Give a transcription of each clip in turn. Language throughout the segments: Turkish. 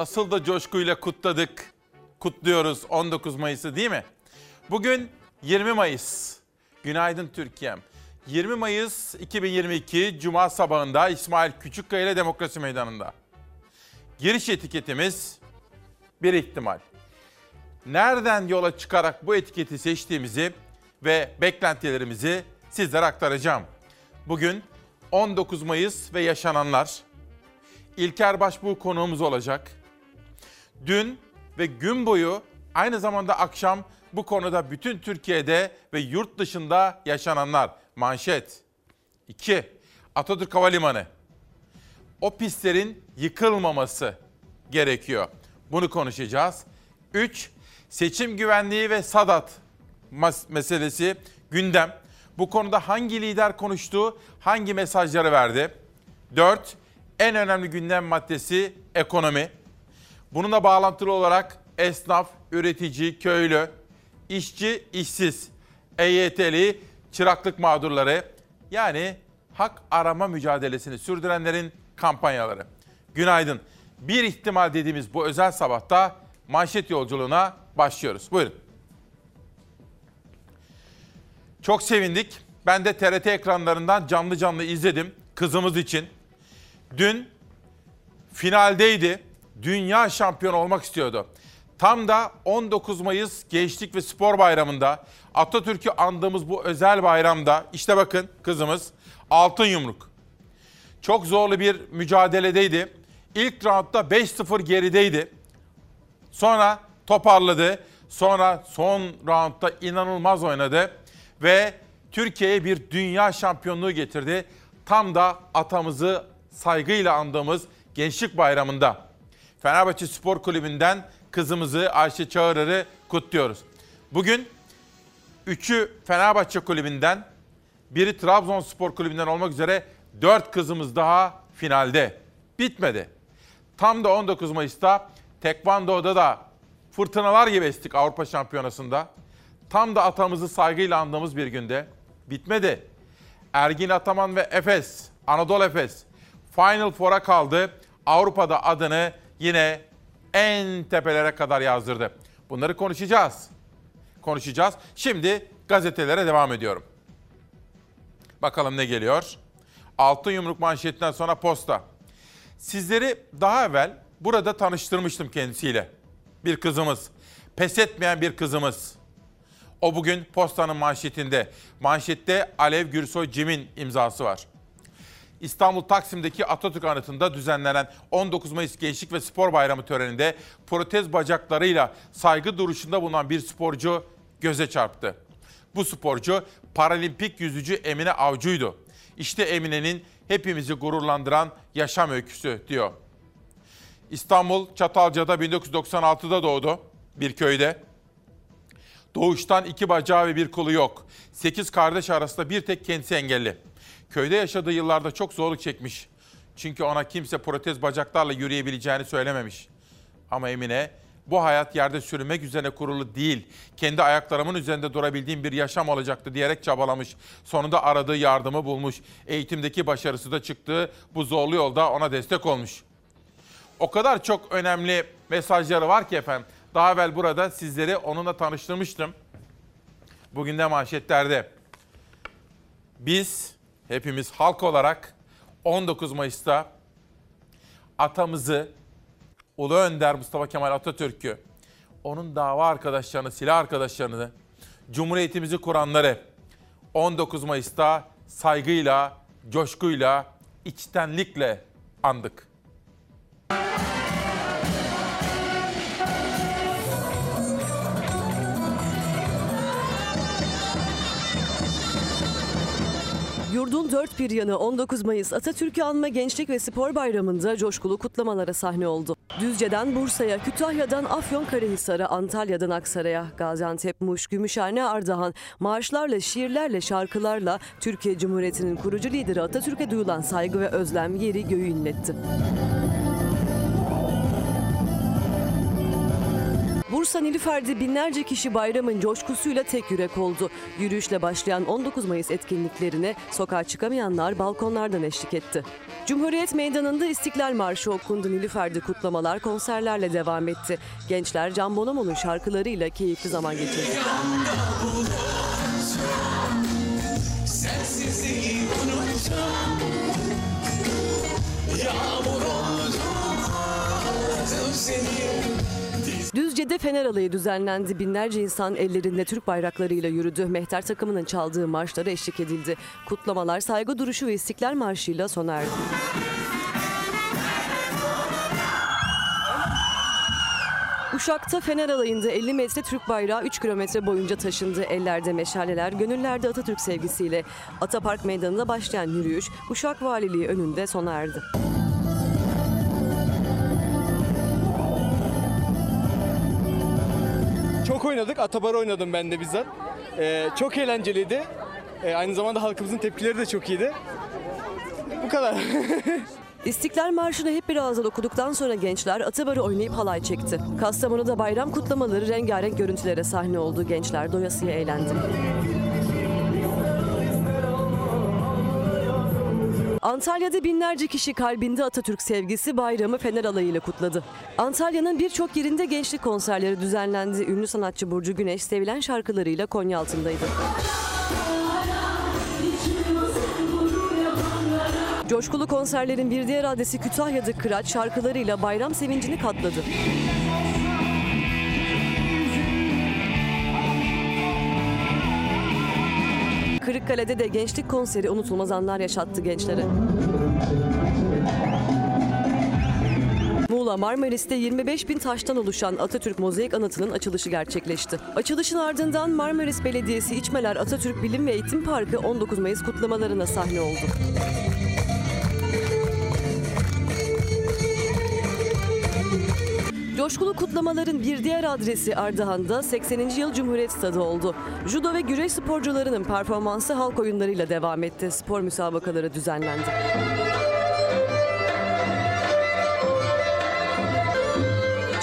Nasıl da coşkuyla kutladık, kutluyoruz 19 Mayıs'ı değil mi? Bugün 20 Mayıs. Günaydın Türkiye'm. 20 Mayıs 2022 Cuma sabahında İsmail Küçükkaya ile Demokrasi Meydanı'nda. Giriş etiketimiz bir ihtimal. Nereden yola çıkarak bu etiketi seçtiğimizi ve beklentilerimizi sizlere aktaracağım. Bugün 19 Mayıs ve yaşananlar. İlker Başbuğ konuğumuz olacak. Dün ve gün boyu aynı zamanda akşam bu konuda bütün Türkiye'de ve yurt dışında yaşananlar. Manşet. 2. Atatürk Havalimanı. O pistlerin yıkılmaması gerekiyor. Bunu konuşacağız. 3. Seçim güvenliği ve Sadat meselesi gündem. Bu konuda hangi lider konuştu, hangi mesajları verdi? 4. En önemli gündem maddesi ekonomi. Bununla bağlantılı olarak esnaf, üretici, köylü, işçi, işsiz, EYT'li, çıraklık mağdurları yani hak arama mücadelesini sürdürenlerin kampanyaları. Günaydın. Bir ihtimal dediğimiz bu özel sabahta manşet yolculuğuna başlıyoruz. Buyurun. Çok sevindik. Ben de TRT ekranlarından canlı canlı izledim kızımız için. Dün finaldeydi. Dünya şampiyonu olmak istiyordu. Tam da 19 Mayıs Gençlik ve Spor Bayramı'nda Atatürk'ü andığımız bu özel bayramda işte bakın kızımız altın yumruk. Çok zorlu bir mücadeledeydi. İlk roundda 5-0 gerideydi. Sonra toparladı. Sonra son roundda inanılmaz oynadı ve Türkiye'ye bir dünya şampiyonluğu getirdi. Tam da atamızı saygıyla andığımız Gençlik Bayramı'nda. Fenerbahçe Spor Kulübü'nden kızımızı Ayşe Çağırır'ı kutluyoruz. Bugün üçü Fenerbahçe Kulübü'nden, biri Trabzonspor Kulübü'nden olmak üzere dört kızımız daha finalde. Bitmedi. Tam da 19 Mayıs'ta Tekvando'da da fırtınalar gibi estik Avrupa Şampiyonası'nda. Tam da atamızı saygıyla andığımız bir günde. Bitmedi. Ergin Ataman ve Efes, Anadolu Efes Final Four'a kaldı. Avrupa'da adını yine en tepelere kadar yazdırdı. Bunları konuşacağız. Konuşacağız. Şimdi gazetelere devam ediyorum. Bakalım ne geliyor. Altın yumruk manşetinden sonra posta. Sizleri daha evvel burada tanıştırmıştım kendisiyle. Bir kızımız. Pes etmeyen bir kızımız. O bugün postanın manşetinde. Manşette Alev Gürsoy Cim'in imzası var. İstanbul Taksim'deki Atatürk Anıtı'nda düzenlenen 19 Mayıs Gençlik ve Spor Bayramı töreninde protez bacaklarıyla saygı duruşunda bulunan bir sporcu göze çarptı. Bu sporcu paralimpik yüzücü Emine Avcı'ydı. İşte Emine'nin hepimizi gururlandıran yaşam öyküsü diyor. İstanbul Çatalca'da 1996'da doğdu bir köyde. Doğuştan iki bacağı ve bir kolu yok. Sekiz kardeş arasında bir tek kendisi engelli. Köyde yaşadığı yıllarda çok zorluk çekmiş. Çünkü ona kimse protez bacaklarla yürüyebileceğini söylememiş. Ama Emine bu hayat yerde sürünmek üzerine kurulu değil. Kendi ayaklarımın üzerinde durabildiğim bir yaşam olacaktı diyerek çabalamış. Sonunda aradığı yardımı bulmuş. Eğitimdeki başarısı da çıktı. Bu zorlu yolda ona destek olmuş. O kadar çok önemli mesajları var ki efendim. Daha evvel burada sizleri onunla tanıştırmıştım. Bugün de manşetlerde. Biz hepimiz halk olarak 19 Mayıs'ta atamızı Ulu Önder Mustafa Kemal Atatürk'ü, onun dava arkadaşlarını, silah arkadaşlarını, Cumhuriyetimizi kuranları 19 Mayıs'ta saygıyla, coşkuyla, içtenlikle andık. Yurdun dört bir yanı 19 Mayıs Atatürk'ü anma Gençlik ve Spor Bayramı'nda coşkulu kutlamalara sahne oldu. Düzce'den Bursa'ya, Kütahya'dan Afyonkarahisar'a, Antalya'dan Aksaray'a, Gaziantep, Muş, Gümüşhane, Ardahan marşlarla, şiirlerle, şarkılarla Türkiye Cumhuriyeti'nin kurucu lideri Atatürk'e duyulan saygı ve özlem yeri göğü inletti. Bursa Nilüfer'de binlerce kişi bayramın coşkusuyla tek yürek oldu. Yürüyüşle başlayan 19 Mayıs etkinliklerine sokağa çıkamayanlar balkonlardan eşlik etti. Cumhuriyet Meydanı'nda İstiklal Marşı okundu. Nilüfer'de kutlamalar konserlerle devam etti. Gençler Can Bonomo'nun şarkılarıyla keyifli zaman geçirdi. Yağmur oldum Aldım seni Düzce'de Fener Alayı düzenlendi. Binlerce insan ellerinde Türk bayraklarıyla yürüdü. Mehter takımının çaldığı marşlara eşlik edildi. Kutlamalar saygı duruşu ve İstiklal Marşı'yla sona erdi. Uşak'ta Fener Alayı'nda 50 metre Türk bayrağı 3 kilometre boyunca taşındı. Ellerde meşaleler, gönüllerde Atatürk sevgisiyle. Atapark Meydanı'nda başlayan yürüyüş Uşak Valiliği önünde sona erdi. Oynadık. Atabar oynadım ben de bizzat. Ee, çok eğlenceliydi. Ee, aynı zamanda halkımızın tepkileri de çok iyiydi. Bu kadar. İstiklal Marşı'nı hep bir ağızdan okuduktan sonra gençler Atabar'ı oynayıp halay çekti. Kastamonu'da bayram kutlamaları rengarenk görüntülere sahne oldu. Gençler doyasıya eğlendi. Antalya'da binlerce kişi kalbinde Atatürk sevgisi bayramı Fener alayıyla kutladı. Antalya'nın birçok yerinde gençlik konserleri düzenlendi. Ünlü sanatçı Burcu Güneş sevilen şarkılarıyla Konya altındaydı. Coşkulu konserlerin bir diğer adresi Kütahya'da Kıraç şarkılarıyla bayram sevincini katladı. Kırıkkale'de de gençlik konseri unutulmaz anlar yaşattı gençlere. Muğla Marmaris'te 25 bin taştan oluşan Atatürk Mozaik Anıtı'nın açılışı gerçekleşti. Açılışın ardından Marmaris Belediyesi İçmeler Atatürk Bilim ve Eğitim Parkı 19 Mayıs kutlamalarına sahne oldu. Coşkulu kutlamaların bir diğer adresi Ardahan'da 80. yıl Cumhuriyet Stadı oldu. Judo ve güreş sporcularının performansı halk oyunlarıyla devam etti. Spor müsabakaları düzenlendi.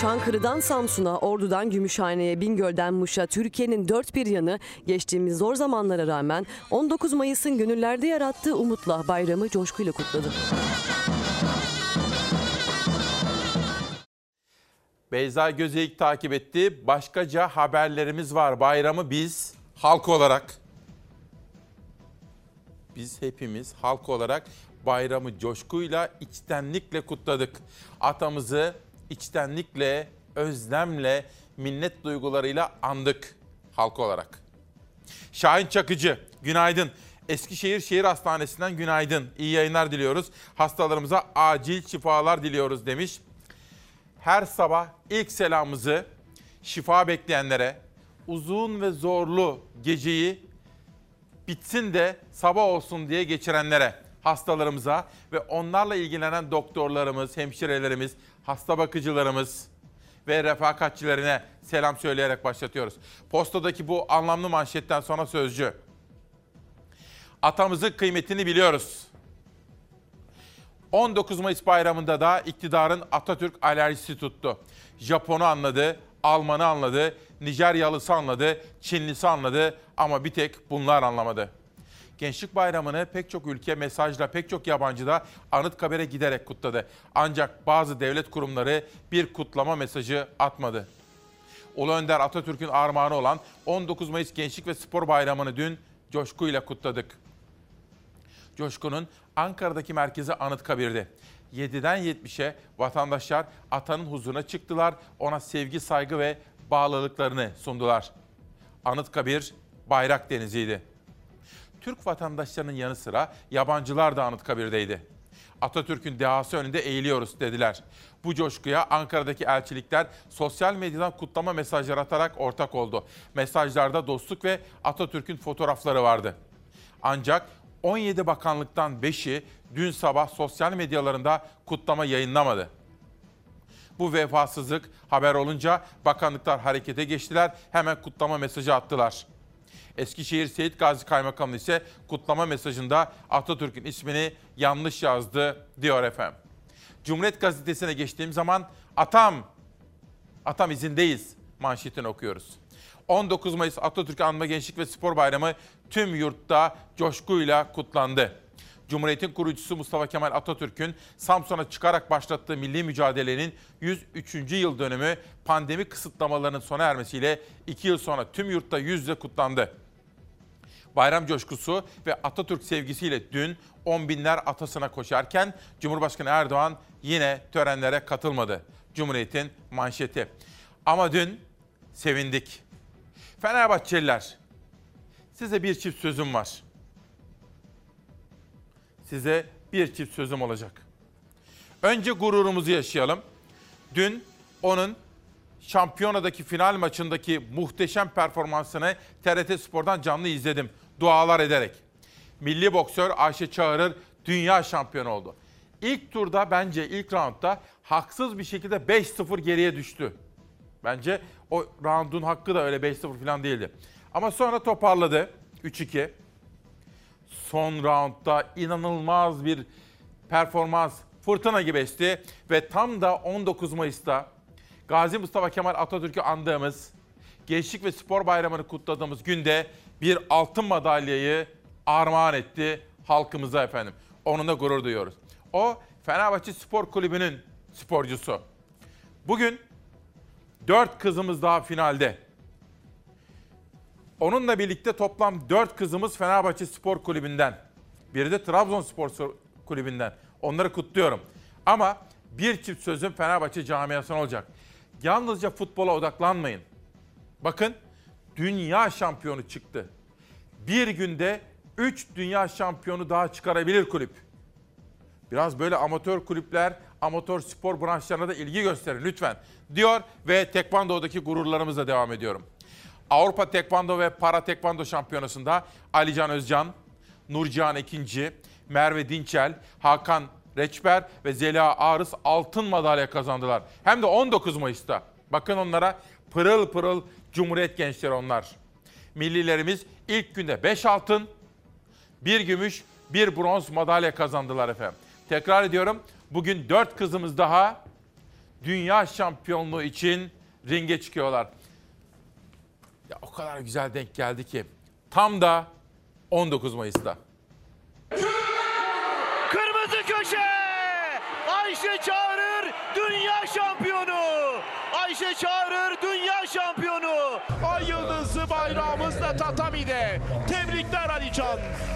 Çankırı'dan Samsun'a, Ordu'dan Gümüşhane'ye, Bingöl'den Muş'a, Türkiye'nin dört bir yanı geçtiğimiz zor zamanlara rağmen 19 Mayıs'ın gönüllerde yarattığı umutla bayramı coşkuyla kutladı. Beyza Gözeyik takip etti. Başkaca haberlerimiz var. Bayramı biz halk olarak biz hepimiz halk olarak bayramı coşkuyla, içtenlikle kutladık. Atamızı içtenlikle, özlemle, minnet duygularıyla andık halk olarak. Şahin Çakıcı, günaydın. Eskişehir Şehir Hastanesi'nden günaydın. İyi yayınlar diliyoruz. Hastalarımıza acil şifalar diliyoruz demiş her sabah ilk selamımızı şifa bekleyenlere, uzun ve zorlu geceyi bitsin de sabah olsun diye geçirenlere, hastalarımıza ve onlarla ilgilenen doktorlarımız, hemşirelerimiz, hasta bakıcılarımız ve refakatçilerine selam söyleyerek başlatıyoruz. Postadaki bu anlamlı manşetten sonra sözcü. Atamızın kıymetini biliyoruz. 19 Mayıs bayramında da iktidarın Atatürk alerjisi tuttu. Japon'u anladı, Alman'ı anladı, Nijeryalısı anladı, Çinlisi anladı ama bir tek bunlar anlamadı. Gençlik Bayramı'nı pek çok ülke mesajla pek çok yabancı da Anıtkabir'e giderek kutladı. Ancak bazı devlet kurumları bir kutlama mesajı atmadı. Ulu Önder Atatürk'ün armağanı olan 19 Mayıs Gençlik ve Spor Bayramı'nı dün coşkuyla kutladık. Coşkun'un Ankara'daki merkezi Anıtkabir'di. 7'den 70'e vatandaşlar atanın huzuruna çıktılar, ona sevgi, saygı ve bağlılıklarını sundular. Anıtkabir bayrak deniziydi. Türk vatandaşlarının yanı sıra yabancılar da Anıtkabir'deydi. Atatürk'ün dehası önünde eğiliyoruz dediler. Bu coşkuya Ankara'daki elçilikler sosyal medyadan kutlama mesajları atarak ortak oldu. Mesajlarda dostluk ve Atatürk'ün fotoğrafları vardı. Ancak 17 bakanlıktan 5'i dün sabah sosyal medyalarında kutlama yayınlamadı. Bu vefasızlık haber olunca bakanlıklar harekete geçtiler, hemen kutlama mesajı attılar. Eskişehir Seyit Gazi Kaymakamı ise kutlama mesajında Atatürk'ün ismini yanlış yazdı diyor efendim. Cumhuriyet Gazetesi'ne geçtiğim zaman atam, atam izindeyiz manşetini okuyoruz. 19 Mayıs Atatürk Anma Gençlik ve Spor Bayramı tüm yurtta coşkuyla kutlandı. Cumhuriyet'in kurucusu Mustafa Kemal Atatürk'ün Samsun'a çıkarak başlattığı milli mücadelenin 103. yıl dönümü pandemi kısıtlamalarının sona ermesiyle 2 yıl sonra tüm yurtta yüzle kutlandı. Bayram coşkusu ve Atatürk sevgisiyle dün on binler atasına koşarken Cumhurbaşkanı Erdoğan yine törenlere katılmadı. Cumhuriyet'in manşeti. Ama dün sevindik. Fenerbahçeliler, size bir çift sözüm var. Size bir çift sözüm olacak. Önce gururumuzu yaşayalım. Dün onun şampiyonadaki final maçındaki muhteşem performansını TRT Spor'dan canlı izledim. Dualar ederek. Milli boksör Ayşe Çağırır dünya şampiyonu oldu. İlk turda bence ilk roundda haksız bir şekilde 5-0 geriye düştü. Bence o roundun hakkı da öyle 5-0 falan değildi. Ama sonra toparladı 3-2. Son roundda inanılmaz bir performans fırtına gibi esti ve tam da 19 Mayıs'ta Gazi Mustafa Kemal Atatürk'ü andığımız, Gençlik ve Spor Bayramı'nı kutladığımız günde bir altın madalyayı armağan etti halkımıza efendim. Onunla gurur duyuyoruz. O Fenerbahçe Spor Kulübü'nün sporcusu. Bugün dört kızımız daha finalde. Onunla birlikte toplam dört kızımız Fenerbahçe Spor Kulübü'nden. Biri de Trabzonspor Kulübü'nden. Onları kutluyorum. Ama bir çift sözüm Fenerbahçe camiasına olacak. Yalnızca futbola odaklanmayın. Bakın dünya şampiyonu çıktı. Bir günde 3 dünya şampiyonu daha çıkarabilir kulüp. Biraz böyle amatör kulüpler, amatör spor branşlarına da ilgi gösterin lütfen diyor ve tekvando'daki gururlarımızla devam ediyorum. Avrupa Tekvando ve Para Tekvando Şampiyonası'nda Alican Özcan, Nurcihan Ekinci, Merve Dinçel, Hakan Reçber ve Zeliha Arız altın madalya kazandılar. Hem de 19 Mayıs'ta. Bakın onlara pırıl pırıl Cumhuriyet gençleri onlar. Millilerimiz ilk günde 5 altın, 1 gümüş, 1 bronz madalya kazandılar efendim. Tekrar ediyorum bugün 4 kızımız daha dünya şampiyonluğu için ringe çıkıyorlar. Ya o kadar güzel denk geldi ki tam da 19 Mayıs'ta. Kırmızı köşe! Ayşe Çağırır dünya şampiyonu! Ayşe Çağırır dünya şampiyonu! Ay yıldızlı bayrağımız da tatamide. Tebrikler Alican. Tebrikler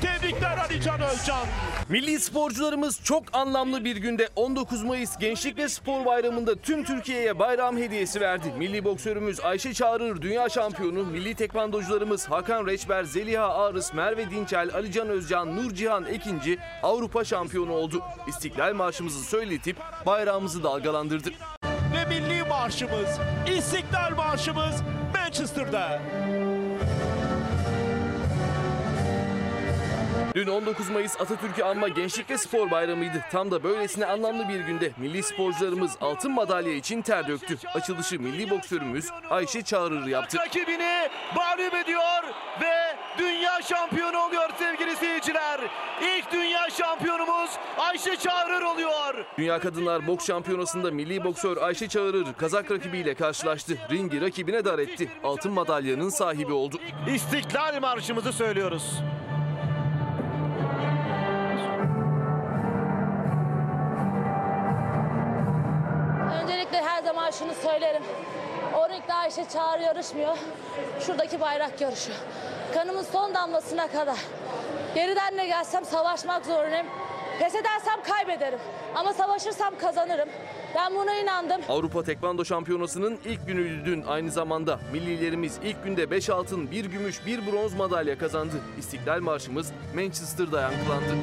Alican Özcan. Milli sporcularımız çok anlamlı bir günde 19 Mayıs Gençlik ve Spor Bayramı'nda tüm Türkiye'ye bayram hediyesi verdi. Milli boksörümüz Ayşe Çağrır dünya şampiyonu, milli tekvandocularımız Hakan Reçber, Zeliha Arız, Merve Dinçel, Alican Özcan, Nurcihan Ekinci Avrupa şampiyonu oldu. İstiklal Marşımızı söyletip bayrağımızı dalgalandırdı. Ve milli marşımız, İstiklal Marşımız Manchester'da. Dün 19 Mayıs Atatürk'ü anma Gençlik ve Spor Bayramı'ydı. Tam da böylesine anlamlı bir günde milli sporcularımız altın madalya için ter döktü. Açılışı milli boksörümüz Ayşe Çağrır yaptı. Rakibini mağlup ediyor ve dünya şampiyonu oluyor sevgili seyirciler. İlk dünya şampiyonumuz Ayşe Çağırır oluyor. Dünya Kadınlar Boks Şampiyonası'nda milli boksör Ayşe Çağırır Kazak rakibiyle karşılaştı. Ringi rakibine dar etti. Altın madalyanın sahibi oldu. İstiklal Marşımızı söylüyoruz. Öncelikle her zaman şunu söylerim. O ringde Ayşe Çağrı yarışmıyor. Şuradaki bayrak yarışıyor. Kanımın son damlasına kadar. Geriden de gelsem savaşmak zorundayım. Pes edersem kaybederim. Ama savaşırsam kazanırım. Ben buna inandım. Avrupa Tekvando Şampiyonası'nın ilk günüydü dün aynı zamanda. Millilerimiz ilk günde 5 altın, 1 gümüş, 1 bronz madalya kazandı. İstiklal Marşımız Manchester'da yankılandı.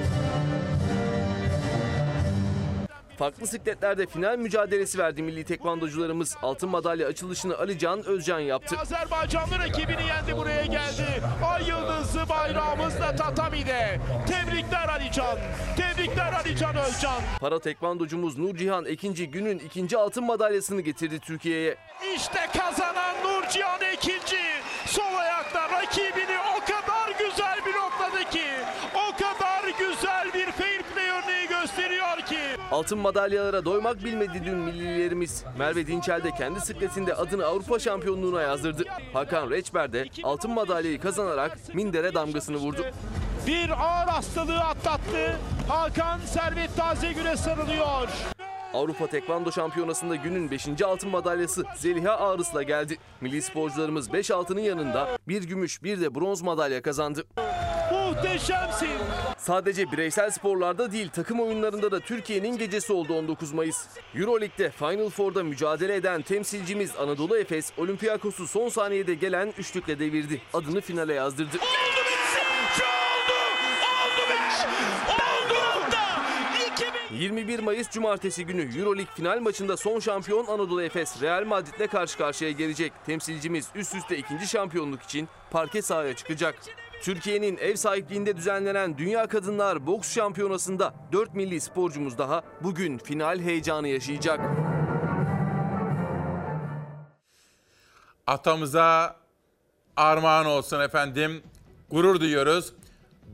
Farklı sikletlerde final mücadelesi verdi milli tekvandocularımız. Altın madalya açılışını Ali Can Özcan yaptı. Azerbaycanlı rakibini yendi buraya geldi. Ay yıldızlı bayrağımız da tatamide. Tebrikler Alican. Tebrikler Alican Özcan. Para tekvandocumuz Nurcihan Ekinci günün ikinci altın madalyasını getirdi Türkiye'ye. İşte kazanan Nurcihan Ekinci. Sol ayakta rakibini o kadar güzel blokladı ki. Gösteriyor ki. Altın madalyalara doymak bilmedi dün millilerimiz. Merve Dinçel de kendi sikletinde adını Avrupa şampiyonluğuna yazdırdı. Hakan Reçber de altın madalyayı kazanarak mindere damgasını vurdu. Bir ağır hastalığı atlattı. Hakan Servet Tazegül'e sarılıyor. Avrupa Tekvando Şampiyonası'nda günün 5. altın madalyası Zeliha Ağrıs'la geldi. Milli sporcularımız 5 altının yanında bir gümüş bir de bronz madalya kazandı. Muhteşemsin. Sadece bireysel sporlarda değil takım oyunlarında da Türkiye'nin gecesi oldu 19 Mayıs. Euroleague'de Final Four'da mücadele eden temsilcimiz Anadolu Efes Olympiakos'u son saniyede gelen üçlükle devirdi. Adını finale yazdırdı. Oldu bitsin. Oldu. Oldu be. Oldu da. 2000 21 Mayıs Cumartesi günü Euroleague final maçında son şampiyon Anadolu Efes Real Madrid'le karşı karşıya gelecek. Temsilcimiz üst üste ikinci şampiyonluk için parke sahaya çıkacak. Türkiye'nin ev sahipliğinde düzenlenen Dünya Kadınlar Boks Şampiyonası'nda 4 milli sporcumuz daha bugün final heyecanı yaşayacak. Atamıza armağan olsun efendim. Gurur duyuyoruz.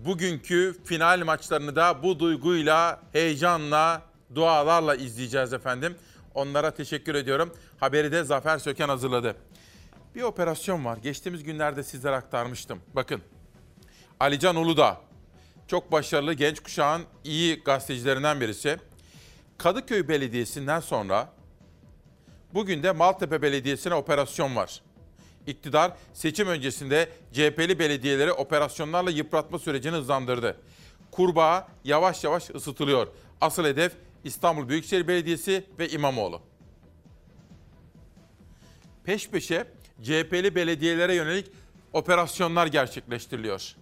Bugünkü final maçlarını da bu duyguyla, heyecanla, dualarla izleyeceğiz efendim. Onlara teşekkür ediyorum. Haberi de Zafer Söken hazırladı. Bir operasyon var. Geçtiğimiz günlerde sizlere aktarmıştım. Bakın. Alican Uludağ. Çok başarılı genç kuşağın iyi gazetecilerinden birisi. Kadıköy Belediyesi'nden sonra Bugün de Maltepe Belediyesi'ne operasyon var. İktidar seçim öncesinde CHP'li belediyeleri operasyonlarla yıpratma sürecini hızlandırdı. Kurbağa yavaş yavaş ısıtılıyor. Asıl hedef İstanbul Büyükşehir Belediyesi ve İmamoğlu. Peş peşe CHP'li belediyelere yönelik operasyonlar gerçekleştiriliyor.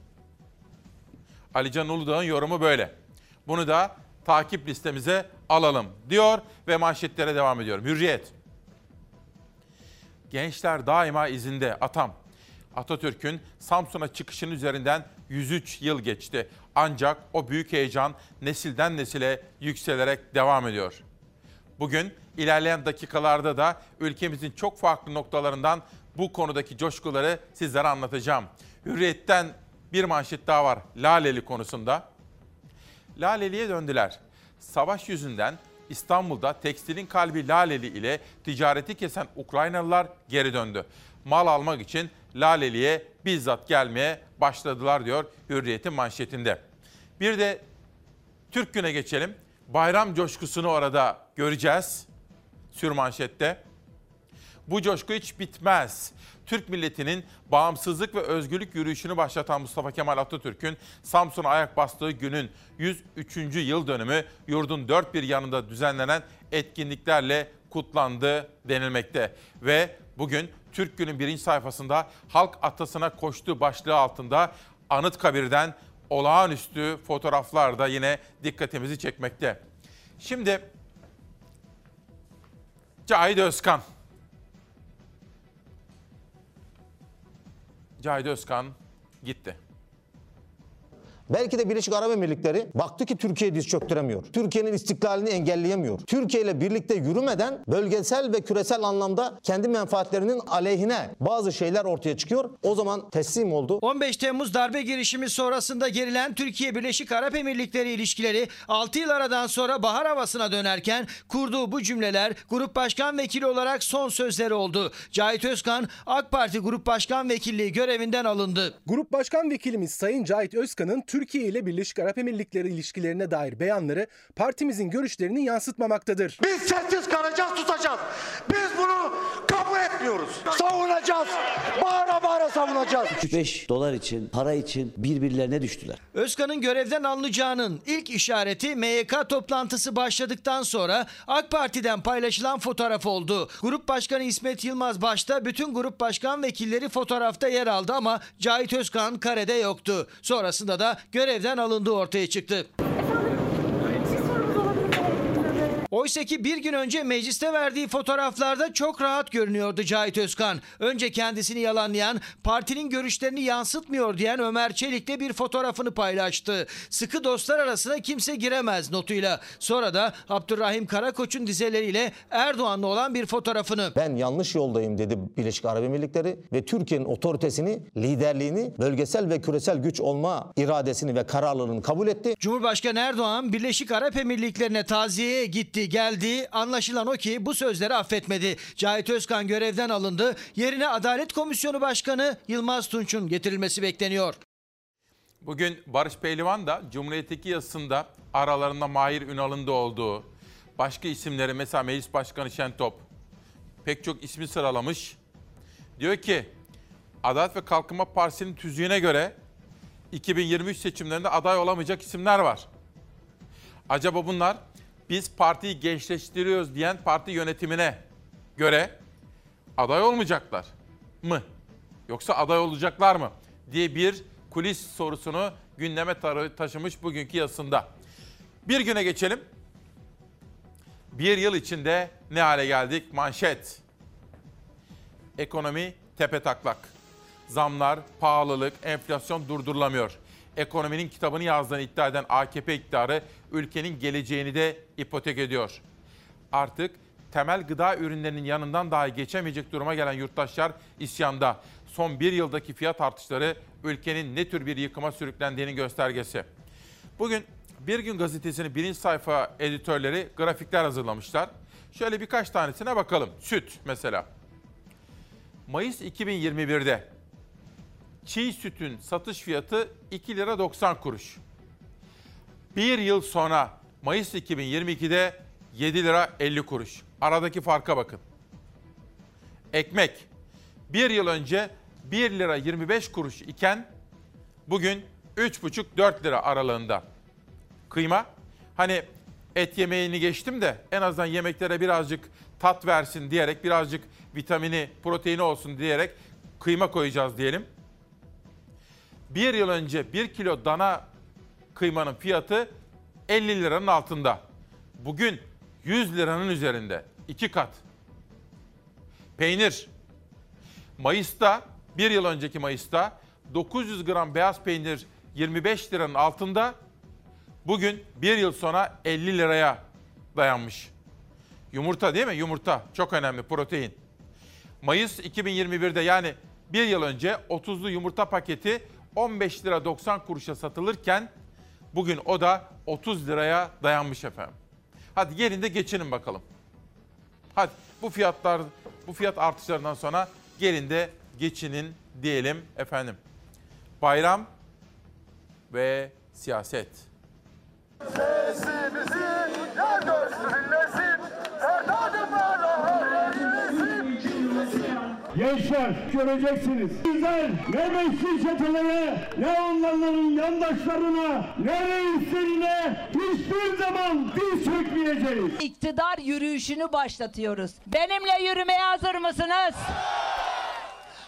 Alican Uludağ'ın yorumu böyle. Bunu da takip listemize alalım diyor ve manşetlere devam ediyorum. Hürriyet. Gençler daima izinde atam. Atatürk'ün Samsun'a çıkışının üzerinden 103 yıl geçti. Ancak o büyük heyecan nesilden nesile yükselerek devam ediyor. Bugün ilerleyen dakikalarda da ülkemizin çok farklı noktalarından bu konudaki coşkuları sizlere anlatacağım. Hürriyet'ten bir manşet daha var Laleli konusunda. Laleli'ye döndüler. Savaş yüzünden İstanbul'da tekstilin kalbi Laleli ile ticareti kesen Ukraynalılar geri döndü. Mal almak için Laleli'ye bizzat gelmeye başladılar diyor Hürriyet'in manşetinde. Bir de Türk Günü'ne geçelim. Bayram coşkusunu orada göreceğiz. Sürmanşette. Bu coşku hiç bitmez. Türk milletinin bağımsızlık ve özgürlük yürüyüşünü başlatan Mustafa Kemal Atatürk'ün Samsun'a ayak bastığı günün 103. yıl dönümü yurdun dört bir yanında düzenlenen etkinliklerle kutlandı denilmekte. Ve bugün Türk Günü'nün birinci sayfasında halk atasına koştuğu başlığı altında Anıtkabir'den olağanüstü fotoğraflar da yine dikkatimizi çekmekte. Şimdi Cahit Özkan. Cahit Özkan gitti. Belki de Birleşik Arap Emirlikleri baktı ki Türkiye diz çöktüremiyor. Türkiye'nin istiklalini engelleyemiyor. Türkiye ile birlikte yürümeden bölgesel ve küresel anlamda kendi menfaatlerinin aleyhine bazı şeyler ortaya çıkıyor. O zaman teslim oldu. 15 Temmuz darbe girişimi sonrasında gerilen Türkiye Birleşik Arap Emirlikleri ilişkileri 6 yıl aradan sonra bahar havasına dönerken kurduğu bu cümleler Grup Başkan Vekili olarak son sözleri oldu. Cahit Özkan AK Parti Grup Başkan Vekilliği görevinden alındı. Grup Başkan Vekilimiz Sayın Cahit Özkan'ın Türkiye ile Birleşik Arap Emirlikleri ilişkilerine dair beyanları partimizin görüşlerini yansıtmamaktadır. Biz sessiz kalacağız, tutacağız. Biz bunu kabul etmiyoruz. Savunacağız. Savunacağız. 3-5 dolar için, para için birbirlerine düştüler. Özkan'ın görevden alınacağının ilk işareti MYK toplantısı başladıktan sonra AK Parti'den paylaşılan fotoğraf oldu. Grup Başkanı İsmet Yılmaz başta bütün grup başkan vekilleri fotoğrafta yer aldı ama Cahit Özkan karede yoktu. Sonrasında da görevden alındığı ortaya çıktı. Oysa ki bir gün önce mecliste verdiği fotoğraflarda çok rahat görünüyordu Cahit Özkan. Önce kendisini yalanlayan, partinin görüşlerini yansıtmıyor diyen Ömer Çelik'le bir fotoğrafını paylaştı. Sıkı dostlar arasına kimse giremez notuyla. Sonra da Abdurrahim Karakoç'un dizeleriyle Erdoğan'la olan bir fotoğrafını. Ben yanlış yoldayım dedi Birleşik Arap Emirlikleri ve Türkiye'nin otoritesini, liderliğini, bölgesel ve küresel güç olma iradesini ve kararlılığını kabul etti. Cumhurbaşkanı Erdoğan Birleşik Arap Emirlikleri'ne taziyeye gitti geldi. Anlaşılan o ki bu sözleri affetmedi. Cahit Özkan görevden alındı. Yerine Adalet Komisyonu Başkanı Yılmaz Tunç'un getirilmesi bekleniyor. Bugün Barış Pehlivan da Cumhuriyet'teki yazısında aralarında Mahir Ünal'ın da olduğu, başka isimleri mesela Meclis Başkanı Şentop pek çok ismi sıralamış. Diyor ki Adalet ve Kalkınma Partisi'nin tüzüğüne göre 2023 seçimlerinde aday olamayacak isimler var. Acaba bunlar biz partiyi gençleştiriyoruz diyen parti yönetimine göre aday olmayacaklar mı? Yoksa aday olacaklar mı? diye bir kulis sorusunu gündeme taşımış bugünkü yazısında. Bir güne geçelim. Bir yıl içinde ne hale geldik? Manşet. Ekonomi tepe taklak. Zamlar, pahalılık, enflasyon durdurulamıyor. Ekonominin kitabını yazdığını iddia eden AKP iktidarı ülkenin geleceğini de ipotek ediyor. Artık temel gıda ürünlerinin yanından dahi geçemeyecek duruma gelen yurttaşlar isyanda. Son bir yıldaki fiyat artışları ülkenin ne tür bir yıkıma sürüklendiğinin göstergesi. Bugün Bir Gün Gazetesi'nin birinci sayfa editörleri grafikler hazırlamışlar. Şöyle birkaç tanesine bakalım. Süt mesela. Mayıs 2021'de çiğ sütün satış fiyatı 2 lira 90 kuruş. Bir yıl sonra Mayıs 2022'de 7 lira 50 kuruş. Aradaki farka bakın. Ekmek bir yıl önce 1 lira 25 kuruş iken bugün 3,5-4 lira aralığında. Kıyma hani et yemeğini geçtim de en azından yemeklere birazcık tat versin diyerek birazcık vitamini, proteini olsun diyerek kıyma koyacağız diyelim. Bir yıl önce 1 kilo dana kıymanın fiyatı 50 liranın altında. Bugün 100 liranın üzerinde. iki kat. Peynir. Mayıs'ta, bir yıl önceki Mayıs'ta 900 gram beyaz peynir 25 liranın altında. Bugün bir yıl sonra 50 liraya dayanmış. Yumurta değil mi? Yumurta çok önemli protein. Mayıs 2021'de yani bir yıl önce 30'lu yumurta paketi 15 lira 90 kuruşa satılırken bugün o da 30 liraya dayanmış efendim. Hadi gelin de geçinin bakalım. Hadi bu fiyatlar bu fiyat artışlarından sonra gelin de geçinin diyelim efendim. Bayram ve siyaset. Sesimizi yer görsün Gençler göreceksiniz. Bizler ne meşri çetelere, ne onların yandaşlarına, ne reislerine hiçbir zaman diz çökmeyeceğiz. İktidar yürüyüşünü başlatıyoruz. Benimle yürümeye hazır mısınız?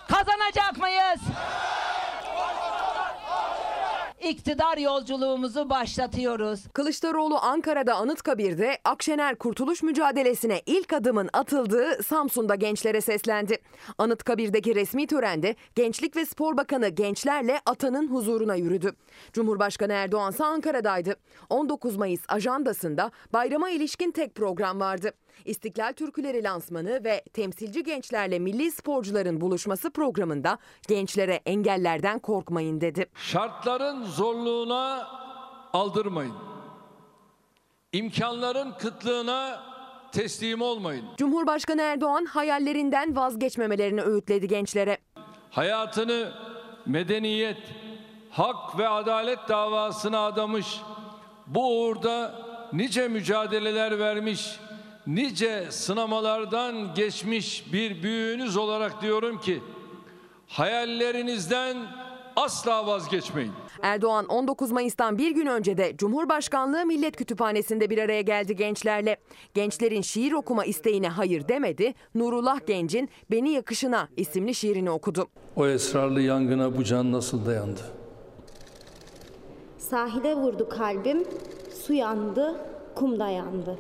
Kazanacak mıyız? İktidar yolculuğumuzu başlatıyoruz. Kılıçdaroğlu Ankara'da Anıtkabir'de Akşener kurtuluş mücadelesine ilk adımın atıldığı Samsun'da gençlere seslendi. Anıtkabir'deki resmi törende Gençlik ve Spor Bakanı gençlerle atanın huzuruna yürüdü. Cumhurbaşkanı Erdoğan ise Ankara'daydı. 19 Mayıs ajandasında bayrama ilişkin tek program vardı. İstiklal Türküleri lansmanı ve temsilci gençlerle milli sporcuların buluşması programında gençlere engellerden korkmayın dedi. Şartların zorluğuna aldırmayın. İmkanların kıtlığına teslim olmayın. Cumhurbaşkanı Erdoğan hayallerinden vazgeçmemelerini öğütledi gençlere. Hayatını medeniyet, hak ve adalet davasına adamış, bu uğurda nice mücadeleler vermiş, nice sınamalardan geçmiş bir büyüğünüz olarak diyorum ki, hayallerinizden asla vazgeçmeyin. Erdoğan 19 Mayıs'tan bir gün önce de Cumhurbaşkanlığı Millet Kütüphanesi'nde bir araya geldi gençlerle. Gençlerin şiir okuma isteğine hayır demedi, Nurullah Genç'in Beni Yakışına isimli şiirini okudu. O esrarlı yangına bu can nasıl dayandı? Sahile vurdu kalbim, su yandı, kum da yandı.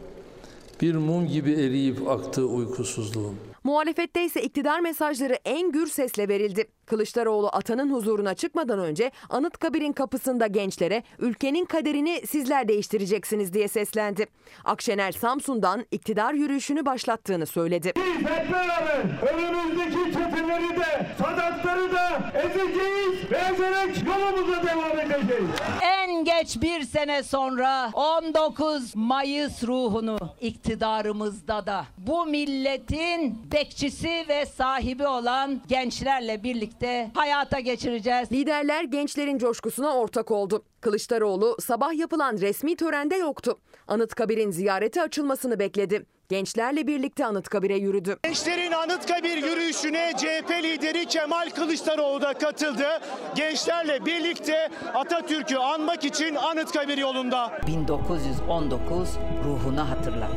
Bir mum gibi eriyip aktığı uykusuzluğum. Muhalefette ise iktidar mesajları en gür sesle verildi. Kılıçdaroğlu atanın huzuruna çıkmadan önce Anıtkabir'in kapısında gençlere ülkenin kaderini sizler değiştireceksiniz diye seslendi. Akşener Samsun'dan iktidar yürüyüşünü başlattığını söyledi. Biz hep beraber önümüzdeki çeteleri de, sadatları da ezeceğiz ve ezerek yolumuza devam edeceğiz. En geç bir sene sonra 19 Mayıs ruhunu iktidarımızda da bu milletin bekçisi ve sahibi olan gençlerle birlikte hayata geçireceğiz. Liderler gençlerin coşkusuna ortak oldu. Kılıçdaroğlu sabah yapılan resmi törende yoktu. Anıtkabir'in ziyarete açılmasını bekledi. Gençlerle birlikte Anıtkabir'e yürüdü. Gençlerin Anıtkabir yürüyüşüne CHP lideri Kemal Kılıçdaroğlu da katıldı. Gençlerle birlikte Atatürk'ü anmak için Anıtkabir yolunda. 1919 ruhunu hatırla.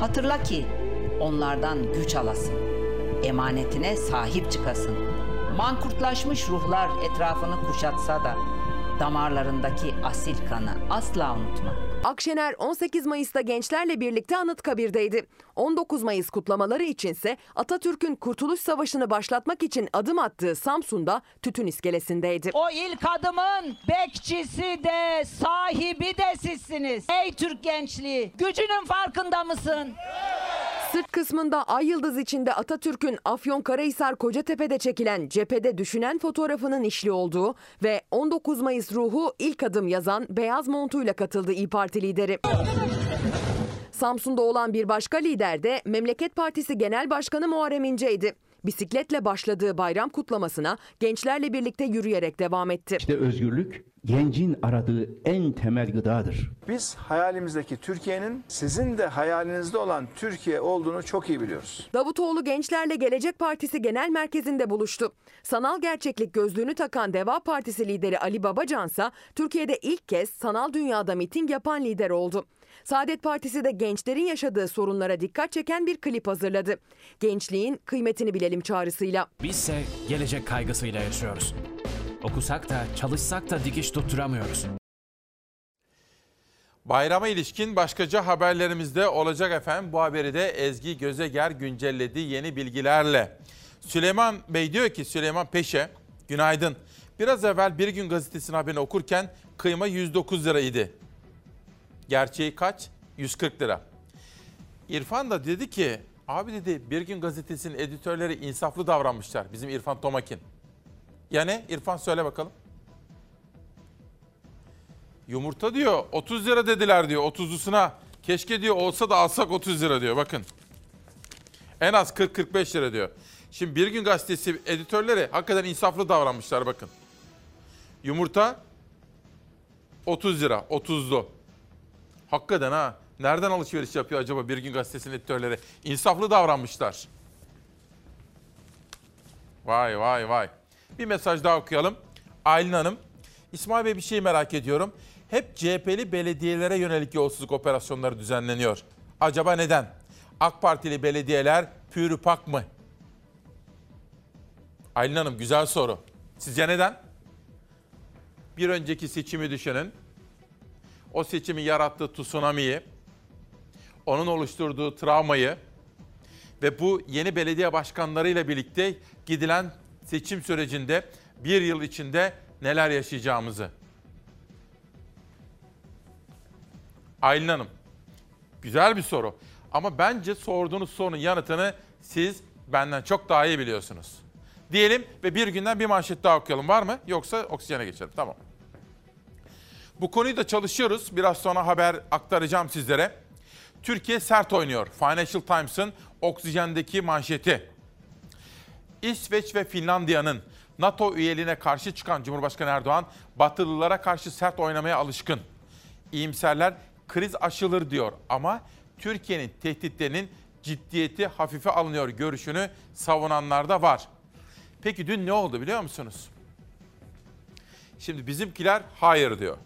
Hatırla ki onlardan güç alasın. Emanetine sahip çıkasın. Mankurtlaşmış ruhlar etrafını kuşatsa da damarlarındaki asil kanı asla unutma. Akşener 18 Mayıs'ta gençlerle birlikte Anıtkabir'deydi. 19 Mayıs kutlamaları içinse Atatürk'ün Kurtuluş Savaşı'nı başlatmak için adım attığı Samsun'da tütün iskelesindeydi. O ilk adımın bekçisi de sahibi de sizsiniz. Ey Türk gençliği gücünün farkında mısın? Sırt kısmında ay yıldız içinde Atatürk'ün Afyonkarahisar Kocatepe'de çekilen cephede düşünen fotoğrafının işli olduğu ve 19 Mayıs ruhu ilk adım yazan beyaz montuyla katıldı İYİ Parti lideri. Samsun'da olan bir başka lider de Memleket Partisi Genel Başkanı Muharrem İnce'ydi. Bisikletle başladığı bayram kutlamasına gençlerle birlikte yürüyerek devam etti. İşte özgürlük gencin aradığı en temel gıdadır. Biz hayalimizdeki Türkiye'nin sizin de hayalinizde olan Türkiye olduğunu çok iyi biliyoruz. Davutoğlu Gençlerle Gelecek Partisi Genel Merkezi'nde buluştu. Sanal gerçeklik gözlüğünü takan Deva Partisi lideri Ali Babacansa Türkiye'de ilk kez sanal dünyada miting yapan lider oldu. Saadet Partisi de gençlerin yaşadığı sorunlara dikkat çeken bir klip hazırladı. Gençliğin kıymetini bilelim çağrısıyla. Bizse gelecek kaygısıyla yaşıyoruz. Okusak da çalışsak da dikiş tutturamıyoruz. Bayrama ilişkin başkaca haberlerimizde olacak efendim. Bu haberi de Ezgi Gözeger güncelledi yeni bilgilerle. Süleyman Bey diyor ki Süleyman Peşe, günaydın. Biraz evvel Bir Gün Gazetesi'nin haberini okurken kıyma 109 liraydı. Gerçeği kaç? 140 lira. İrfan da dedi ki, abi dedi Bir Gün Gazetesi'nin editörleri insaflı davranmışlar. Bizim İrfan Tomakin. Yani İrfan söyle bakalım. Yumurta diyor 30 lira dediler diyor 30'lusuna. Keşke diyor olsa da alsak 30 lira diyor bakın. En az 40-45 lira diyor. Şimdi Bir Gün Gazetesi editörleri hakikaten insaflı davranmışlar bakın. Yumurta 30 lira 30'lu. Hakikaten ha. Nereden alışveriş yapıyor acaba Bir Gün Gazetesi'nin editörleri? İnsaflı davranmışlar. Vay vay vay. Bir mesaj daha okuyalım. Aylin Hanım, İsmail Bey bir şey merak ediyorum. Hep CHP'li belediyelere yönelik yolsuzluk operasyonları düzenleniyor. Acaba neden? AK Partili belediyeler pürüpak mı? Aylin Hanım güzel soru. Sizce neden? Bir önceki seçimi düşünün. O seçimin yarattığı tsunami'yi, onun oluşturduğu travmayı ve bu yeni belediye başkanlarıyla birlikte gidilen seçim sürecinde bir yıl içinde neler yaşayacağımızı. Aylin Hanım, güzel bir soru. Ama bence sorduğunuz sorunun yanıtını siz benden çok daha iyi biliyorsunuz. Diyelim ve bir günden bir manşet daha okuyalım. Var mı? Yoksa oksijene geçelim. Tamam. Bu konuyu da çalışıyoruz. Biraz sonra haber aktaracağım sizlere. Türkiye sert oynuyor. Financial Times'ın oksijendeki manşeti. İsveç ve Finlandiya'nın NATO üyeliğine karşı çıkan Cumhurbaşkanı Erdoğan, Batılılara karşı sert oynamaya alışkın. İyimserler kriz aşılır diyor ama Türkiye'nin tehditlerinin ciddiyeti hafife alınıyor görüşünü savunanlar da var. Peki dün ne oldu biliyor musunuz? Şimdi bizimkiler hayır diyor.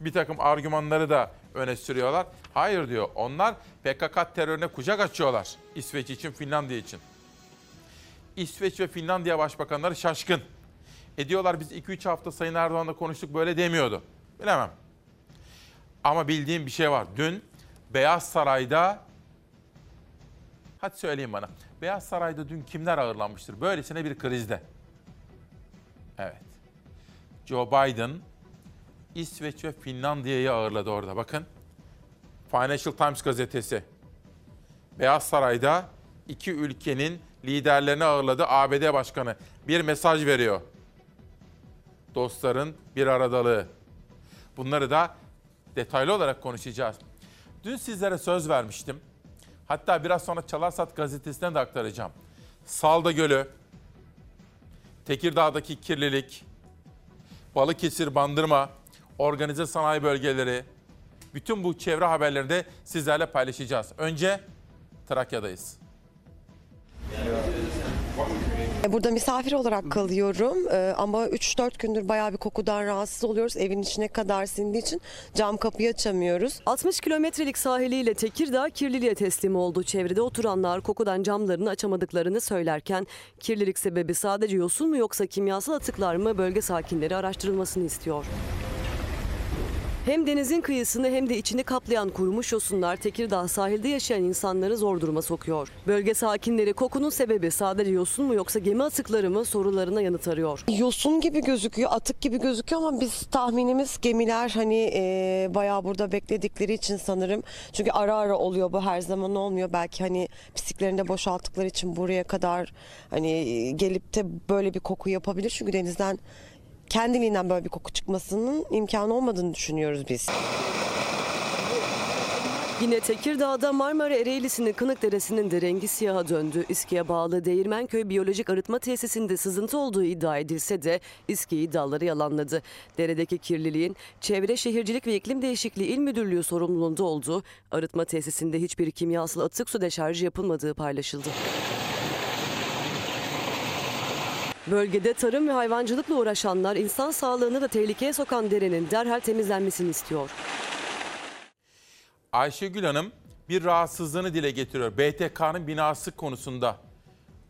Bir takım argümanları da öne sürüyorlar. Hayır diyor. Onlar PKK terörüne kucak açıyorlar. İsveç için, Finlandiya için. İsveç ve Finlandiya başbakanları şaşkın. E diyorlar biz 2-3 hafta Sayın Erdoğan'la konuştuk böyle demiyordu. Bilemem. Ama bildiğim bir şey var. Dün Beyaz Saray'da Hadi söyleyin bana. Beyaz Saray'da dün kimler ağırlanmıştır? Böylesine bir krizde. Evet. Joe Biden İsveç ve Finlandiya'yı ağırladı orada. Bakın. Financial Times gazetesi. Beyaz Saray'da iki ülkenin liderlerini ağırladı ABD Başkanı. Bir mesaj veriyor. Dostların bir aradalığı. Bunları da detaylı olarak konuşacağız. Dün sizlere söz vermiştim. Hatta biraz sonra Çalarsat gazetesinden de aktaracağım. Salda Gölü, Tekirdağ'daki kirlilik, Balıkesir, Bandırma, organize sanayi bölgeleri, bütün bu çevre haberlerini de sizlerle paylaşacağız. Önce Trakya'dayız. Burada misafir olarak kalıyorum Ee, ama 3-4 gündür bayağı bir kokudan rahatsız oluyoruz. Evin içine kadar sindiği için cam kapıyı açamıyoruz. 60 kilometrelik sahiliyle Tekirdağ kirliliğe teslim oldu. Çevrede oturanlar kokudan camlarını açamadıklarını söylerken kirlilik sebebi sadece yosun mu yoksa kimyasal atıklar mı bölge sakinleri araştırılmasını istiyor. Hem denizin kıyısını hem de içini kaplayan kurumuş yosunlar Tekirdağ sahilde yaşayan insanları zor duruma sokuyor. Bölge sakinleri kokunun sebebi sadece yosun mu yoksa gemi atıkları mı sorularına yanıt arıyor. Yosun gibi gözüküyor, atık gibi gözüküyor ama biz tahminimiz gemiler hani e, bayağı burada bekledikleri için sanırım. Çünkü ara ara oluyor bu her zaman olmuyor. Belki hani pisliklerini de boşalttıkları için buraya kadar hani e, gelip de böyle bir koku yapabilir. Çünkü denizden kendiliğinden böyle bir koku çıkmasının imkanı olmadığını düşünüyoruz biz. Yine Tekirdağ'da Marmara Ereğlisi'nin Kınık Deresi'nin de rengi siyaha döndü. İSKİ'ye bağlı Değirmenköy Biyolojik Arıtma Tesisinde sızıntı olduğu iddia edilse de İSKİ iddiaları yalanladı. Deredeki kirliliğin Çevre Şehircilik ve İklim Değişikliği İl Müdürlüğü sorumluluğunda olduğu, arıtma tesisinde hiçbir kimyasal atık su deşarjı yapılmadığı paylaşıldı. Bölgede tarım ve hayvancılıkla uğraşanlar insan sağlığını da tehlikeye sokan derenin derhal temizlenmesini istiyor. Ayşegül Hanım bir rahatsızlığını dile getiriyor. BTK'nın binası konusunda.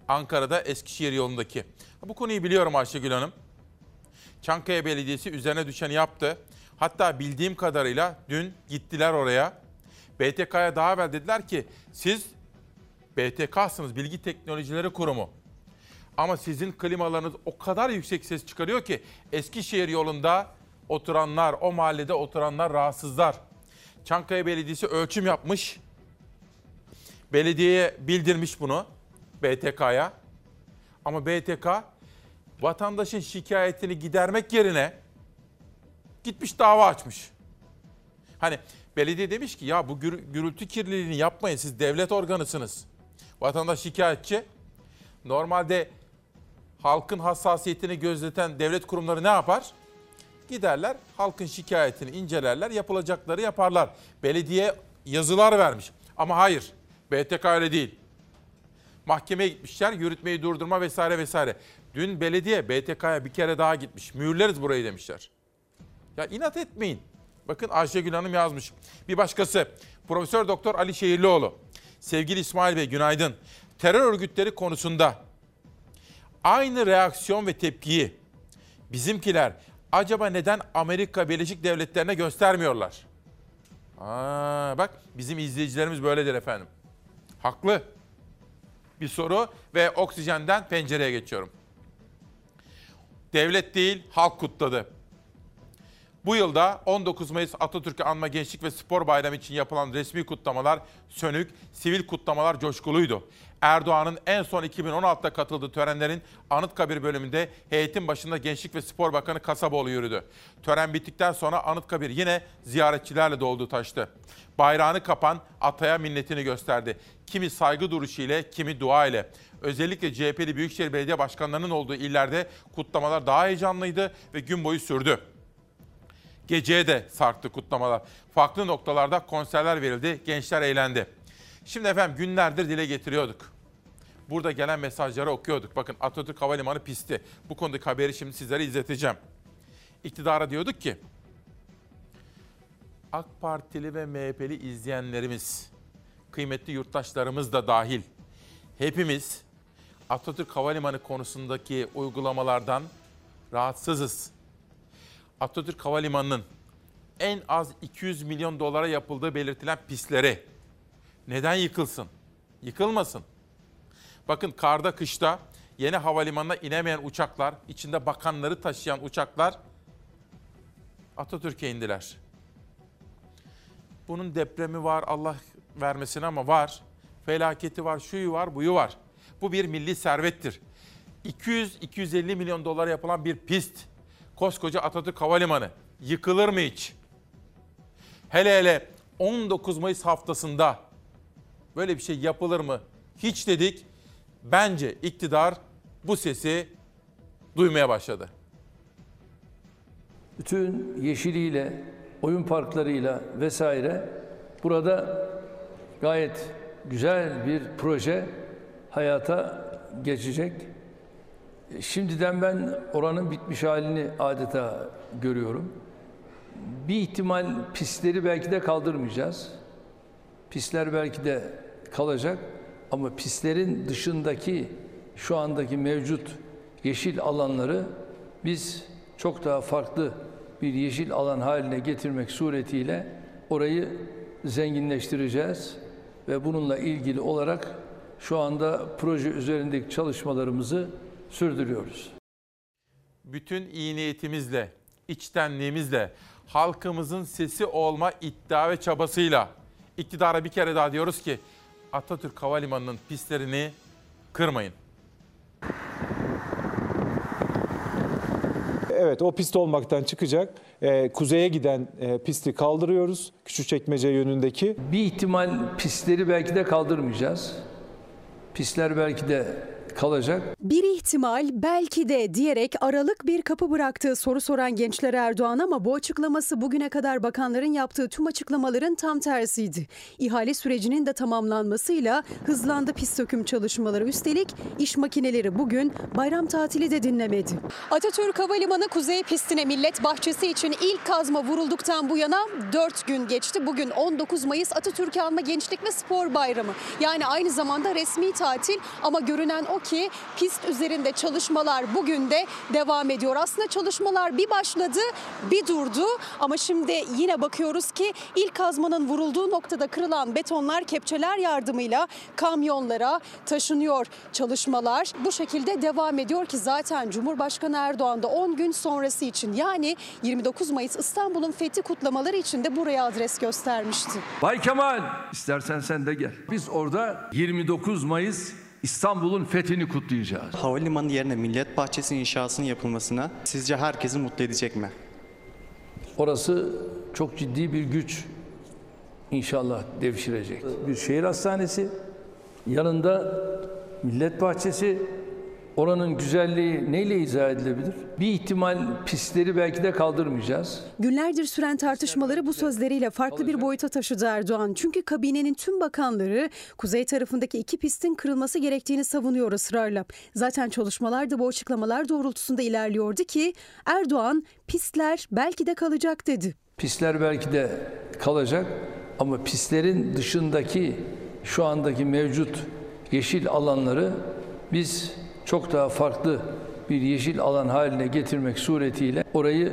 Ankara'da Eskişehir yolundaki. Bu konuyu biliyorum Ayşegül Hanım. Çankaya Belediyesi üzerine düşeni yaptı. Hatta bildiğim kadarıyla dün gittiler oraya. BTK'ya daha evvel dediler ki siz BTK'sınız Bilgi Teknolojileri Kurumu. Ama sizin klimalarınız o kadar yüksek ses çıkarıyor ki Eskişehir yolunda oturanlar, o mahallede oturanlar rahatsızlar. Çankaya Belediyesi ölçüm yapmış. Belediyeye bildirmiş bunu BTK'ya. Ama BTK vatandaşın şikayetini gidermek yerine gitmiş dava açmış. Hani belediye demiş ki ya bu gürültü kirliliğini yapmayın siz devlet organısınız. Vatandaş şikayetçi. Normalde halkın hassasiyetini gözeten devlet kurumları ne yapar? Giderler halkın şikayetini incelerler, yapılacakları yaparlar. Belediye yazılar vermiş. Ama hayır, BTK öyle değil. Mahkemeye gitmişler, yürütmeyi durdurma vesaire vesaire. Dün belediye BTK'ya bir kere daha gitmiş. Mühürleriz burayı demişler. Ya inat etmeyin. Bakın Ayşegül Hanım yazmış. Bir başkası Profesör Doktor Ali Şehirlioğlu. Sevgili İsmail Bey günaydın. Terör örgütleri konusunda aynı reaksiyon ve tepkiyi bizimkiler acaba neden Amerika Birleşik Devletleri'ne göstermiyorlar? Aa, bak bizim izleyicilerimiz böyledir efendim. Haklı. Bir soru ve oksijenden pencereye geçiyorum. Devlet değil, halk kutladı. Bu yılda 19 Mayıs Atatürk'ü anma Gençlik ve Spor Bayramı için yapılan resmi kutlamalar sönük, sivil kutlamalar coşkuluydu. Erdoğan'ın en son 2016'da katıldığı törenlerin Anıtkabir bölümünde heyetin başında Gençlik ve Spor Bakanı Kasaboğlu yürüdü. Tören bittikten sonra Anıtkabir yine ziyaretçilerle doldu taştı. Bayrağını kapan ataya minnetini gösterdi. Kimi saygı duruşu ile, kimi dua ile. Özellikle CHP'li Büyükşehir Belediye Başkanlarının olduğu illerde kutlamalar daha heyecanlıydı ve gün boyu sürdü. Geceye de sarktı kutlamalar. Farklı noktalarda konserler verildi, gençler eğlendi. Şimdi efendim günlerdir dile getiriyorduk. Burada gelen mesajları okuyorduk. Bakın Atatürk Havalimanı pisti. Bu konudaki haberi şimdi sizlere izleteceğim. İktidara diyorduk ki AK Partili ve MHP'li izleyenlerimiz, kıymetli yurttaşlarımız da dahil hepimiz Atatürk Havalimanı konusundaki uygulamalardan rahatsızız. Atatürk Havalimanı'nın en az 200 milyon dolara yapıldığı belirtilen pistleri neden yıkılsın? Yıkılmasın. Bakın karda kışta yeni havalimanına inemeyen uçaklar, içinde bakanları taşıyan uçaklar Atatürk'e indiler. Bunun depremi var Allah vermesin ama var. Felaketi var, şuyu var, buyu var. Bu bir milli servettir. 200-250 milyon dolar yapılan bir pist. Koskoca Atatürk Havalimanı. Yıkılır mı hiç? Hele hele 19 Mayıs haftasında böyle bir şey yapılır mı? Hiç dedik. Bence iktidar bu sesi duymaya başladı. Bütün yeşiliyle, oyun parklarıyla vesaire burada gayet güzel bir proje hayata geçecek. Şimdiden ben oranın bitmiş halini adeta görüyorum. Bir ihtimal pistleri belki de kaldırmayacağız. Pistler belki de kalacak ama pistlerin dışındaki şu andaki mevcut yeşil alanları biz çok daha farklı bir yeşil alan haline getirmek suretiyle orayı zenginleştireceğiz ve bununla ilgili olarak şu anda proje üzerindeki çalışmalarımızı sürdürüyoruz. Bütün iyi niyetimizle, içtenliğimizle, halkımızın sesi olma iddia ve çabasıyla iktidara bir kere daha diyoruz ki Atatürk Havalimanı'nın pistlerini kırmayın. Evet o pist olmaktan çıkacak. Ee, kuzeye giden e, pisti kaldırıyoruz. Küçükçekmece yönündeki. Bir ihtimal pistleri belki de kaldırmayacağız. Pistler belki de kalacak. Bir ihtimal belki de diyerek aralık bir kapı bıraktığı soru soran gençlere Erdoğan ama bu açıklaması bugüne kadar bakanların yaptığı tüm açıklamaların tam tersiydi. İhale sürecinin de tamamlanmasıyla hızlandı pist söküm çalışmaları. Üstelik iş makineleri bugün bayram tatili de dinlemedi. Atatürk Havalimanı Kuzey Pistine Millet Bahçesi için ilk kazma vurulduktan bu yana 4 gün geçti. Bugün 19 Mayıs Atatürk Anma Gençlik ve Spor Bayramı. Yani aynı zamanda resmi tatil ama görünen o ki pist üzerinde çalışmalar bugün de devam ediyor. Aslında çalışmalar bir başladı bir durdu ama şimdi yine bakıyoruz ki ilk kazmanın vurulduğu noktada kırılan betonlar kepçeler yardımıyla kamyonlara taşınıyor. Çalışmalar bu şekilde devam ediyor ki zaten Cumhurbaşkanı Erdoğan da 10 gün sonrası için yani 29 Mayıs İstanbul'un fethi kutlamaları için de buraya adres göstermişti. Bay Kemal istersen sen de gel. Biz orada 29 Mayıs İstanbul'un fethini kutlayacağız. Havalimanı yerine Millet Bahçesi inşasının yapılmasına sizce herkesi mutlu edecek mi? Orası çok ciddi bir güç inşallah devşirecek. Bir şehir hastanesi, yanında millet bahçesi, oranın güzelliği neyle izah edilebilir? Bir ihtimal pistleri belki de kaldırmayacağız. Günlerdir süren tartışmaları bu sözleriyle farklı bir boyuta taşıdı Erdoğan. Çünkü kabinenin tüm bakanları kuzey tarafındaki iki pistin kırılması gerektiğini savunuyor ısrarla. Zaten çalışmalar da bu açıklamalar doğrultusunda ilerliyordu ki Erdoğan pistler belki de kalacak dedi. Pistler belki de kalacak ama pistlerin dışındaki şu andaki mevcut yeşil alanları biz çok daha farklı bir yeşil alan haline getirmek suretiyle orayı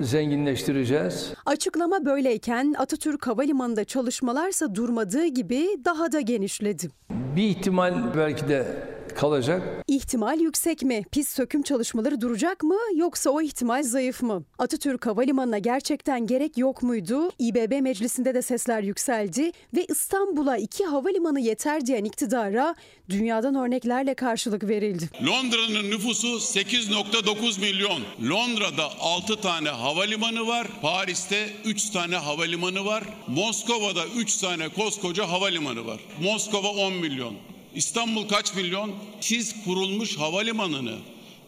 zenginleştireceğiz. Açıklama böyleyken Atatürk Havalimanı'nda çalışmalarsa durmadığı gibi daha da genişledi. Bir ihtimal belki de kalacak. İhtimal yüksek mi? Pist söküm çalışmaları duracak mı yoksa o ihtimal zayıf mı? Atatürk Havalimanı'na gerçekten gerek yok muydu? İBB meclisinde de sesler yükseldi ve İstanbul'a iki havalimanı yeter diyen iktidara dünyadan örneklerle karşılık verildi. Londra'nın nüfusu 8.9 milyon. Londra'da 6 tane havalimanı var. Paris'te 3 tane havalimanı var. Moskova'da 3 tane koskoca havalimanı var. Moskova 10 milyon. İstanbul kaç milyon? Siz kurulmuş havalimanını,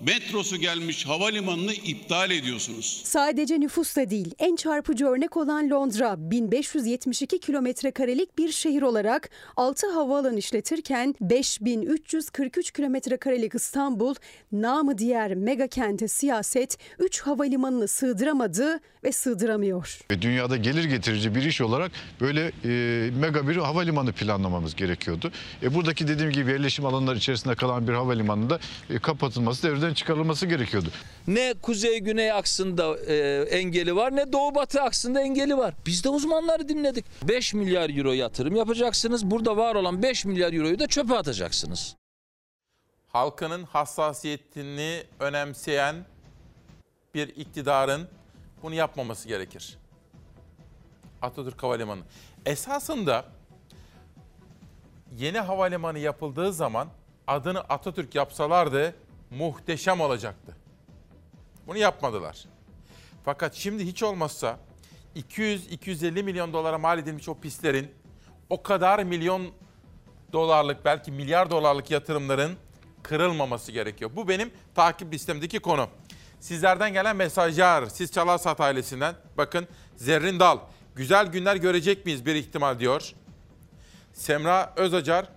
metrosu gelmiş havalimanını iptal ediyorsunuz. Sadece nüfus da değil, en çarpıcı örnek olan Londra 1572 kilometre karelik bir şehir olarak 6 havaalanı işletirken 5343 kilometre karelik İstanbul namı diğer mega kente siyaset 3 havalimanını sığdıramadı ve sığdıramıyor. Dünyada gelir getirici bir iş olarak böyle e, mega bir havalimanı planlamamız gerekiyordu. E, buradaki dediğim gibi yerleşim alanları içerisinde kalan bir havalimanında e, kapatılması devreden Bunların çıkarılması gerekiyordu. Ne kuzey güney aksında e, engeli var ne doğu batı aksında engeli var. Biz de uzmanları dinledik. 5 milyar euro yatırım yapacaksınız. Burada var olan 5 milyar euroyu da çöpe atacaksınız. halkının hassasiyetini önemseyen bir iktidarın bunu yapmaması gerekir. Atatürk Havalimanı. Esasında yeni havalimanı yapıldığı zaman adını Atatürk yapsalardı muhteşem olacaktı. Bunu yapmadılar. Fakat şimdi hiç olmazsa 200-250 milyon dolara mal edilmiş o pistlerin o kadar milyon dolarlık belki milyar dolarlık yatırımların kırılmaması gerekiyor. Bu benim takip listemdeki konu. Sizlerden gelen mesajlar, siz Çalarsat ailesinden. Bakın Zerrin Dal, güzel günler görecek miyiz bir ihtimal diyor. Semra Özacar,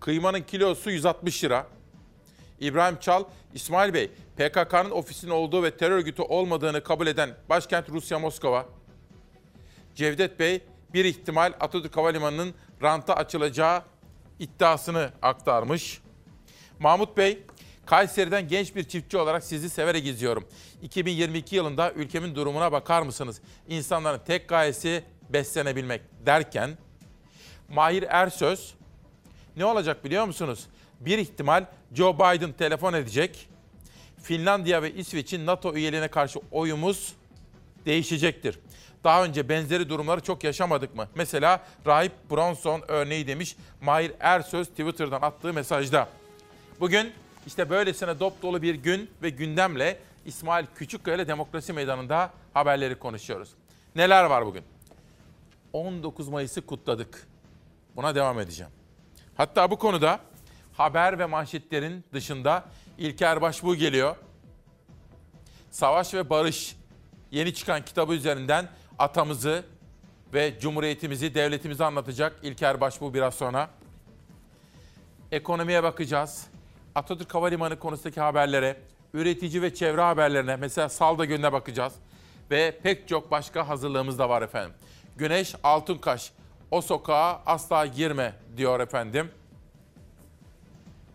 kıymanın kilosu 160 lira. İbrahim Çal, İsmail Bey, PKK'nın ofisinin olduğu ve terör örgütü olmadığını kabul eden başkent Rusya Moskova. Cevdet Bey, bir ihtimal Atatürk Havalimanı'nın ranta açılacağı iddiasını aktarmış. Mahmut Bey, Kayseri'den genç bir çiftçi olarak sizi severek izliyorum. 2022 yılında ülkemin durumuna bakar mısınız? İnsanların tek gayesi beslenebilmek derken Mahir Ersöz ne olacak biliyor musunuz? Bir ihtimal Joe Biden telefon edecek. Finlandiya ve İsveç'in NATO üyeliğine karşı oyumuz değişecektir. Daha önce benzeri durumları çok yaşamadık mı? Mesela Rahip Bronson örneği demiş Mahir Ersöz Twitter'dan attığı mesajda. Bugün işte böylesine dop dolu bir gün ve gündemle İsmail Küçükkaya ile Demokrasi Meydanı'nda haberleri konuşuyoruz. Neler var bugün? 19 Mayıs'ı kutladık. Buna devam edeceğim. Hatta bu konuda haber ve manşetlerin dışında İlker Başbuğ geliyor. Savaş ve Barış yeni çıkan kitabı üzerinden atamızı ve cumhuriyetimizi, devletimizi anlatacak İlker Başbuğ biraz sonra. Ekonomiye bakacağız. Atatürk Havalimanı konusundaki haberlere, üretici ve çevre haberlerine, mesela Salda Gölü'ne bakacağız. Ve pek çok başka hazırlığımız da var efendim. Güneş Altunkaş, o sokağa asla girme diyor efendim.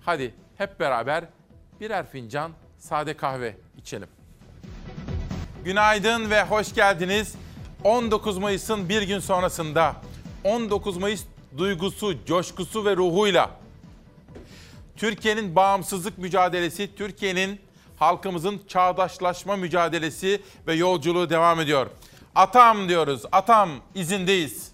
Hadi hep beraber birer fincan sade kahve içelim. Günaydın ve hoş geldiniz. 19 Mayıs'ın bir gün sonrasında 19 Mayıs duygusu, coşkusu ve ruhuyla Türkiye'nin bağımsızlık mücadelesi, Türkiye'nin halkımızın çağdaşlaşma mücadelesi ve yolculuğu devam ediyor. Atam diyoruz, atam izindeyiz.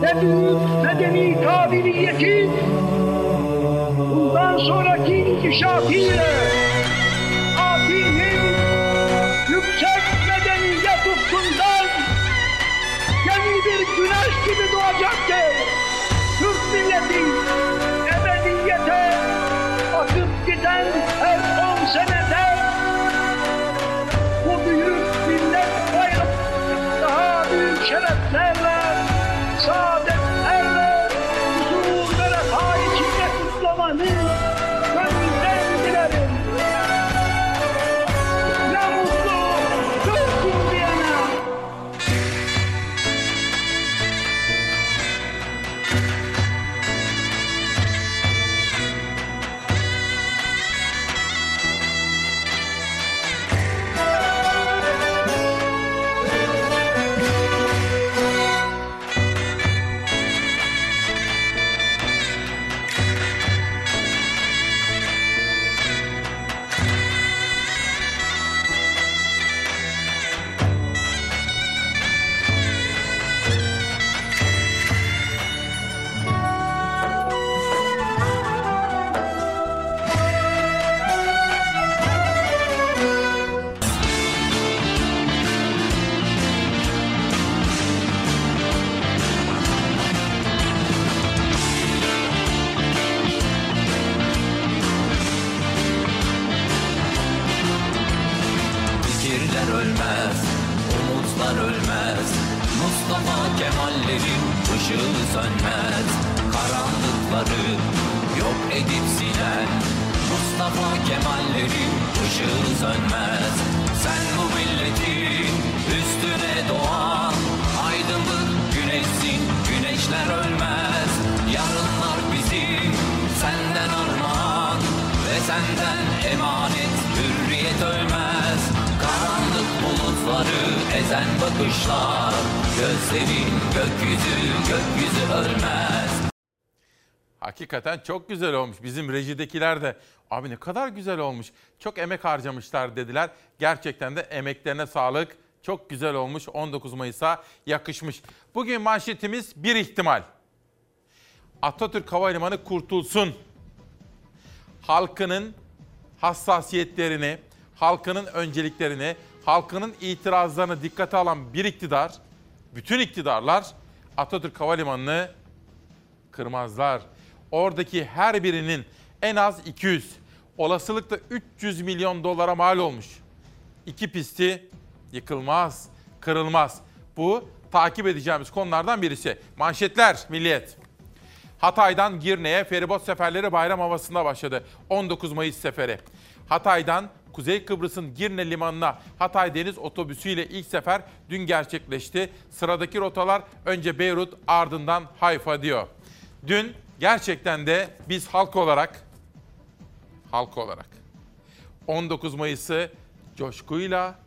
Ne büyük medeni kabiliyeti bundan sonraki inkişafıyla Fatih'in yüksek medeniyet ufkundan yeni bir güneş gibi doğacaktır. Türk milleti ebediyete akıp giden her on senede bu büyük millet bayram daha büyük şereflerle, ezen bakışlar Gözlerin gökyüzü gökyüzü ölmez Hakikaten çok güzel olmuş. Bizim rejidekiler de abi ne kadar güzel olmuş. Çok emek harcamışlar dediler. Gerçekten de emeklerine sağlık. Çok güzel olmuş. 19 Mayıs'a yakışmış. Bugün manşetimiz bir ihtimal. Atatürk Havalimanı kurtulsun. Halkının hassasiyetlerini, halkının önceliklerini, halkının itirazlarını dikkate alan bir iktidar, bütün iktidarlar Atatürk Havalimanı'nı kırmazlar. Oradaki her birinin en az 200, olasılıkla 300 milyon dolara mal olmuş. İki pisti yıkılmaz, kırılmaz. Bu takip edeceğimiz konulardan birisi. Manşetler Milliyet. Hatay'dan Girne'ye feribot seferleri bayram havasında başladı. 19 Mayıs seferi. Hatay'dan Kuzey Kıbrıs'ın Girne limanına Hatay Deniz Otobüsü ile ilk sefer dün gerçekleşti. Sıradaki rotalar önce Beyrut ardından Hayfa diyor. Dün gerçekten de biz halk olarak halk olarak 19 Mayıs'ı coşkuyla,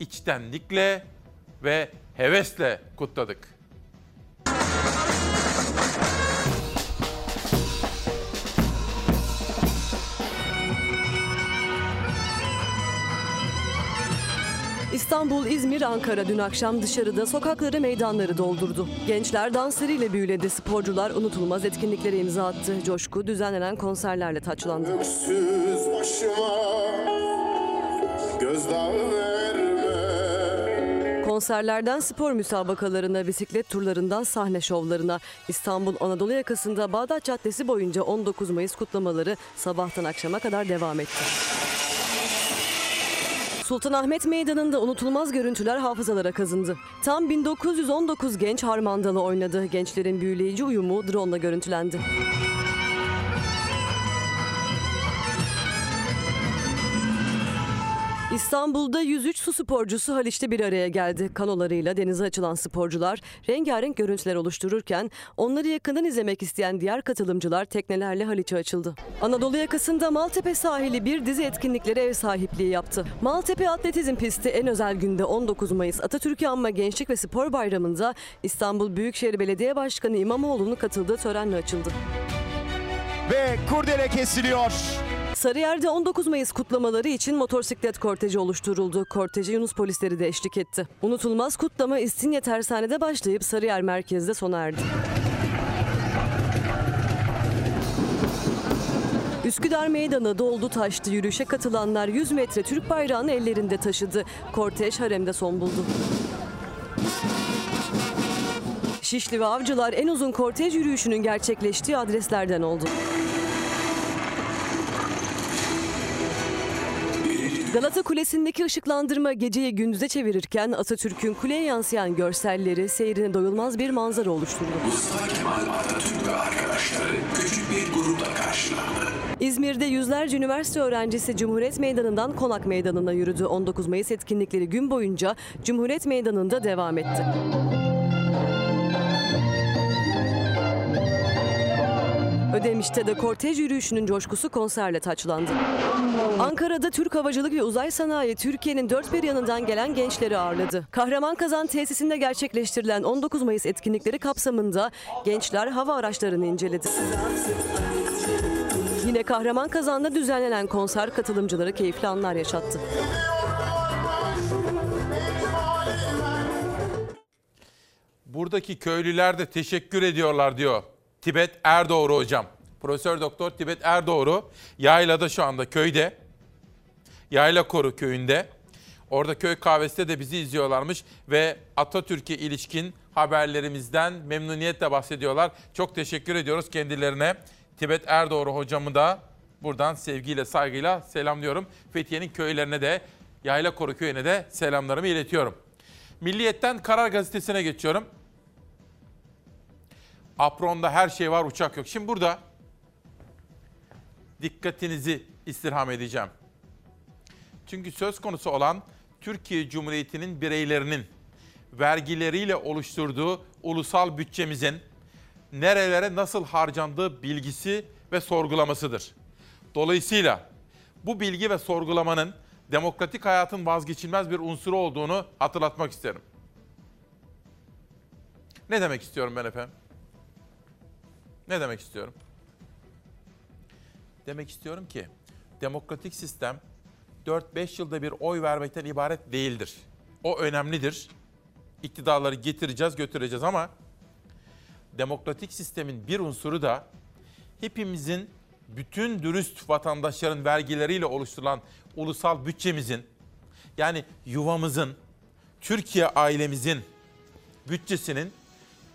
içtenlikle ve hevesle kutladık. İstanbul, İzmir, Ankara dün akşam dışarıda sokakları, meydanları doldurdu. Gençler danslarıyla büyüledi, sporcular unutulmaz etkinliklere imza attı. Coşku düzenlenen konserlerle taçlandı. Öksüz başıma gözdağı verme. Konserlerden spor müsabakalarına, bisiklet turlarından sahne şovlarına İstanbul Anadolu yakasında Bağdat Caddesi boyunca 19 Mayıs kutlamaları sabahtan akşama kadar devam etti. Sultanahmet Meydanı'nda unutulmaz görüntüler hafızalara kazındı. Tam 1919 genç harmandalı oynadı. Gençlerin büyüleyici uyumu drone görüntülendi. İstanbul'da 103 su sporcusu Haliç'te bir araya geldi. Kanolarıyla denize açılan sporcular rengarenk görüntüler oluştururken onları yakından izlemek isteyen diğer katılımcılar teknelerle Haliç'e açıldı. Anadolu yakasında Maltepe sahili bir dizi etkinliklere ev sahipliği yaptı. Maltepe Atletizm pisti en özel günde 19 Mayıs Atatürk'ü Anma Gençlik ve Spor Bayramı'nda İstanbul Büyükşehir Belediye Başkanı İmamoğlu'nun katıldığı törenle açıldı. Ve kurdele kesiliyor. Sarıyer'de 19 Mayıs kutlamaları için motosiklet korteji oluşturuldu. Korteje Yunus polisleri de eşlik etti. Unutulmaz kutlama İstinye Tersane'de başlayıp Sarıyer merkezde sona erdi. Üsküdar Meydanı doldu taştı. Yürüyüşe katılanlar 100 metre Türk bayrağını ellerinde taşıdı. Kortej haremde son buldu. Şişli ve Avcılar en uzun kortej yürüyüşünün gerçekleştiği adreslerden oldu. Galata Kulesi'ndeki ışıklandırma geceyi gündüze çevirirken Atatürk'ün kuleye yansıyan görselleri seyrine doyulmaz bir manzara oluşturdu. Mustafa Kemal Atatürk ve arkadaşları küçük bir grupla karşılandı. İzmir'de yüzlerce üniversite öğrencisi Cumhuriyet Meydanı'ndan Konak Meydanı'na yürüdü. 19 Mayıs etkinlikleri gün boyunca Cumhuriyet Meydanı'nda devam etti. Ödemiş'te de kortej yürüyüşünün coşkusu konserle taçlandı. Ankara'da Türk Havacılık ve Uzay Sanayi Türkiye'nin dört bir yanından gelen gençleri ağırladı. Kahraman Kazan tesisinde gerçekleştirilen 19 Mayıs etkinlikleri kapsamında gençler hava araçlarını inceledi. Yine Kahraman Kazan'da düzenlenen konser katılımcıları keyifli anlar yaşattı. Buradaki köylüler de teşekkür ediyorlar diyor. Tibet Erdoğru hocam. Profesör Doktor Tibet Erdoğru Yayla'da şu anda köyde. Yayla Koru köyünde. Orada köy kahvesinde de bizi izliyorlarmış ve Atatürk'e ilişkin haberlerimizden memnuniyetle bahsediyorlar. Çok teşekkür ediyoruz kendilerine. Tibet Erdoğru hocamı da buradan sevgiyle, saygıyla selamlıyorum. Fethiye'nin köylerine de, Yayla Koru köyüne de selamlarımı iletiyorum. Milliyet'ten Karar Gazetesi'ne geçiyorum. Apron'da her şey var, uçak yok. Şimdi burada dikkatinizi istirham edeceğim. Çünkü söz konusu olan Türkiye Cumhuriyeti'nin bireylerinin vergileriyle oluşturduğu ulusal bütçemizin nerelere nasıl harcandığı bilgisi ve sorgulamasıdır. Dolayısıyla bu bilgi ve sorgulamanın demokratik hayatın vazgeçilmez bir unsuru olduğunu hatırlatmak isterim. Ne demek istiyorum ben efendim? Ne demek istiyorum? Demek istiyorum ki demokratik sistem 4-5 yılda bir oy vermekten ibaret değildir. O önemlidir. İktidarları getireceğiz, götüreceğiz ama demokratik sistemin bir unsuru da hepimizin bütün dürüst vatandaşların vergileriyle oluşturulan ulusal bütçemizin yani yuvamızın, Türkiye ailemizin bütçesinin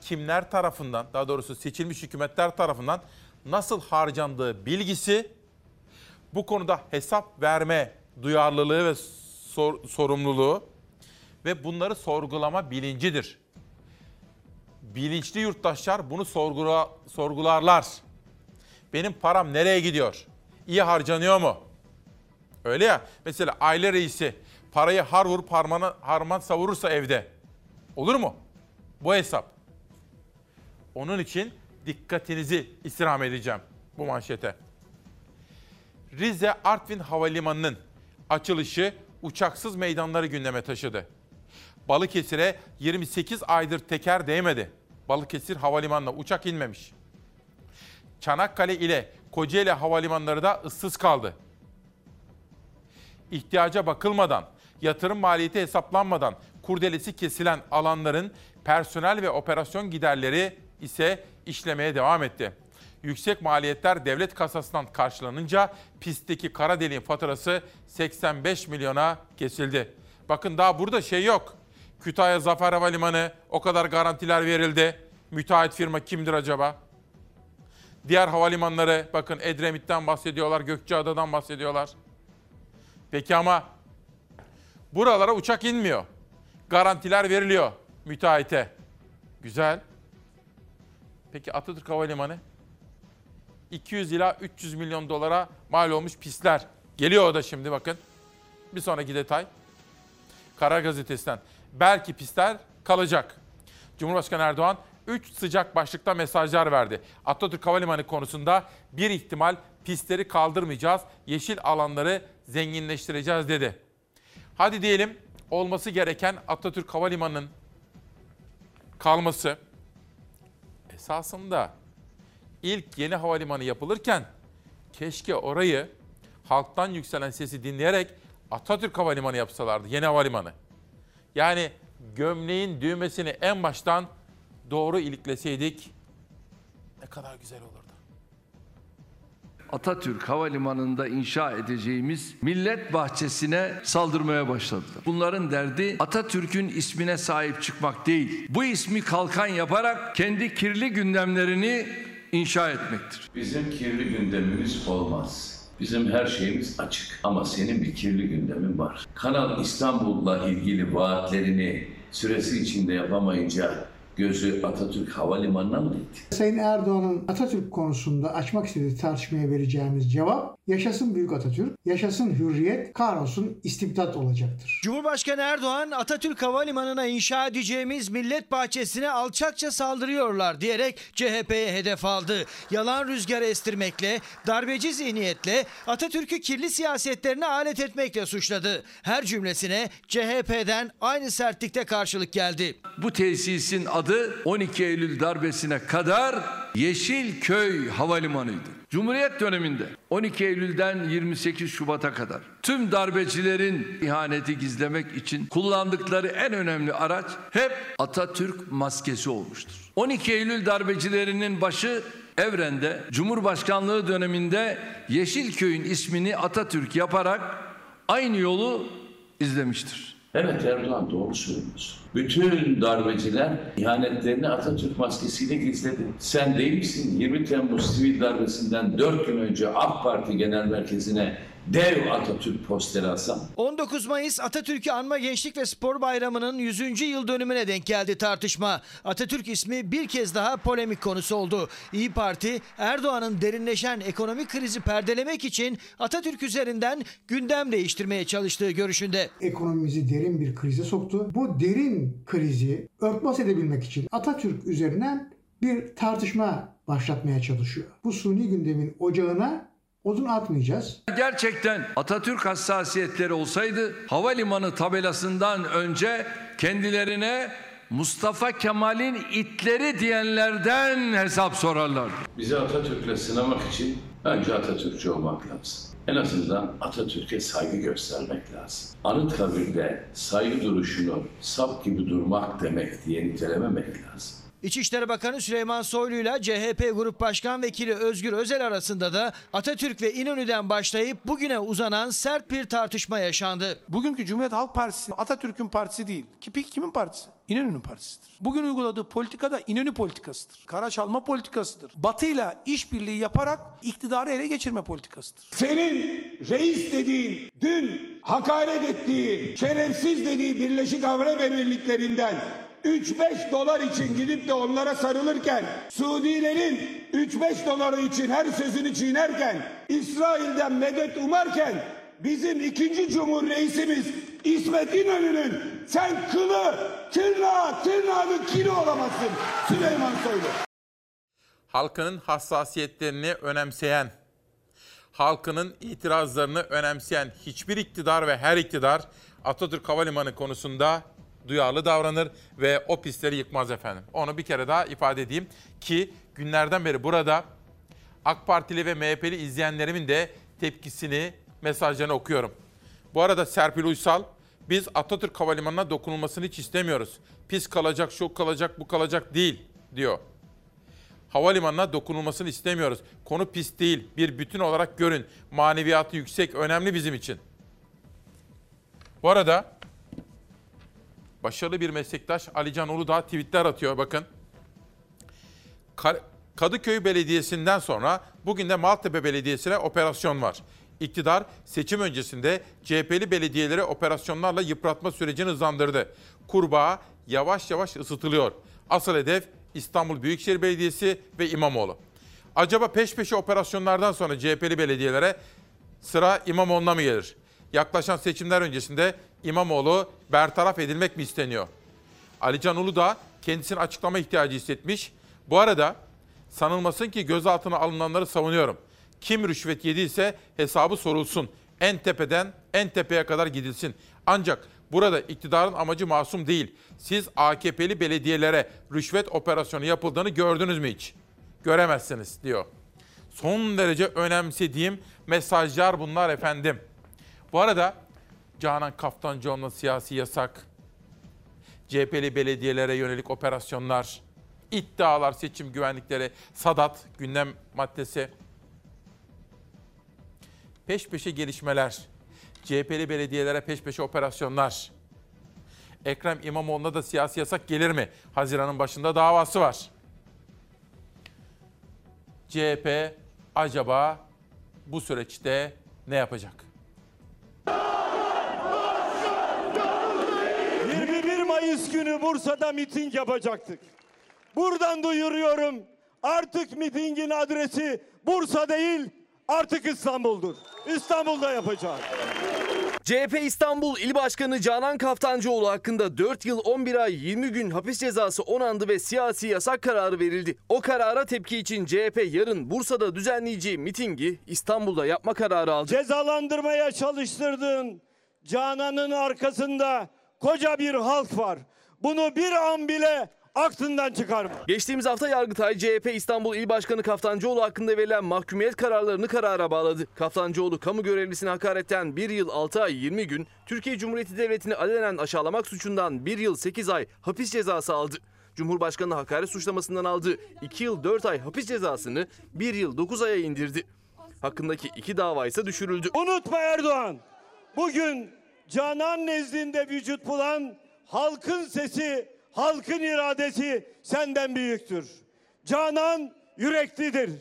kimler tarafından, daha doğrusu seçilmiş hükümetler tarafından nasıl harcandığı bilgisi bu konuda hesap verme duyarlılığı ve sor- sorumluluğu ve bunları sorgulama bilincidir. Bilinçli yurttaşlar bunu sorgula, sorgularlar. Benim param nereye gidiyor? İyi harcanıyor mu? Öyle ya. Mesela aile reisi parayı har vurup harman savurursa evde. Olur mu? Bu hesap. Onun için dikkatinizi istirham edeceğim bu manşete. Rize Artvin Havalimanı'nın açılışı uçaksız meydanları gündeme taşıdı. Balıkesir'e 28 aydır teker değmedi. Balıkesir Havalimanı'na uçak inmemiş. Çanakkale ile Kocaeli havalimanları da ıssız kaldı. İhtiyaca bakılmadan, yatırım maliyeti hesaplanmadan kurdelesi kesilen alanların personel ve operasyon giderleri ise işlemeye devam etti. Yüksek maliyetler devlet kasasından karşılanınca pistteki kara deliğin faturası 85 milyona kesildi. Bakın daha burada şey yok. Kütahya Zafer Havalimanı o kadar garantiler verildi. Müteahhit firma kimdir acaba? Diğer havalimanları bakın Edremit'ten bahsediyorlar, Gökçeada'dan bahsediyorlar. Peki ama buralara uçak inmiyor. Garantiler veriliyor müteahhite. Güzel. Peki Atatürk Havalimanı? 200 ila 300 milyon dolara mal olmuş pistler. Geliyor o da şimdi bakın. Bir sonraki detay. Karar Gazetesi'nden. Belki pistler kalacak. Cumhurbaşkanı Erdoğan 3 sıcak başlıkta mesajlar verdi. Atatürk Havalimanı konusunda bir ihtimal pistleri kaldırmayacağız, yeşil alanları zenginleştireceğiz dedi. Hadi diyelim olması gereken Atatürk Havalimanı'nın kalması esasında ilk yeni havalimanı yapılırken keşke orayı halktan yükselen sesi dinleyerek Atatürk Havalimanı yapsalardı, yeni havalimanı. Yani gömleğin düğmesini en baştan doğru ilikleseydik ne kadar güzel olurdu. Atatürk Havalimanı'nda inşa edeceğimiz millet bahçesine saldırmaya başladılar. Bunların derdi Atatürk'ün ismine sahip çıkmak değil. Bu ismi kalkan yaparak kendi kirli gündemlerini inşa etmektir. Bizim kirli gündemimiz olmaz. Bizim her şeyimiz açık. Ama senin bir kirli gündemin var. Kanal İstanbul'la ilgili vaatlerini süresi içinde yapamayınca gözü Atatürk Havalimanı'na mı gitti? Sayın Erdoğan'ın Atatürk konusunda açmak istediği tartışmaya vereceğimiz cevap yaşasın Büyük Atatürk, yaşasın Hürriyet, kahrolsun istibdat olacaktır. Cumhurbaşkanı Erdoğan Atatürk Havalimanı'na inşa edeceğimiz millet bahçesine alçakça saldırıyorlar diyerek CHP'ye hedef aldı. Yalan rüzgar estirmekle, darbeci zihniyetle, Atatürk'ü kirli siyasetlerine alet etmekle suçladı. Her cümlesine CHP'den aynı sertlikte karşılık geldi. Bu tesisin adı 12 Eylül darbesine kadar Yeşilköy Havalimanı'ydı. Cumhuriyet döneminde 12 Eylül'den 28 Şubat'a kadar tüm darbecilerin ihaneti gizlemek için kullandıkları en önemli araç hep Atatürk maskesi olmuştur. 12 Eylül darbecilerinin başı Evren'de Cumhurbaşkanlığı döneminde Yeşilköy'ün ismini Atatürk yaparak aynı yolu izlemiştir. Evet Erdoğan doğru söylüyorsun. Bütün darbeciler ihanetlerini Atatürk maskesiyle gizledi. Sen değil misin 20 Temmuz sivil darbesinden 4 gün önce AK Parti Genel Merkezi'ne dev Atatürk posteri asan? 19 Mayıs Atatürk'ü Anma Gençlik ve Spor Bayramı'nın 100. yıl dönümüne denk geldi tartışma. Atatürk ismi bir kez daha polemik konusu oldu. İyi Parti Erdoğan'ın derinleşen ekonomik krizi perdelemek için Atatürk üzerinden gündem değiştirmeye çalıştığı görüşünde. Ekonomimizi derin bir krize soktu. Bu derin krizi örtbas edebilmek için Atatürk üzerinden bir tartışma başlatmaya çalışıyor. Bu suni gündemin ocağına Odun atmayacağız. Gerçekten Atatürk hassasiyetleri olsaydı havalimanı tabelasından önce kendilerine Mustafa Kemal'in itleri diyenlerden hesap sorarlardı. Bizi Atatürk'le sınamak için önce Atatürkçü olmak lazım. En azından Atatürk'e saygı göstermek lazım. Anıtkabir'de saygı duruşunu sap gibi durmak demek diye nitelememek lazım. İçişleri Bakanı Süleyman Soylu ile CHP Grup Başkan Vekili Özgür Özel arasında da Atatürk ve İnönü'den başlayıp bugüne uzanan sert bir tartışma yaşandı. Bugünkü Cumhuriyet Halk Partisi Atatürk'ün partisi değil. Ki peki kimin partisi? İnönü'nün partisidir. Bugün uyguladığı politika da İnönü politikasıdır. Kara çalma politikasıdır. Batı'yla işbirliği yaparak iktidarı ele geçirme politikasıdır. Senin reis dediğin, dün hakaret ettiği, şerefsiz dediği Birleşik Arap Emirlikleri'nden 3-5 dolar için gidip de onlara sarılırken, Suudilerin 3-5 doları için her sözünü çiğnerken, İsrail'den medet umarken, bizim ikinci cumhur reisimiz İsmet İnönü'nün sen kılı, tırnağı, tırnağının kili olamazsın Süleyman Soylu. halkının hassasiyetlerini önemseyen, halkının itirazlarını önemseyen hiçbir iktidar ve her iktidar Atatürk Havalimanı konusunda duyarlı davranır ve o pistleri yıkmaz efendim. Onu bir kere daha ifade edeyim ki günlerden beri burada AK Partili ve MHP'li izleyenlerimin de tepkisini, mesajlarını okuyorum. Bu arada Serpil Uysal, biz Atatürk Havalimanı'na dokunulmasını hiç istemiyoruz. Pis kalacak, şu kalacak, bu kalacak değil diyor havalimanına dokunulmasını istemiyoruz. Konu pis değil, bir bütün olarak görün. Maneviyatı yüksek, önemli bizim için. Bu arada başarılı bir meslektaş Alican Uludağ tweetler atıyor bakın. Kadıköy Belediyesi'nden sonra bugün de Maltepe Belediyesi'ne operasyon var. İktidar seçim öncesinde CHP'li belediyeleri operasyonlarla yıpratma sürecini hızlandırdı. Kurbağa yavaş yavaş ısıtılıyor. Asıl hedef İstanbul Büyükşehir Belediyesi ve İmamoğlu. Acaba peş peşe operasyonlardan sonra CHP'li belediyelere sıra İmamoğlu'na mı gelir? Yaklaşan seçimler öncesinde İmamoğlu bertaraf edilmek mi isteniyor? Alican Uludağ kendisini açıklama ihtiyacı hissetmiş. Bu arada sanılmasın ki gözaltına alınanları savunuyorum. Kim rüşvet yediyse hesabı sorulsun. En tepeden en tepeye kadar gidilsin. Ancak burada iktidarın amacı masum değil. Siz AKP'li belediyelere rüşvet operasyonu yapıldığını gördünüz mü hiç? Göremezsiniz diyor. Son derece önemsediğim mesajlar bunlar efendim. Bu arada Canan Kaftancıoğlu'na siyasi yasak, CHP'li belediyelere yönelik operasyonlar, iddialar, seçim güvenlikleri, Sadat gündem maddesi. Peş peşe gelişmeler, CHP'li belediyelere peş peşe operasyonlar. Ekrem İmamoğlu'na da siyasi yasak gelir mi? Haziran'ın başında davası var. CHP acaba bu süreçte ne yapacak? 21 Mayıs günü Bursa'da miting yapacaktık. Buradan duyuruyorum. Artık mitingin adresi Bursa değil, artık İstanbul'dur. İstanbul'da yapacağız. CHP İstanbul İl Başkanı Canan Kaftancıoğlu hakkında 4 yıl 11 ay 20 gün hapis cezası onandı ve siyasi yasak kararı verildi. O karara tepki için CHP yarın Bursa'da düzenleyeceği mitingi İstanbul'da yapma kararı aldı. Cezalandırmaya çalıştırdığın Canan'ın arkasında koca bir halk var. Bunu bir an bile aklından çıkarma. Geçtiğimiz hafta Yargıtay CHP İstanbul İl Başkanı Kaftancıoğlu hakkında verilen mahkumiyet kararlarını karara bağladı. Kaftancıoğlu kamu görevlisine hakaretten 1 yıl 6 ay 20 gün, Türkiye Cumhuriyeti Devleti'ni alenen aşağılamak suçundan 1 yıl 8 ay hapis cezası aldı. Cumhurbaşkanı hakaret suçlamasından aldığı 2 yıl 4 ay hapis cezasını 1 yıl 9 aya indirdi. Hakkındaki iki dava ise düşürüldü. Unutma Erdoğan. Bugün Canan nezdinde vücut bulan halkın sesi, halkın iradesi senden büyüktür. Canan yüreklidir.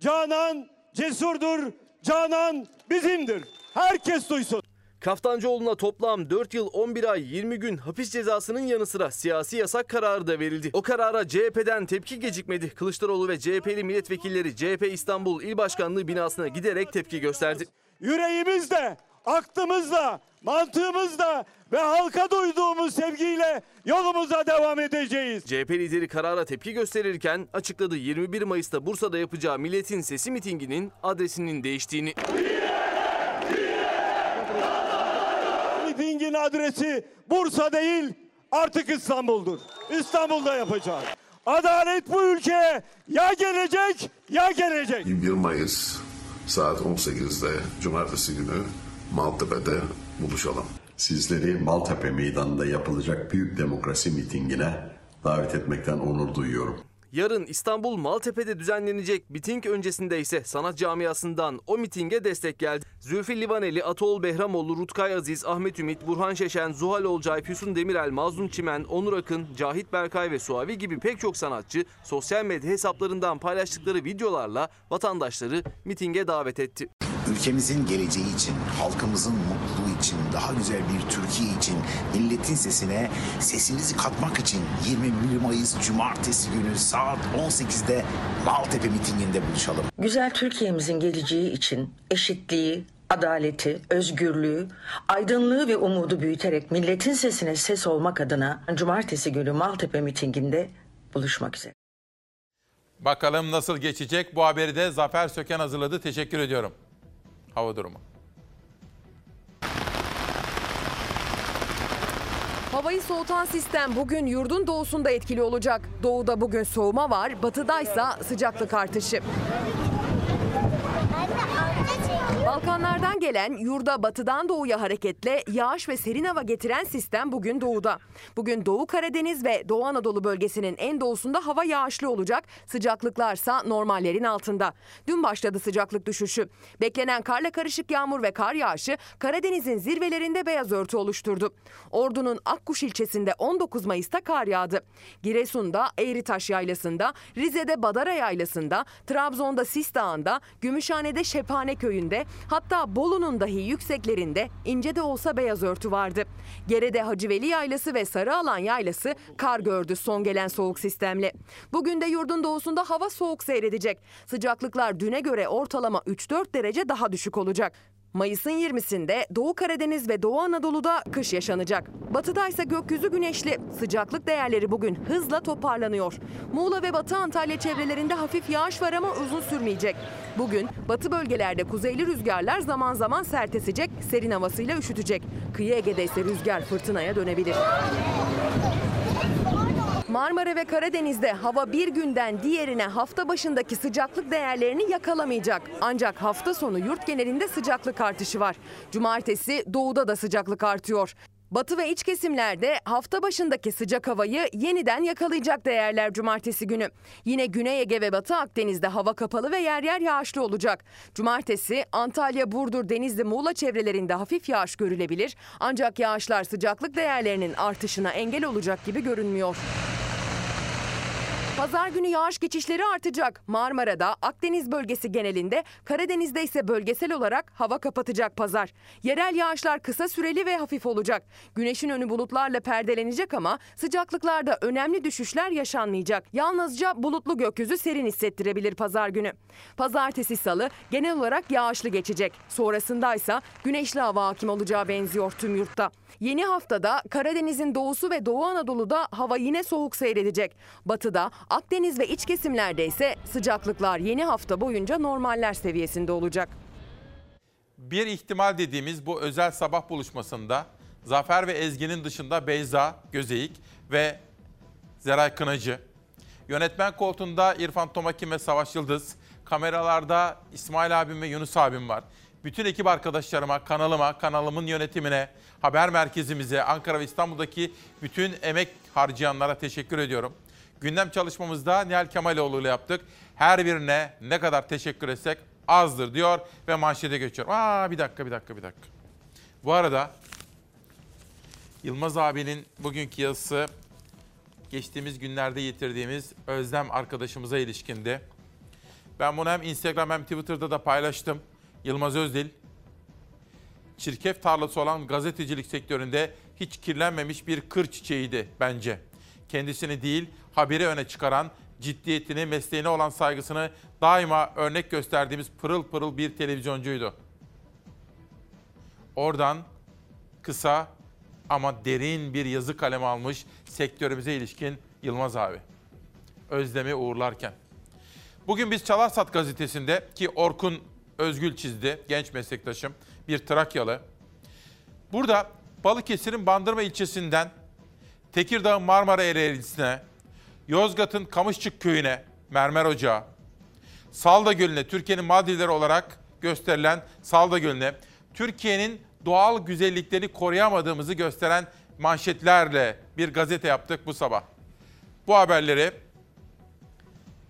Canan cesurdur. Canan bizimdir. Herkes duysun. Kaftancıoğlu'na toplam 4 yıl 11 ay 20 gün hapis cezasının yanı sıra siyasi yasak kararı da verildi. O karara CHP'den tepki gecikmedi. Kılıçdaroğlu ve CHP'li milletvekilleri CHP İstanbul İl Başkanlığı binasına giderek tepki gösterdi. Yüreğimizde, aklımızda, mantığımızla ve halka duyduğumuz sevgiyle yolumuza devam edeceğiz. CHP lideri karara tepki gösterirken açıkladı 21 Mayıs'ta Bursa'da yapacağı Milletin Sesi mitinginin adresinin değiştiğini. Mitingin adresi Bursa değil artık İstanbul'dur. İstanbul'da yapacağız. Adalet bu ülkeye ya gelecek ya gelecek. 21 Mayıs saat 18'de Cumartesi günü Maltepe'de buluşalım. Sizleri Maltepe Meydanı'nda yapılacak büyük demokrasi mitingine davet etmekten onur duyuyorum. Yarın İstanbul Maltepe'de düzenlenecek miting öncesinde ise sanat camiasından o mitinge destek geldi. Zülfü Livaneli, Atol Behramoğlu, Rutkay Aziz, Ahmet Ümit, Burhan Şeşen, Zuhal Olcay, Füsun Demirel, Mazlum Çimen, Onur Akın, Cahit Berkay ve Suavi gibi pek çok sanatçı sosyal medya hesaplarından paylaştıkları videolarla vatandaşları mitinge davet etti. Ülkemizin geleceği için, halkımızın mutluluğu için, daha güzel bir Türkiye için, milletin sesine sesimizi katmak için 21 Mayıs Cumartesi günü saat 18'de Maltepe mitinginde buluşalım. Güzel Türkiye'mizin geleceği için eşitliği, adaleti, özgürlüğü, aydınlığı ve umudu büyüterek milletin sesine ses olmak adına Cumartesi günü Maltepe mitinginde buluşmak üzere. Bakalım nasıl geçecek? Bu haberi de Zafer Söken hazırladı. Teşekkür ediyorum. Hava durumu. Havayı soğutan sistem bugün yurdun doğusunda etkili olacak. Doğuda bugün soğuma var, batıdaysa sıcaklık artışı. Balkanlardan gelen yurda batıdan doğuya hareketle yağış ve serin hava getiren sistem bugün doğuda. Bugün Doğu Karadeniz ve Doğu Anadolu bölgesinin en doğusunda hava yağışlı olacak. Sıcaklıklarsa normallerin altında. Dün başladı sıcaklık düşüşü. Beklenen karla karışık yağmur ve kar yağışı Karadeniz'in zirvelerinde beyaz örtü oluşturdu. Ordu'nun Akkuş ilçesinde 19 Mayıs'ta kar yağdı. Giresun'da Eğritaş Yaylası'nda, Rize'de Badara Yaylası'nda, Trabzon'da Sis Dağı'nda, Gümüşhane'de Şephane Köyü'nde, Hatta Bolu'nun dahi yükseklerinde ince de olsa beyaz örtü vardı. Gerede Hacıveli Yaylası ve Sarıalan Yaylası kar gördü son gelen soğuk sistemle. Bugün de yurdun doğusunda hava soğuk seyredecek. Sıcaklıklar düne göre ortalama 3-4 derece daha düşük olacak. Mayıs'ın 20'sinde Doğu Karadeniz ve Doğu Anadolu'da kış yaşanacak. Batıda ise gökyüzü güneşli. Sıcaklık değerleri bugün hızla toparlanıyor. Muğla ve Batı Antalya çevrelerinde hafif yağış var ama uzun sürmeyecek. Bugün batı bölgelerde kuzeyli rüzgarlar zaman zaman sert esecek, serin havasıyla üşütecek. Kıyı Ege'de ise rüzgar fırtınaya dönebilir. Marmara ve Karadeniz'de hava bir günden diğerine hafta başındaki sıcaklık değerlerini yakalamayacak. Ancak hafta sonu yurt genelinde sıcaklık artışı var. Cumartesi doğuda da sıcaklık artıyor. Batı ve iç kesimlerde hafta başındaki sıcak havayı yeniden yakalayacak değerler cumartesi günü. Yine Güney Ege ve Batı Akdeniz'de hava kapalı ve yer yer yağışlı olacak. Cumartesi Antalya, Burdur, Denizli, Muğla çevrelerinde hafif yağış görülebilir. Ancak yağışlar sıcaklık değerlerinin artışına engel olacak gibi görünmüyor. Pazar günü yağış geçişleri artacak. Marmara'da, Akdeniz bölgesi genelinde, Karadeniz'de ise bölgesel olarak hava kapatacak pazar. Yerel yağışlar kısa süreli ve hafif olacak. Güneşin önü bulutlarla perdelenecek ama sıcaklıklarda önemli düşüşler yaşanmayacak. Yalnızca bulutlu gökyüzü serin hissettirebilir pazar günü. Pazartesi salı genel olarak yağışlı geçecek. Sonrasındaysa güneşli hava hakim olacağı benziyor tüm yurtta. Yeni haftada Karadeniz'in doğusu ve Doğu Anadolu'da hava yine soğuk seyredecek. Batıda, Akdeniz ve iç kesimlerde ise sıcaklıklar yeni hafta boyunca normaller seviyesinde olacak. Bir ihtimal dediğimiz bu özel sabah buluşmasında Zafer ve Ezgi'nin dışında Beyza Gözeyik ve Zeray Kınacı, yönetmen koltuğunda İrfan Tomakin ve Savaş Yıldız, kameralarda İsmail abim ve Yunus abim var. Bütün ekip arkadaşlarıma, kanalıma, kanalımın yönetimine, haber merkezimize, Ankara ve İstanbul'daki bütün emek harcayanlara teşekkür ediyorum. Gündem çalışmamızda Nihal Kemaloğlu ile yaptık. Her birine ne kadar teşekkür etsek azdır diyor ve manşete geçiyorum. Aa bir dakika bir dakika bir dakika. Bu arada Yılmaz abinin bugünkü yazısı geçtiğimiz günlerde yitirdiğimiz Özlem arkadaşımıza ilişkindi. Ben bunu hem Instagram hem Twitter'da da paylaştım. Yılmaz Özdil, çirkef tarlası olan gazetecilik sektöründe hiç kirlenmemiş bir kır çiçeğiydi bence. Kendisini değil, haberi öne çıkaran, ciddiyetini, mesleğine olan saygısını daima örnek gösterdiğimiz pırıl pırıl bir televizyoncuydu. Oradan kısa ama derin bir yazı kalemi almış sektörümüze ilişkin Yılmaz abi. Özlem'i uğurlarken. Bugün biz Çalarsat gazetesinde ki Orkun Özgül çizdi, genç meslektaşım, bir Trakyalı. Burada Balıkesir'in Bandırma ilçesinden Tekirdağ'ın Marmara Ereğlisi'ne, Yozgat'ın Kamışçık köyüne, Mermer Ocağı, Salda Gölü'ne, Türkiye'nin Maldivleri olarak gösterilen Salda Gölü'ne, Türkiye'nin doğal güzelliklerini koruyamadığımızı gösteren manşetlerle bir gazete yaptık bu sabah. Bu haberleri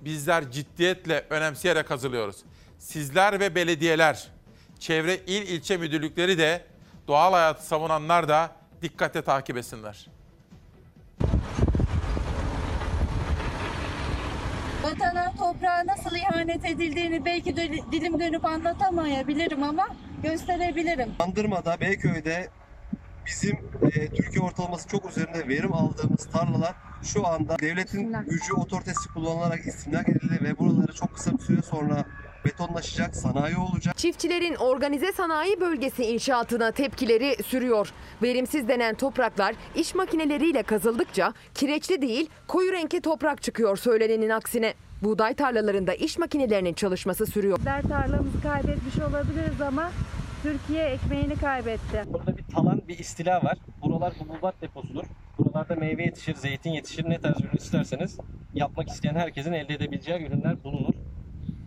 bizler ciddiyetle önemseyerek hazırlıyoruz. Sizler ve belediyeler, çevre il ilçe müdürlükleri de doğal hayatı savunanlar da dikkatle takip etsinler. Vatana, toprağa nasıl ihanet edildiğini belki de dilim dönüp anlatamayabilirim ama gösterebilirim. Bandırma'da, Beyköy'de bizim e, Türkiye ortalaması çok üzerinde verim aldığımız tarlalar şu anda devletin gücü otoritesi kullanılarak istimlak edildi ve buraları çok kısa bir süre sonra betonlaşacak, sanayi olacak. Çiftçilerin organize sanayi bölgesi inşaatına tepkileri sürüyor. Verimsiz denen topraklar iş makineleriyle kazıldıkça kireçli değil koyu renkli toprak çıkıyor söylenenin aksine. Buğday tarlalarında iş makinelerinin çalışması sürüyor. Bizler tarlamızı kaybetmiş olabiliriz ama Türkiye ekmeğini kaybetti. Burada bir talan, bir istila var. Buralar hububat deposudur. Buralarda meyve yetişir, zeytin yetişir. Ne tarz ürün isterseniz yapmak isteyen herkesin elde edebileceği ürünler bulunur.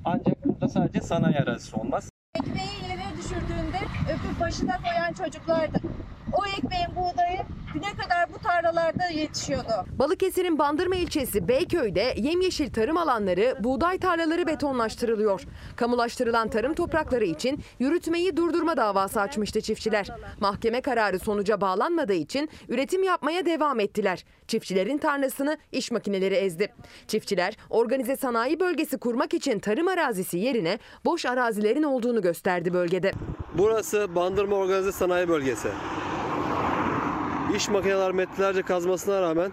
Ancak burada sadece sanayi arazisi olmaz. Ekmeği yere düşürdüğünde öpüp başına koyan çocuklardı. O ekmeğin buğdayı güne kadar bu tarlalarda yetişiyordu. Balıkesir'in Bandırma ilçesi Beyköy'de yemyeşil tarım alanları, buğday tarlaları betonlaştırılıyor. Kamulaştırılan tarım toprakları için yürütmeyi durdurma davası açmıştı çiftçiler. Mahkeme kararı sonuca bağlanmadığı için üretim yapmaya devam ettiler. Çiftçilerin tarlasını iş makineleri ezdi. Çiftçiler organize sanayi bölgesi kurmak için tarım arazisi yerine boş arazilerin olduğunu gösterdi bölgede. Burası Bandırma Organize Sanayi Bölgesi. İş makineler metrelerce kazmasına rağmen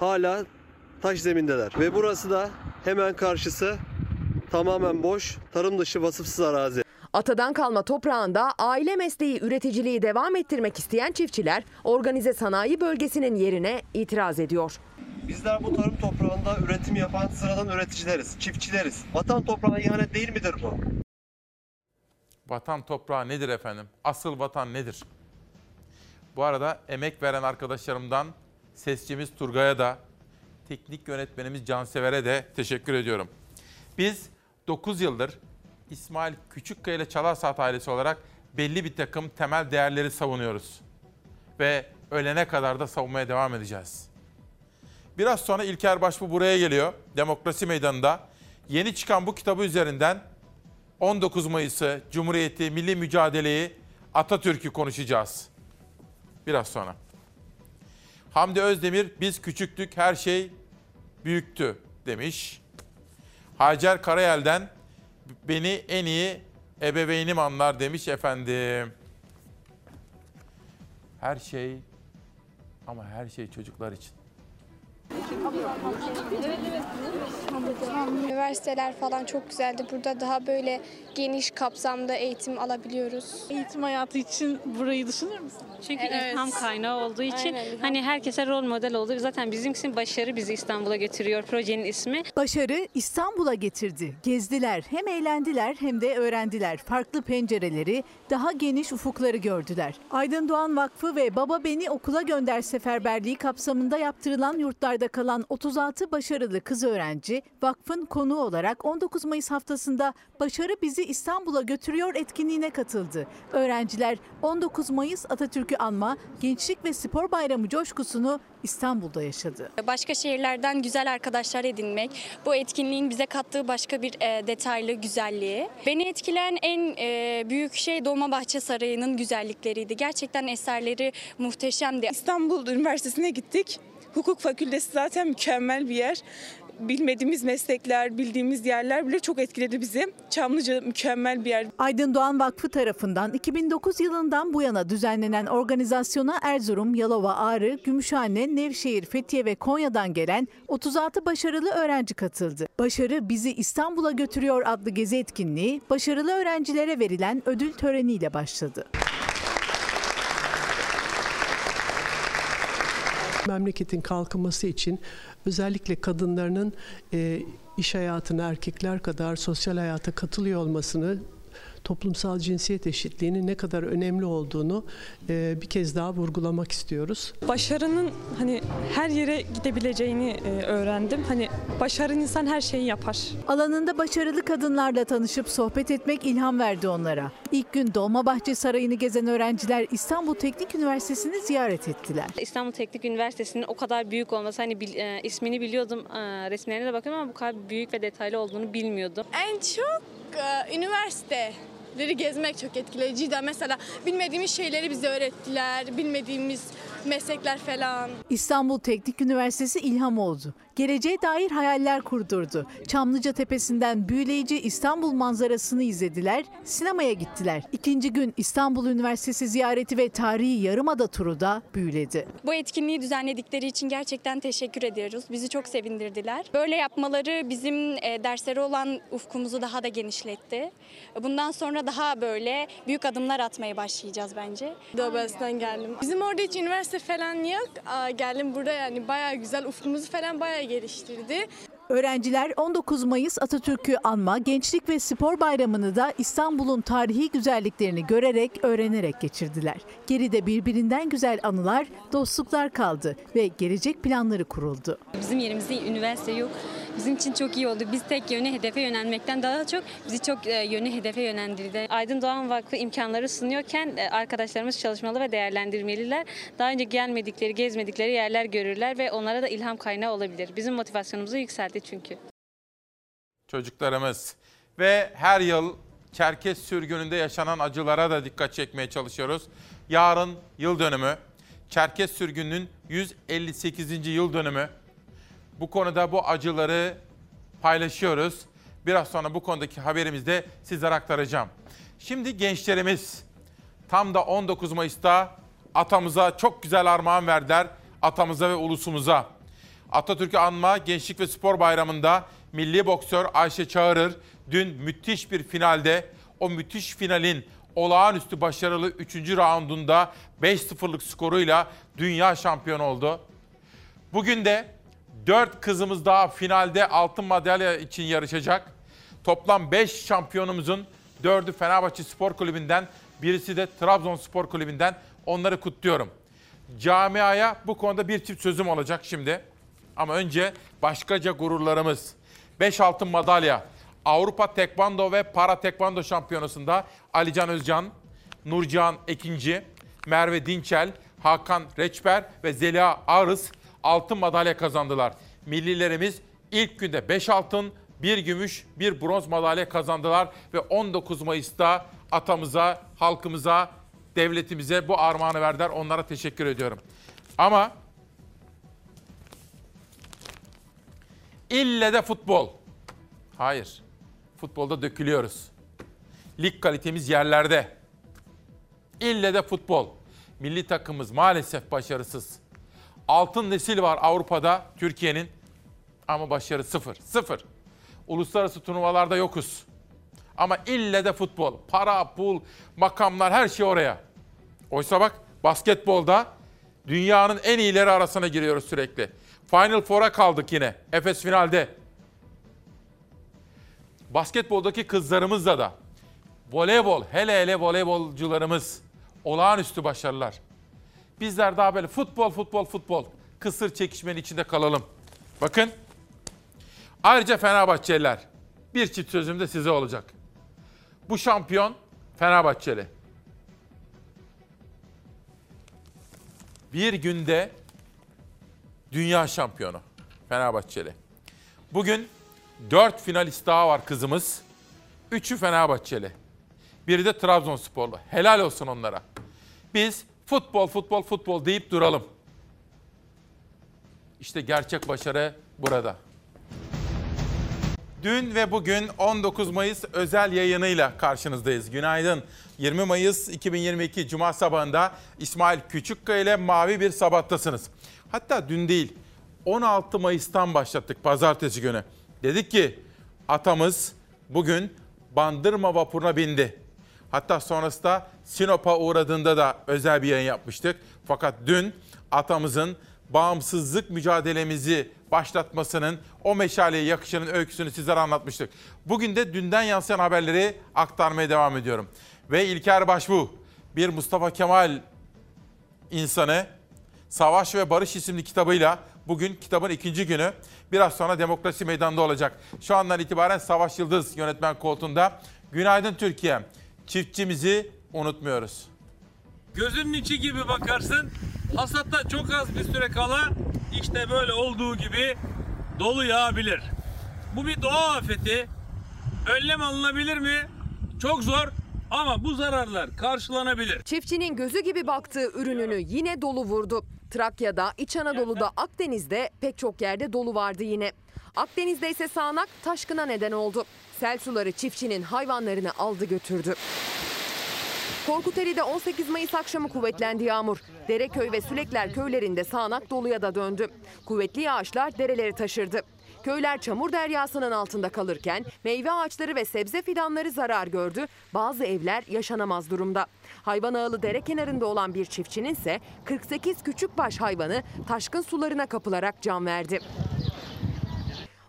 hala taş zemindeler. Ve burası da hemen karşısı tamamen boş, tarım dışı vasıfsız arazi. Atadan kalma toprağında aile mesleği üreticiliği devam ettirmek isteyen çiftçiler organize sanayi bölgesinin yerine itiraz ediyor. Bizler bu tarım toprağında üretim yapan sıradan üreticileriz, çiftçileriz. Vatan toprağına ihanet değil midir bu? Vatan toprağı nedir efendim? Asıl vatan nedir? Bu arada emek veren arkadaşlarımdan sesçimiz Turgay'a da, teknik yönetmenimiz Cansever'e de teşekkür ediyorum. Biz 9 yıldır İsmail Küçükkaya ile Çalarsat ailesi olarak belli bir takım temel değerleri savunuyoruz. Ve ölene kadar da savunmaya devam edeceğiz. Biraz sonra İlker Başbuğ buraya geliyor. Demokrasi Meydanı'nda. Yeni çıkan bu kitabı üzerinden 19 Mayıs'ı, Cumhuriyeti, milli mücadeleyi, Atatürk'ü konuşacağız. Biraz sonra. Hamdi Özdemir, biz küçüktük, her şey büyüktü demiş. Hacer Karayel'den, beni en iyi ebeveynim anlar demiş efendim. Her şey ama her şey çocuklar için. Üniversiteler falan çok güzeldi. Burada daha böyle geniş kapsamda eğitim alabiliyoruz. Eğitim hayatı için burayı düşünür müsün? Çünkü Evet. ilham kaynağı olduğu için Aynen, ilham hani herkese rol model oldu. Zaten bizimkisi başarı bizi İstanbul'a getiriyor projenin ismi. Başarı İstanbul'a getirdi. Gezdiler, hem eğlendiler hem de öğrendiler. Farklı pencereleri, daha geniş ufukları gördüler. Aydın Doğan Vakfı ve Baba Beni Okula Gönder seferberliği kapsamında yaptırılan yurtlarda kalan 36 başarılı kız öğrenci vakfın konuğu olarak 19 Mayıs haftasında Başarı Bizi İstanbul'a Götürüyor etkinliğine katıldı. Öğrenciler 19 Mayıs Atatürk'ü anma, Gençlik ve Spor Bayramı coşkusunu İstanbul'da yaşadı. Başka şehirlerden güzel arkadaşlar edinmek, bu etkinliğin bize kattığı başka bir e, detaylı güzelliği. Beni etkileyen en e, büyük şey Dolmabahçe Sarayı'nın güzellikleriydi. Gerçekten eserleri muhteşemdi. İstanbul Üniversitesi'ne gittik. Hukuk fakültesi zaten mükemmel bir yer. Bilmediğimiz meslekler, bildiğimiz yerler bile çok etkiledi bizi. Çamlıca mükemmel bir yer. Aydın Doğan Vakfı tarafından 2009 yılından bu yana düzenlenen organizasyona Erzurum, Yalova, Ağrı, Gümüşhane, Nevşehir, Fethiye ve Konya'dan gelen 36 başarılı öğrenci katıldı. Başarı Bizi İstanbul'a Götürüyor adlı gezi etkinliği başarılı öğrencilere verilen ödül töreniyle başladı. Memleketin kalkınması için özellikle kadınlarının e, iş hayatına erkekler kadar sosyal hayata katılıyor olmasını toplumsal cinsiyet eşitliğinin ne kadar önemli olduğunu e, bir kez daha vurgulamak istiyoruz. Başarının hani her yere gidebileceğini e, öğrendim. Hani başarın insan her şeyi yapar. Alanında başarılı kadınlarla tanışıp sohbet etmek ilham verdi onlara. İlk gün Dolmabahçe Sarayı'nı gezen öğrenciler İstanbul Teknik Üniversitesi'ni ziyaret ettiler. İstanbul Teknik Üniversitesi'nin o kadar büyük olması hani bil- e, ismini biliyordum e, resimlerine de bakıyorum ama bu kadar büyük ve detaylı olduğunu bilmiyordum. En çok e, üniversiteleri gezmek çok etkileyici. De mesela bilmediğimiz şeyleri bize öğrettiler, bilmediğimiz meslekler falan. İstanbul Teknik Üniversitesi ilham oldu. Geleceğe dair hayaller kurdurdu. Çamlıca Tepesi'nden büyüleyici İstanbul manzarasını izlediler, sinemaya gittiler. İkinci gün İstanbul Üniversitesi ziyareti ve tarihi Yarımada turu da büyüledi. Bu etkinliği düzenledikleri için gerçekten teşekkür ediyoruz. Bizi çok sevindirdiler. Böyle yapmaları bizim e, derslere olan ufkumuzu daha da genişletti. Bundan sonra daha böyle büyük adımlar atmaya başlayacağız bence. Dobel'den geldim. Bizim orada hiç üniversite falan yok. Aa, geldim burada yani bayağı güzel ufkumuzu falan bayağı geliştirdi. Öğrenciler 19 Mayıs Atatürk'ü anma Gençlik ve Spor Bayramı'nı da İstanbul'un tarihi güzelliklerini görerek, öğrenerek geçirdiler. Geride birbirinden güzel anılar, dostluklar kaldı ve gelecek planları kuruldu. Bizim yerimizde üniversite yok. Bizim için çok iyi oldu. Biz tek yöne hedefe yönelmekten daha çok bizi çok e, yöne hedefe yönlendirdi. Aydın Doğan Vakfı imkanları sunuyorken e, arkadaşlarımız çalışmalı ve değerlendirmeliler. Daha önce gelmedikleri, gezmedikleri yerler görürler ve onlara da ilham kaynağı olabilir. Bizim motivasyonumuzu yükseltti çünkü. Çocuklarımız ve her yıl Çerkes sürgününde yaşanan acılara da dikkat çekmeye çalışıyoruz. Yarın yıl dönümü. Çerkes sürgününün 158. yıl dönümü. Bu konuda bu acıları paylaşıyoruz. Biraz sonra bu konudaki haberimizde sizlere aktaracağım. Şimdi gençlerimiz tam da 19 Mayıs'ta atamıza çok güzel armağan verdiler. Atamıza ve ulusumuza. Atatürk'ü anma Gençlik ve Spor Bayramı'nda milli boksör Ayşe Çağırır dün müthiş bir finalde o müthiş finalin olağanüstü başarılı 3. raundunda 5-0'lık skoruyla dünya şampiyonu oldu. Bugün de 4 kızımız daha finalde altın madalya için yarışacak. Toplam 5 şampiyonumuzun 4'ü Fenerbahçe Spor Kulübü'nden, birisi de Trabzonspor Kulübü'nden. Onları kutluyorum. Camiaya bu konuda bir çift sözüm olacak şimdi. Ama önce başkaca gururlarımız. 5 altın madalya. Avrupa Tekvando ve Para Tekvando Şampiyonası'nda Alican Özcan, Nurcan Ekinci, Merve Dinçel, Hakan Reçber ve Zeliha Arız altın madalya kazandılar. Millilerimiz ilk günde 5 altın, 1 gümüş, 1 bronz madalya kazandılar ve 19 Mayıs'ta atamıza, halkımıza, devletimize bu armağanı verdiler. Onlara teşekkür ediyorum. Ama ille de futbol. Hayır. Futbolda dökülüyoruz. Lig kalitemiz yerlerde. İlle de futbol. Milli takımımız maalesef başarısız. Altın nesil var Avrupa'da Türkiye'nin ama başarı sıfır. Sıfır. Uluslararası turnuvalarda yokuz. Ama ille de futbol. Para, pul, makamlar her şey oraya. Oysa bak basketbolda dünyanın en iyileri arasına giriyoruz sürekli. Final Four'a kaldık yine. Efes finalde. Basketboldaki kızlarımızla da voleybol, hele hele voleybolcularımız olağanüstü başarılar. Bizler daha böyle futbol, futbol, futbol kısır çekişmenin içinde kalalım. Bakın. Ayrıca Fenerbahçeliler. Bir çift sözüm de size olacak. Bu şampiyon Fenerbahçeli. Bir günde dünya şampiyonu Fenerbahçeli. Bugün dört finalist daha var kızımız. Üçü Fenerbahçeli. Biri de Trabzonsporlu. Helal olsun onlara. Biz futbol, futbol, futbol deyip duralım. İşte gerçek başarı burada. Dün ve bugün 19 Mayıs özel yayınıyla karşınızdayız. Günaydın. 20 Mayıs 2022 Cuma sabahında İsmail Küçükkaya ile Mavi Bir Sabah'tasınız. Hatta dün değil 16 Mayıs'tan başlattık pazartesi günü. Dedik ki atamız bugün Bandırma vapuruna bindi. Hatta sonrasında Sinop'a uğradığında da özel bir yayın yapmıştık. Fakat dün atamızın bağımsızlık mücadelemizi başlatmasının, o meşaleye yakışının öyküsünü sizlere anlatmıştık. Bugün de dünden yansıyan haberleri aktarmaya devam ediyorum. Ve İlker Başbuğ, bir Mustafa Kemal insanı Savaş ve Barış isimli kitabıyla bugün kitabın ikinci günü biraz sonra demokrasi meydanında olacak. Şu andan itibaren Savaş Yıldız yönetmen koltuğunda. Günaydın Türkiye. Çiftçimizi unutmuyoruz. Gözünün içi gibi bakarsın. Hasatta çok az bir süre kala işte böyle olduğu gibi dolu yağabilir. Bu bir doğa afeti. Önlem alınabilir mi? Çok zor ama bu zararlar karşılanabilir. Çiftçinin gözü gibi baktığı ürününü yine dolu vurdu. Trakya'da, İç Anadolu'da, Akdeniz'de pek çok yerde dolu vardı yine. Akdeniz'de ise sağanak taşkına neden oldu. Sel suları çiftçinin hayvanlarını aldı götürdü. Korkuteli'de 18 Mayıs akşamı kuvvetlendi yağmur. Dereköy ve Sülekler köylerinde sağanak doluya da döndü. Kuvvetli yağışlar dereleri taşırdı. Köyler çamur deryasının altında kalırken meyve ağaçları ve sebze fidanları zarar gördü. Bazı evler yaşanamaz durumda. Hayvan ağılı dere kenarında olan bir çiftçinin ise 48 küçükbaş hayvanı taşkın sularına kapılarak can verdi.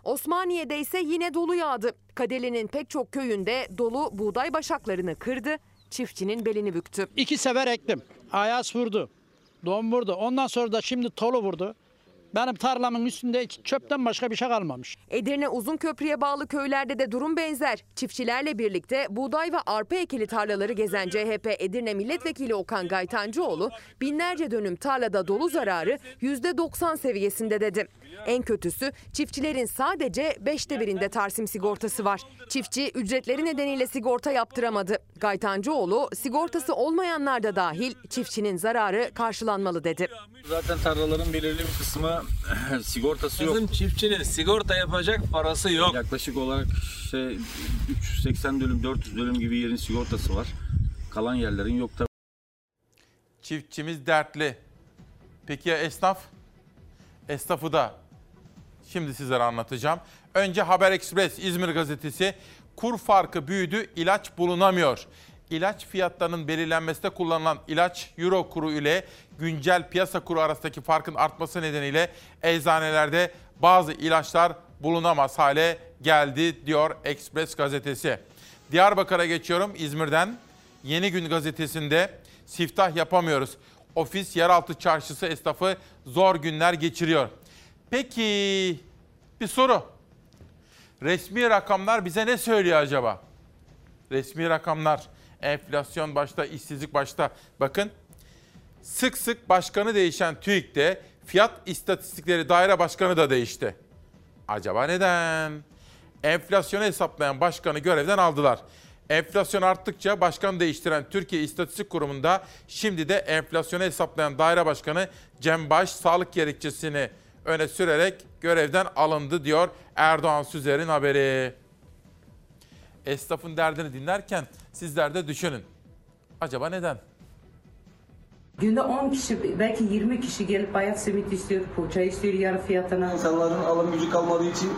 Osmaniye'de ise yine dolu yağdı. Kadeli'nin pek çok köyünde dolu buğday başaklarını kırdı, çiftçinin belini büktü. İki sefer ektim. Ayaz vurdu. Don vurdu. Ondan sonra da şimdi tolu vurdu. Benim tarlamın üstünde hiç çöpten başka bir şey kalmamış. Edirne uzun köprüye bağlı köylerde de durum benzer. Çiftçilerle birlikte buğday ve arpa ekili tarlaları gezen CHP Edirne Milletvekili Okan Gaytancıoğlu binlerce dönüm tarlada dolu zararı %90 seviyesinde dedi. En kötüsü çiftçilerin sadece beşte birinde Tarsim sigortası var. Çiftçi ücretleri nedeniyle sigorta yaptıramadı. Gaytancıoğlu sigortası olmayanlar da dahil çiftçinin zararı karşılanmalı dedi. Zaten tarlaların belirli bir kısmı sigortası yok. Bizim çiftçinin sigorta yapacak parası yok. Yaklaşık olarak işte 380 dönüm 400 dönüm gibi yerin sigortası var. Kalan yerlerin yok tabii. Çiftçimiz dertli. Peki ya esnaf? Esnafı da şimdi sizlere anlatacağım. Önce Haber Express İzmir gazetesi kur farkı büyüdü, ilaç bulunamıyor. İlaç fiyatlarının belirlenmesinde kullanılan ilaç euro kuru ile güncel piyasa kuru arasındaki farkın artması nedeniyle eczanelerde bazı ilaçlar bulunamaz hale geldi diyor Express gazetesi. Diyarbakır'a geçiyorum İzmir'den. Yeni Gün gazetesinde siftah yapamıyoruz. Ofis yeraltı çarşısı esnafı zor günler geçiriyor. Peki bir soru. Resmi rakamlar bize ne söylüyor acaba? Resmi rakamlar, enflasyon başta, işsizlik başta. Bakın sık sık başkanı değişen TÜİK'te fiyat istatistikleri daire başkanı da değişti. Acaba neden? Enflasyonu hesaplayan başkanı görevden aldılar. Enflasyon arttıkça başkan değiştiren Türkiye İstatistik Kurumu'nda şimdi de enflasyonu hesaplayan daire başkanı Cem Baş sağlık gerekçesini öne sürerek görevden alındı diyor Erdoğan Süzer'in haberi. Esnafın derdini dinlerken sizler de düşünün. Acaba neden? Günde 10 kişi belki 20 kişi gelip bayat simit istiyor, poğaça istiyor yarı fiyatına. İnsanların alım gücü kalmadığı için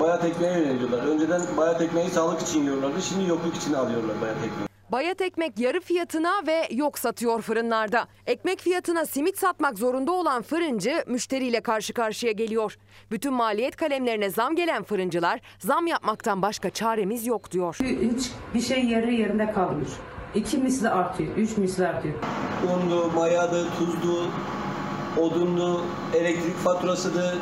bayat ekmeğe yöneliyorlar. Önceden bayat ekmeği sağlık için yiyorlardı. Şimdi yokluk için alıyorlar bayat ekmeği. Bayat ekmek yarı fiyatına ve yok satıyor fırınlarda. Ekmek fiyatına simit satmak zorunda olan fırıncı müşteriyle karşı karşıya geliyor. Bütün maliyet kalemlerine zam gelen fırıncılar zam yapmaktan başka çaremiz yok diyor. Hiç bir şey yarı yerinde kalmıyor. İki misli artıyor, üç misli artıyor. Undu, mayadı, tuzdu, odundu, elektrik faturasıdı.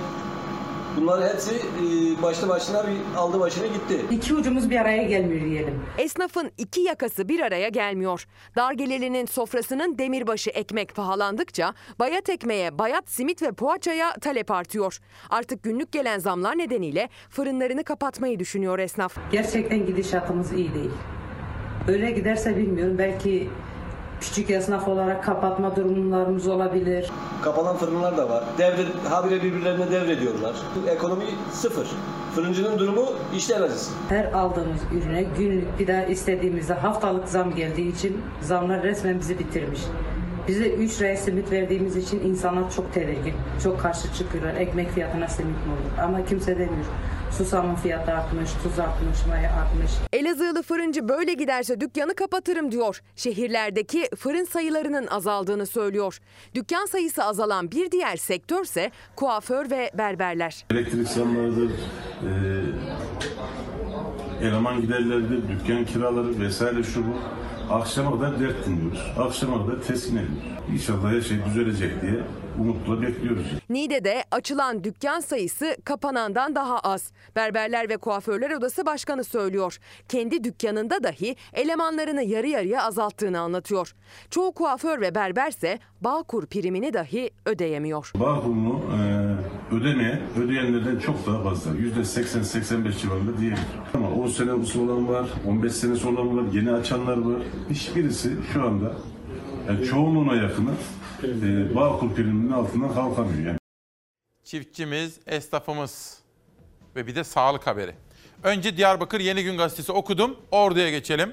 Bunlar hepsi e, başlı başına bir aldı başına gitti. İki ucumuz bir araya gelmiyor diyelim. Esnafın iki yakası bir araya gelmiyor. Dar gelirlinin sofrasının demirbaşı ekmek pahalandıkça bayat ekmeğe, bayat simit ve poğaçaya talep artıyor. Artık günlük gelen zamlar nedeniyle fırınlarını kapatmayı düşünüyor esnaf. Gerçekten gidişatımız iyi değil. Öyle giderse bilmiyorum belki küçük esnaf olarak kapatma durumlarımız olabilir. Kapanan fırınlar da var. Devre, habire birbirlerine devrediyorlar. Ekonomi sıfır. Fırıncının durumu işler acısı. Her aldığımız ürüne günlük bir daha istediğimizde haftalık zam geldiği için zamlar resmen bizi bitirmiş. Bize 3 liraya simit verdiğimiz için insanlar çok tedirgin. Çok karşı çıkıyorlar. Ekmek fiyatına simit mi olur? Ama kimse demiyor. Susamın fiyatı artmış, tuz artmış, maya artmış. Elazığlı fırıncı böyle giderse dükkanı kapatırım diyor. Şehirlerdeki fırın sayılarının azaldığını söylüyor. Dükkan sayısı azalan bir diğer sektörse kuaför ve berberler. Elektrik zamlarıdır, e, eleman giderleridir, dükkan kiraları vesaire şu bu. Akşama kadar dert dinliyoruz. Akşama kadar teskin ediyoruz. İnşallah her şey düzelecek diye umutla bekliyoruz. Niğde'de açılan dükkan sayısı kapanandan daha az. Berberler ve Kuaförler Odası Başkanı söylüyor. Kendi dükkanında dahi elemanlarını yarı yarıya azalttığını anlatıyor. Çoğu kuaför ve berberse Bağkur primini dahi ödeyemiyor. Bağkurunu e, ödemeyen, ödeyenlerden çok daha fazla. %80-85 civarında diyebilir. Ama 10 sene olan var, 15 senesi olan var, yeni açanlar var. Hiçbirisi şu anda yani çoğunluğuna yakını e, Bağkur priminin altından kalkamıyor. Yani. Çiftçimiz, esnafımız ve bir de sağlık haberi. Önce Diyarbakır Yeni Gün Gazetesi okudum. Ordu'ya geçelim.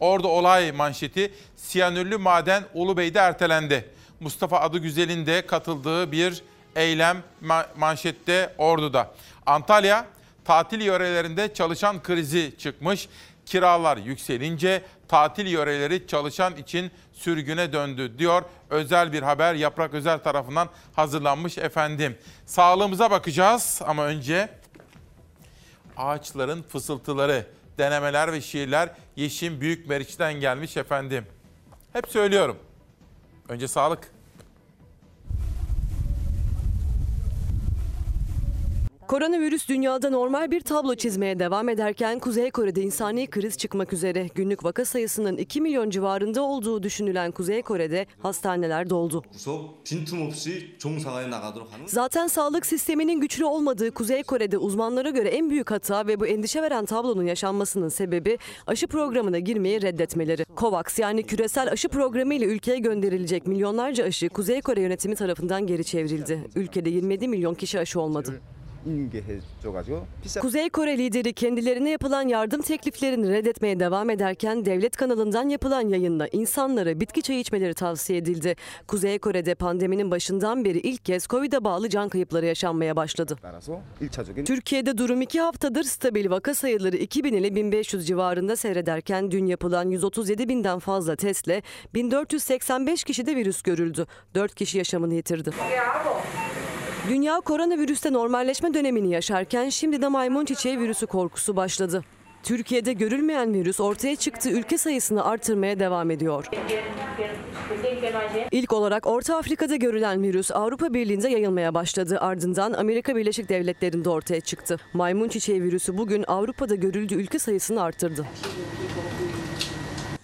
Ordu olay manşeti siyanürlü maden Ulubey'de ertelendi. Mustafa Adıgüzel'in de katıldığı bir eylem ma- manşette Ordu'da. Antalya tatil yörelerinde çalışan krizi çıkmış. Kiralar yükselince tatil yöreleri çalışan için sürgüne döndü diyor. Özel bir haber Yaprak Özel tarafından hazırlanmış efendim. Sağlığımıza bakacağız ama önce ağaçların fısıltıları, denemeler ve şiirler Yeşim Büyük Meriç'ten gelmiş efendim. Hep söylüyorum. Önce sağlık. Koronavirüs dünyada normal bir tablo çizmeye devam ederken Kuzey Kore'de insani kriz çıkmak üzere. Günlük vaka sayısının 2 milyon civarında olduğu düşünülen Kuzey Kore'de hastaneler doldu. Zaten sağlık sisteminin güçlü olmadığı Kuzey Kore'de uzmanlara göre en büyük hata ve bu endişe veren tablonun yaşanmasının sebebi aşı programına girmeyi reddetmeleri. COVAX yani küresel aşı programı ile ülkeye gönderilecek milyonlarca aşı Kuzey Kore yönetimi tarafından geri çevrildi. Ülkede 27 milyon kişi aşı olmadı. Kuzey Kore lideri kendilerine yapılan yardım tekliflerini reddetmeye devam ederken devlet kanalından yapılan yayında insanlara bitki çayı içmeleri tavsiye edildi. Kuzey Kore'de pandeminin başından beri ilk kez Covid'e bağlı can kayıpları yaşanmaya başladı. Türkiye'de durum iki haftadır stabil vaka sayıları 2000 ile 1500 civarında seyrederken dün yapılan 137 binden fazla testle 1485 kişide virüs görüldü. 4 kişi yaşamını yitirdi. Dünya koronavirüste normalleşme dönemini yaşarken şimdi de maymun çiçeği virüsü korkusu başladı. Türkiye'de görülmeyen virüs ortaya çıktığı ülke sayısını artırmaya devam ediyor. İlk olarak Orta Afrika'da görülen virüs Avrupa Birliği'nde yayılmaya başladı. Ardından Amerika Birleşik Devletleri'nde ortaya çıktı. Maymun çiçeği virüsü bugün Avrupa'da görüldüğü ülke sayısını arttırdı.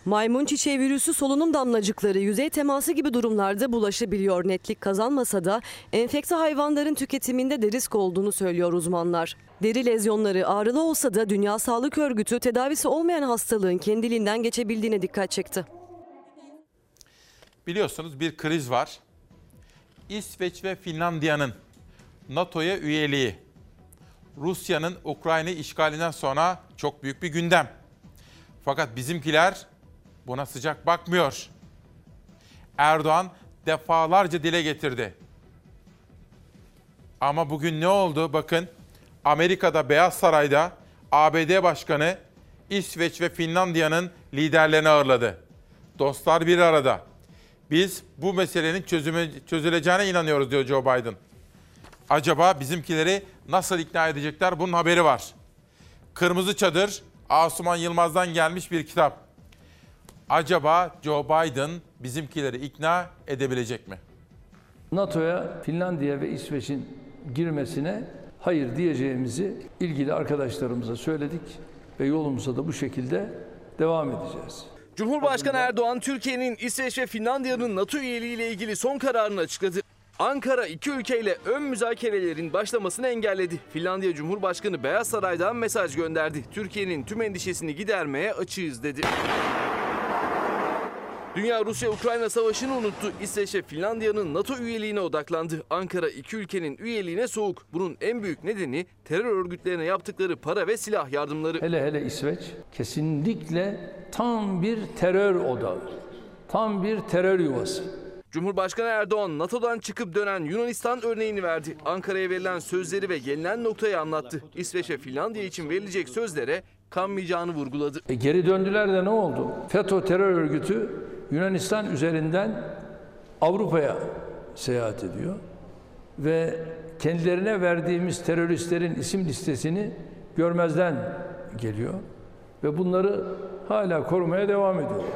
Maymun çiçeği virüsü solunum damlacıkları, yüzey teması gibi durumlarda bulaşabiliyor. Netlik kazanmasa da enfekte hayvanların tüketiminde de risk olduğunu söylüyor uzmanlar. Deri lezyonları ağrılı olsa da Dünya Sağlık Örgütü tedavisi olmayan hastalığın kendiliğinden geçebildiğine dikkat çekti. Biliyorsunuz bir kriz var. İsveç ve Finlandiya'nın NATO'ya üyeliği. Rusya'nın Ukrayna işgalinden sonra çok büyük bir gündem. Fakat bizimkiler buna sıcak bakmıyor. Erdoğan defalarca dile getirdi. Ama bugün ne oldu? Bakın Amerika'da Beyaz Saray'da ABD Başkanı İsveç ve Finlandiya'nın liderlerini ağırladı. Dostlar bir arada. Biz bu meselenin çözümü, çözüleceğine inanıyoruz diyor Joe Biden. Acaba bizimkileri nasıl ikna edecekler? Bunun haberi var. Kırmızı Çadır, Asuman Yılmaz'dan gelmiş bir kitap. Acaba Joe Biden bizimkileri ikna edebilecek mi? NATO'ya Finlandiya ve İsveç'in girmesine hayır diyeceğimizi ilgili arkadaşlarımıza söyledik ve yolumuza da bu şekilde devam edeceğiz. Cumhurbaşkanı Erdoğan Türkiye'nin İsveç ve Finlandiya'nın NATO üyeliği ile ilgili son kararını açıkladı. Ankara iki ülkeyle ön müzakerelerin başlamasını engelledi. Finlandiya Cumhurbaşkanı Beyaz Saray'dan mesaj gönderdi. Türkiye'nin tüm endişesini gidermeye açığız dedi. Dünya Rusya-Ukrayna savaşını unuttu. İsveç ve Finlandiya'nın NATO üyeliğine odaklandı. Ankara iki ülkenin üyeliğine soğuk. Bunun en büyük nedeni terör örgütlerine yaptıkları para ve silah yardımları. Hele hele İsveç kesinlikle tam bir terör odağı, tam bir terör yuvası. Cumhurbaşkanı Erdoğan NATO'dan çıkıp dönen Yunanistan örneğini verdi. Ankara'ya verilen sözleri ve gelinen noktayı anlattı. İsveç ve Finlandiya için verilecek sözlere kanmayacağını vurguladı. E geri döndüler de ne oldu? FETÖ terör örgütü Yunanistan üzerinden Avrupa'ya seyahat ediyor ve kendilerine verdiğimiz teröristlerin isim listesini görmezden geliyor ve bunları hala korumaya devam ediyorlar.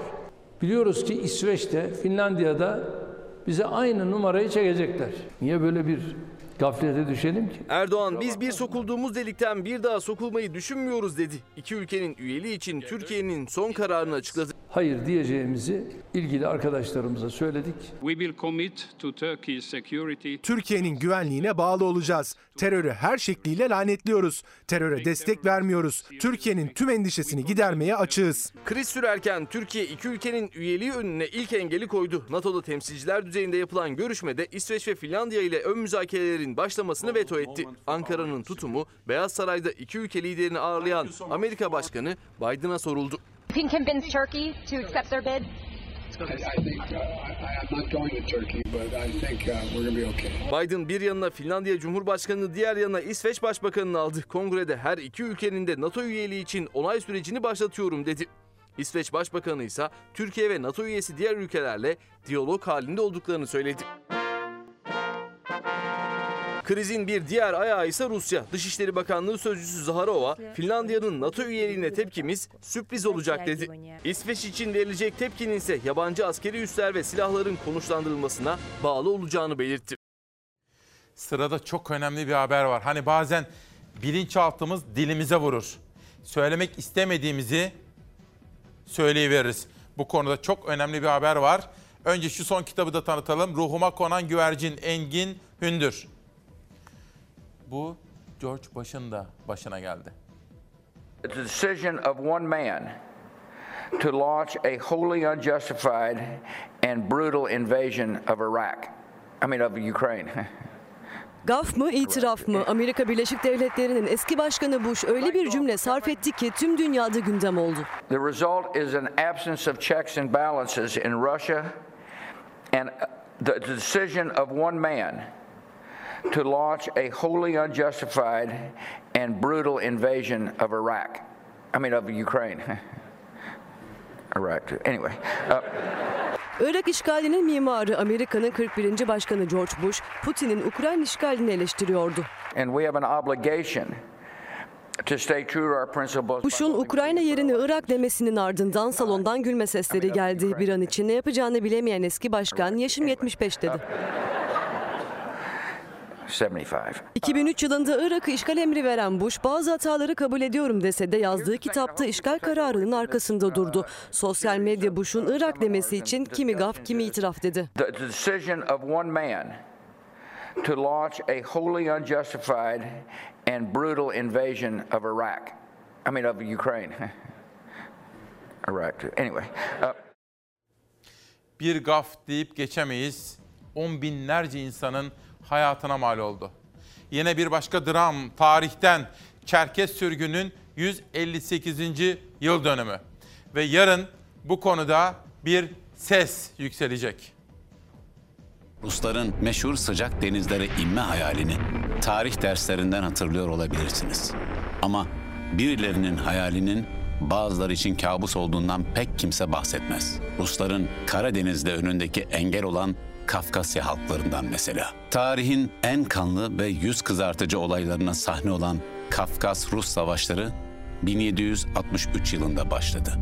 Biliyoruz ki İsveç'te, Finlandiya'da bize aynı numarayı çekecekler. Niye böyle bir gaflete düşelim ki? Erdoğan biz bir sokulduğumuz delikten bir daha sokulmayı düşünmüyoruz dedi. İki ülkenin üyeliği için Türkiye'nin son kararını açıkladı. Hayır diyeceğimizi ilgili arkadaşlarımıza söyledik. We will commit to Turkey's security. Türkiye'nin güvenliğine bağlı olacağız. Terörü her şekliyle lanetliyoruz. Teröre destek vermiyoruz. Türkiye'nin tüm endişesini gidermeye açığız. Kriz sürerken Türkiye iki ülkenin üyeliği önüne ilk engeli koydu. NATO'da temsilciler düzeyinde yapılan görüşmede İsveç ve Finlandiya ile ön müzakerelerin başlamasını veto etti. Ankara'nın tutumu Beyaz Saray'da iki ülke liderini ağırlayan Amerika Başkanı Biden'a soruldu. You can convince Turkey to accept their bid? Biden bir yanına Finlandiya Cumhurbaşkanı diğer yanına İsveç Başbakanını aldı. Kongrede her iki ülkenin de NATO üyeliği için onay sürecini başlatıyorum dedi. İsveç Başbakanı ise Türkiye ve NATO üyesi diğer ülkelerle diyalog halinde olduklarını söyledi. Krizin bir diğer ayağı ise Rusya. Dışişleri Bakanlığı Sözcüsü Zaharova, Finlandiya'nın NATO üyeliğine tepkimiz sürpriz olacak dedi. İsveç için verilecek tepkinin ise yabancı askeri üsler ve silahların konuşlandırılmasına bağlı olacağını belirtti. Sırada çok önemli bir haber var. Hani bazen bilinçaltımız dilimize vurur. Söylemek istemediğimizi söyleyiveririz. Bu konuda çok önemli bir haber var. Önce şu son kitabı da tanıtalım. Ruhuma konan güvercin Engin Hündür. Bu George Bush'ın da başına geldi. The decision of one man to launch a wholly unjustified and brutal invasion of Iraq. I mean of Ukraine. Gaf mı, itiraf mı? Amerika Birleşik Devletleri'nin eski başkanı Bush öyle bir cümle sarf etti ki tüm dünyada gündem oldu. The result is an absence of checks and balances in Russia and the decision of one man to launch a wholly unjustified and brutal invasion of Iraq. I mean, of Ukraine. Iraq. Anyway. Uh, Irak işgalinin mimarı Amerika'nın 41. Başkanı George Bush, Putin'in Ukrayna işgalini eleştiriyordu. and we have an obligation to stay true to our principles. Bush'un Ukrayna yerine Irak demesinin ardından salondan gülme sesleri geldi. Bir an için ne yapacağını bilemeyen eski başkan yaşım 75 dedi. 75. 2003 yılında Irak'ı işgal emri veren Bush bazı hataları kabul ediyorum dese de yazdığı kitapta işgal kararının arkasında durdu. Sosyal medya Bush'un Irak demesi için kimi gaf kimi itiraf dedi. The the decision of one man to launch a wholly unjustified and brutal invasion of Iraq. I mean, of Ukraine. Iraq, too. Anyway. Uh, Bir gaf deyip geçemeyiz. On binlerce insanın hayatına mal oldu. Yine bir başka dram tarihten Çerkes sürgünün 158. yıl dönümü. Ve yarın bu konuda bir ses yükselecek. Rusların meşhur sıcak denizlere inme hayalini tarih derslerinden hatırlıyor olabilirsiniz. Ama birilerinin hayalinin bazıları için kabus olduğundan pek kimse bahsetmez. Rusların Karadeniz'de önündeki engel olan Kafkasya halklarından mesela. Tarihin en kanlı ve yüz kızartıcı olaylarına sahne olan Kafkas-Rus savaşları 1763 yılında başladı.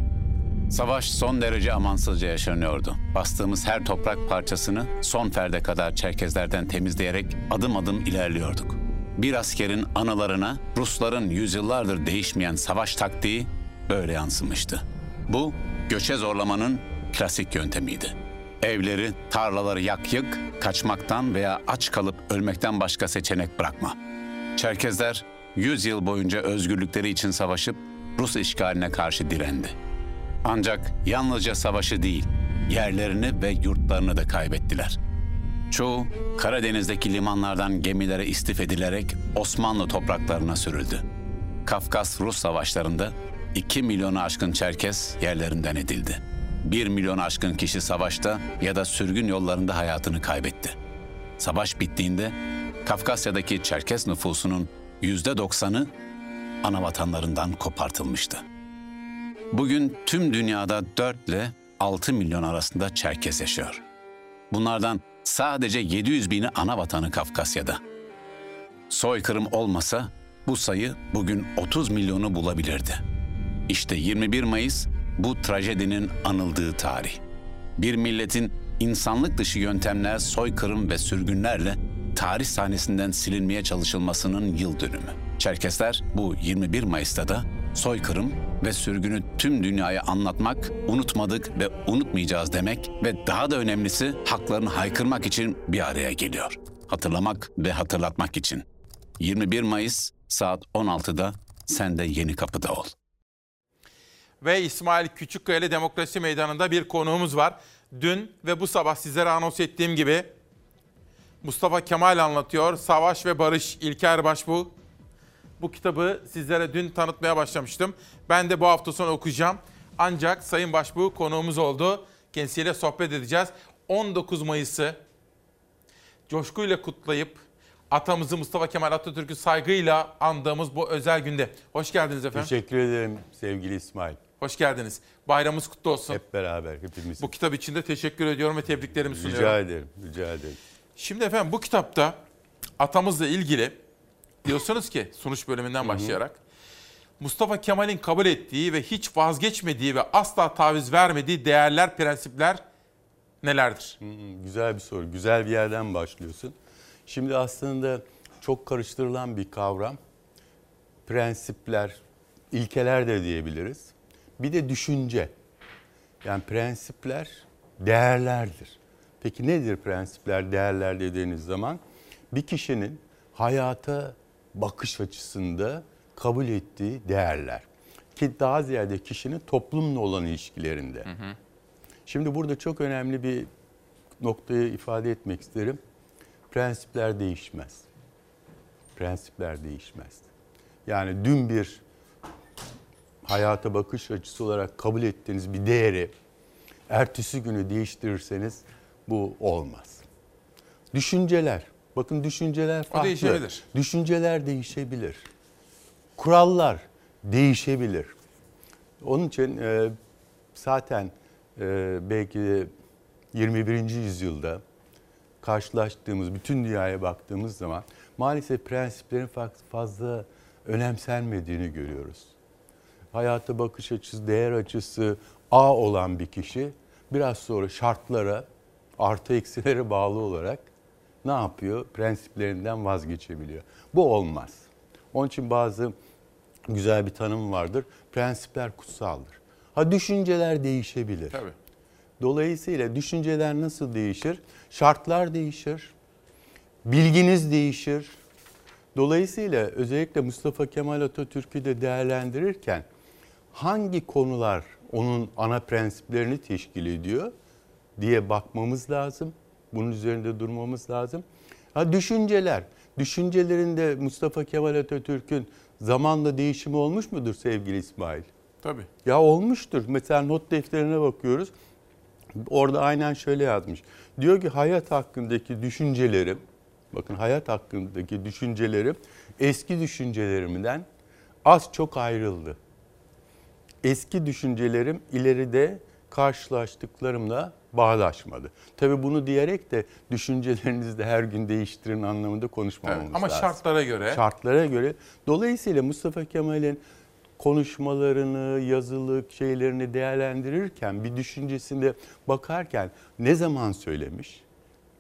Savaş son derece amansızca yaşanıyordu. Bastığımız her toprak parçasını son ferde kadar Çerkezlerden temizleyerek adım adım ilerliyorduk. Bir askerin anılarına Rusların yüzyıllardır değişmeyen savaş taktiği böyle yansımıştı. Bu göçe zorlamanın klasik yöntemiydi. Evleri, tarlaları yak yık, kaçmaktan veya aç kalıp ölmekten başka seçenek bırakma. Çerkezler 100 yıl boyunca özgürlükleri için savaşıp Rus işgaline karşı direndi. Ancak yalnızca savaşı değil, yerlerini ve yurtlarını da kaybettiler. Çoğu Karadeniz'deki limanlardan gemilere istif edilerek Osmanlı topraklarına sürüldü. Kafkas Rus savaşlarında 2 milyonu aşkın Çerkes yerlerinden edildi. 1 milyon aşkın kişi savaşta ya da sürgün yollarında hayatını kaybetti. Savaş bittiğinde Kafkasya'daki Çerkes nüfusunun %90'ı ana vatanlarından kopartılmıştı. Bugün tüm dünyada 4 ile 6 milyon arasında Çerkes yaşıyor. Bunlardan sadece 700 bini ana vatanı Kafkasya'da. Soykırım olmasa bu sayı bugün 30 milyonu bulabilirdi. İşte 21 Mayıs bu trajedinin anıldığı tarih. Bir milletin insanlık dışı yöntemler, soykırım ve sürgünlerle tarih sahnesinden silinmeye çalışılmasının yıl dönümü. Çerkesler bu 21 Mayıs'ta da soykırım ve sürgünü tüm dünyaya anlatmak, unutmadık ve unutmayacağız demek ve daha da önemlisi haklarını haykırmak için bir araya geliyor. Hatırlamak ve hatırlatmak için. 21 Mayıs saat 16'da sen de Yeni Kapı'da ol. Ve İsmail Küçükkaya Demokrasi Meydanı'nda bir konuğumuz var. Dün ve bu sabah sizlere anons ettiğim gibi Mustafa Kemal anlatıyor. Savaş ve Barış İlker Başbuğ. Bu kitabı sizlere dün tanıtmaya başlamıştım. Ben de bu hafta sonu okuyacağım. Ancak Sayın Başbuğ konuğumuz oldu. Kendisiyle sohbet edeceğiz. 19 Mayıs'ı coşkuyla kutlayıp atamızı Mustafa Kemal Atatürk'ü saygıyla andığımız bu özel günde. Hoş geldiniz efendim. Teşekkür ederim sevgili İsmail. Hoş geldiniz. Bayramımız kutlu olsun. Hep beraber hepimiz. Bu kitap için de teşekkür ediyorum ve tebriklerimi sunuyorum. Rica ederim, rica ederim. Şimdi efendim bu kitapta atamızla ilgili diyorsunuz ki sunuş bölümünden başlayarak Mustafa Kemal'in kabul ettiği ve hiç vazgeçmediği ve asla taviz vermediği değerler, prensipler nelerdir? Güzel bir soru. Güzel bir yerden başlıyorsun. Şimdi aslında çok karıştırılan bir kavram. Prensipler, ilkeler de diyebiliriz. Bir de düşünce. Yani prensipler değerlerdir. Peki nedir prensipler, değerler dediğiniz zaman? Bir kişinin hayata bakış açısında kabul ettiği değerler. Ki daha ziyade kişinin toplumla olan ilişkilerinde. Hı hı. Şimdi burada çok önemli bir noktayı ifade etmek isterim. Prensipler değişmez. Prensipler değişmez. Yani dün bir hayata bakış açısı olarak kabul ettiğiniz bir değeri ertesi günü değiştirirseniz bu olmaz. Düşünceler, bakın düşünceler farklı. O değişebilir. Düşünceler değişebilir. Kurallar değişebilir. Onun için e, zaten e, belki de 21. yüzyılda karşılaştığımız, bütün dünyaya baktığımız zaman maalesef prensiplerin fazla önemsenmediğini görüyoruz. Hayata bakış açısı, değer açısı A olan bir kişi biraz sonra şartlara, artı eksilere bağlı olarak ne yapıyor? Prensiplerinden vazgeçebiliyor. Bu olmaz. Onun için bazı güzel bir tanım vardır. Prensipler kutsaldır. Ha düşünceler değişebilir. Tabii. Dolayısıyla düşünceler nasıl değişir? Şartlar değişir. Bilginiz değişir. Dolayısıyla özellikle Mustafa Kemal Atatürk'ü de değerlendirirken hangi konular onun ana prensiplerini teşkil ediyor diye bakmamız lazım. Bunun üzerinde durmamız lazım. Ha düşünceler. Düşüncelerinde Mustafa Kemal Atatürk'ün zamanla değişimi olmuş mudur sevgili İsmail? Tabii. Ya olmuştur. Mesela not defterine bakıyoruz. Orada aynen şöyle yazmış. Diyor ki hayat hakkındaki düşüncelerim, bakın hayat hakkındaki düşüncelerim eski düşüncelerimden az çok ayrıldı. Eski düşüncelerim ileride karşılaştıklarımla bağdaşmadı. Tabii bunu diyerek de düşüncelerinizi de her gün değiştirin anlamında konuşmamamız evet, ama lazım. Ama şartlara göre. Şartlara göre. Dolayısıyla Mustafa Kemal'in konuşmalarını, yazılı şeylerini değerlendirirken, bir düşüncesinde bakarken ne zaman söylemiş,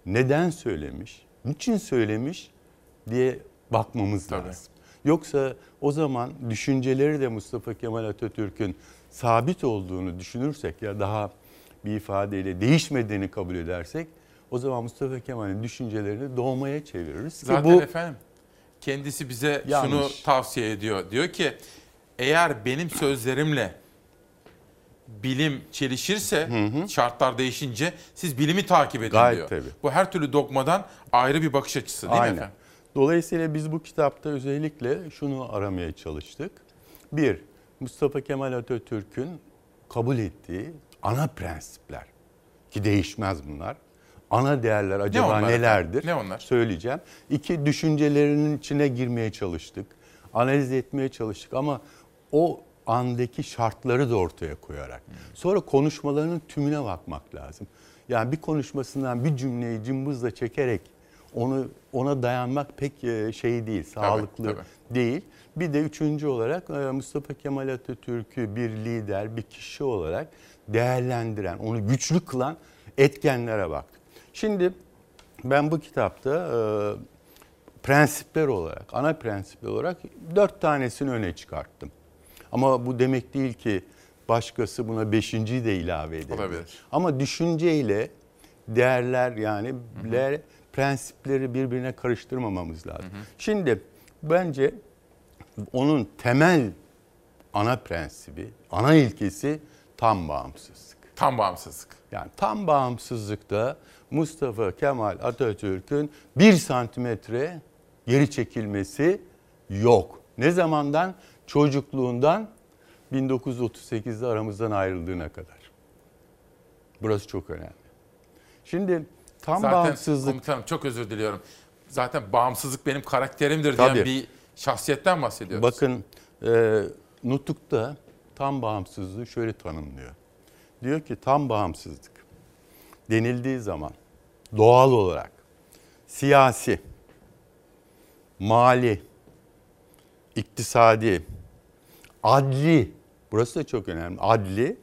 neden söylemiş, niçin söylemiş diye bakmamız Tabii. lazım. Yoksa o zaman düşünceleri de Mustafa Kemal Atatürk'ün sabit olduğunu düşünürsek ya daha bir ifadeyle değişmediğini kabul edersek o zaman Mustafa Kemal'in düşüncelerini doğmaya çeviririz. Zaten Ki bu efendim kendisi bize Yanlış. şunu tavsiye ediyor. Diyor ki eğer benim sözlerimle bilim çelişirse hı hı. şartlar değişince siz bilimi takip edin Gayet diyor. Tabii. Bu her türlü dogmadan ayrı bir bakış açısı değil Aynen. mi efendim? Dolayısıyla biz bu kitapta özellikle şunu aramaya çalıştık. Bir, Mustafa Kemal Atatürk'ün kabul ettiği ana prensipler ki değişmez bunlar. Ana değerler acaba onlar efendim? nelerdir? Ne onlar? Söyleyeceğim. İki düşüncelerinin içine girmeye çalıştık. Analiz etmeye çalıştık ama o andaki şartları da ortaya koyarak. Sonra konuşmalarının tümüne bakmak lazım. Yani bir konuşmasından bir cümleyi cımbızla çekerek onu ona dayanmak pek e, şey değil, sağlıklı tabii. değil. Bir de üçüncü olarak e, Mustafa Kemal Atatürk'ü bir lider, bir kişi olarak değerlendiren, onu güçlü kılan etkenlere baktık. Şimdi ben bu kitapta e, prensipler olarak, ana prensipler olarak dört tanesini öne çıkarttım. Ama bu demek değil ki başkası buna beşinciyi de ilave edebilir. Olabilir. Ama düşünceyle değerler yani ler, prensipleri birbirine karıştırmamamız lazım. Şimdi bence onun temel ana prensibi, ana ilkesi tam bağımsızlık. Tam bağımsızlık. Yani tam bağımsızlıkta Mustafa Kemal Atatürk'ün bir santimetre geri çekilmesi yok. Ne zamandan? Çocukluğundan 1938'de aramızdan ayrıldığına kadar. Burası çok önemli. Şimdi tam Zaten bağımsızlık komutanım çok özür diliyorum. Zaten bağımsızlık benim karakterimdir diyen Tabii. bir şahsiyetten bahsediyoruz. Bakın e, Nutuk'ta tam bağımsızlığı şöyle tanımlıyor. Diyor ki tam bağımsızlık denildiği zaman doğal olarak siyasi, mali, iktisadi, adli, burası da çok önemli, adli,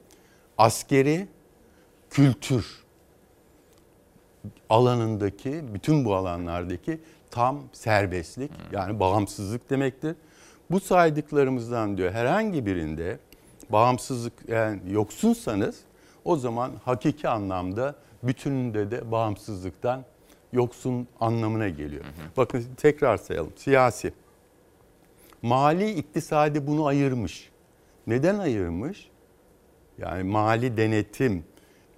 askeri, kültür alanındaki, bütün bu alanlardaki tam serbestlik yani bağımsızlık demektir. Bu saydıklarımızdan diyor herhangi birinde bağımsızlık yani yoksunsanız o zaman hakiki anlamda bütününde de bağımsızlıktan yoksun anlamına geliyor. Bakın tekrar sayalım. Siyasi, mali, iktisadi bunu ayırmış. Neden ayırmış? Yani mali denetim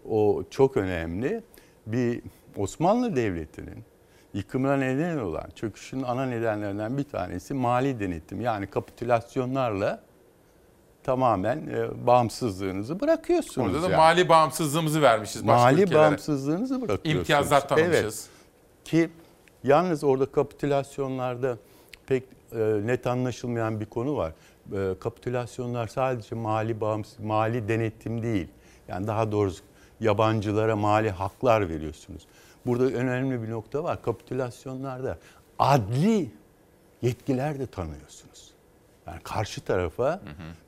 o çok önemli. Bir Osmanlı Devleti'nin yıkımına neden olan çöküşün ana nedenlerinden bir tanesi mali denetim. Yani kapitülasyonlarla tamamen e, bağımsızlığınızı bırakıyorsunuz. Orada da yani. mali bağımsızlığımızı vermişiz başka Mali ülkelere. bağımsızlığınızı bırakıyorsunuz. İmtiyazlar tanımışız. Evet. Ki yalnız orada kapitülasyonlarda pek e, net anlaşılmayan bir konu var. E, kapitülasyonlar sadece mali bağımsız, mali denetim değil. Yani daha doğrusu yabancılara mali haklar veriyorsunuz. Burada önemli bir nokta var. Kapitülasyonlarda adli yetkiler de tanıyorsunuz. Yani karşı tarafa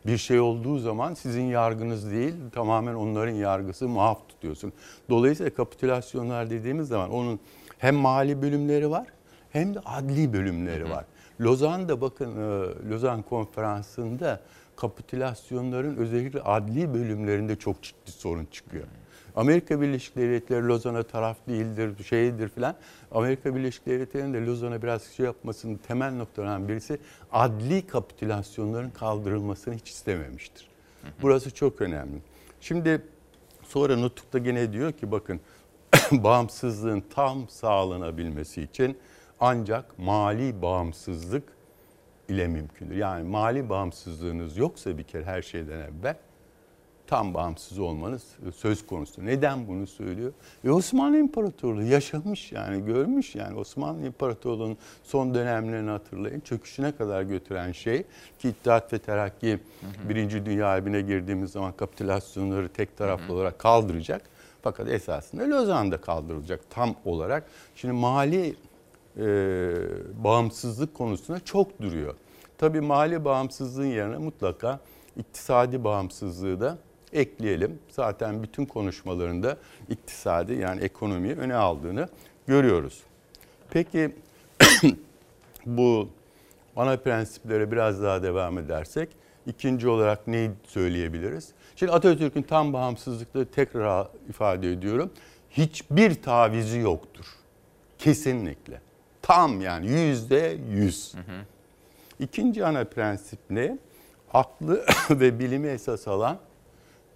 bir şey olduğu zaman sizin yargınız değil, tamamen onların yargısı muaf tutuyorsun. Dolayısıyla kapitülasyonlar dediğimiz zaman onun hem mali bölümleri var hem de adli bölümleri var. Lozan'da bakın e, Lozan konferansında kapitülasyonların özellikle adli bölümlerinde çok ciddi sorun çıkıyor. Amerika Birleşik Devletleri Lozan'a taraf değildir, şeydir filan. Amerika Birleşik Devletleri'nin de Lozan'a biraz şey yapmasının temel noktalarından birisi adli kapitülasyonların kaldırılmasını hiç istememiştir. Burası çok önemli. Şimdi sonra Nutuk'ta gene diyor ki bakın bağımsızlığın tam sağlanabilmesi için ancak mali bağımsızlık ile mümkündür. Yani mali bağımsızlığınız yoksa bir kere her şeyden evvel tam bağımsız olmanız söz konusu. Neden bunu söylüyor? E Osmanlı İmparatorluğu yaşamış yani görmüş yani Osmanlı İmparatorluğu'nun son dönemlerini hatırlayın. Çöküşüne kadar götüren şey ki İttihat ve Terakki Birinci Dünya Harbi'ne girdiğimiz zaman kapitülasyonları tek taraflı olarak kaldıracak. Fakat esasında Lozan'da kaldırılacak tam olarak. Şimdi mali e, bağımsızlık konusuna çok duruyor. Tabii mali bağımsızlığın yerine mutlaka iktisadi bağımsızlığı da ekleyelim. Zaten bütün konuşmalarında iktisadi yani ekonomiyi öne aldığını görüyoruz. Peki bu ana prensiplere biraz daha devam edersek ikinci olarak neyi söyleyebiliriz? Şimdi Atatürk'ün tam bağımsızlıkları tekrar ifade ediyorum. Hiçbir tavizi yoktur. Kesinlikle. Tam yani yüzde yüz. İkinci ana prensip ne? Aklı ve bilimi esas alan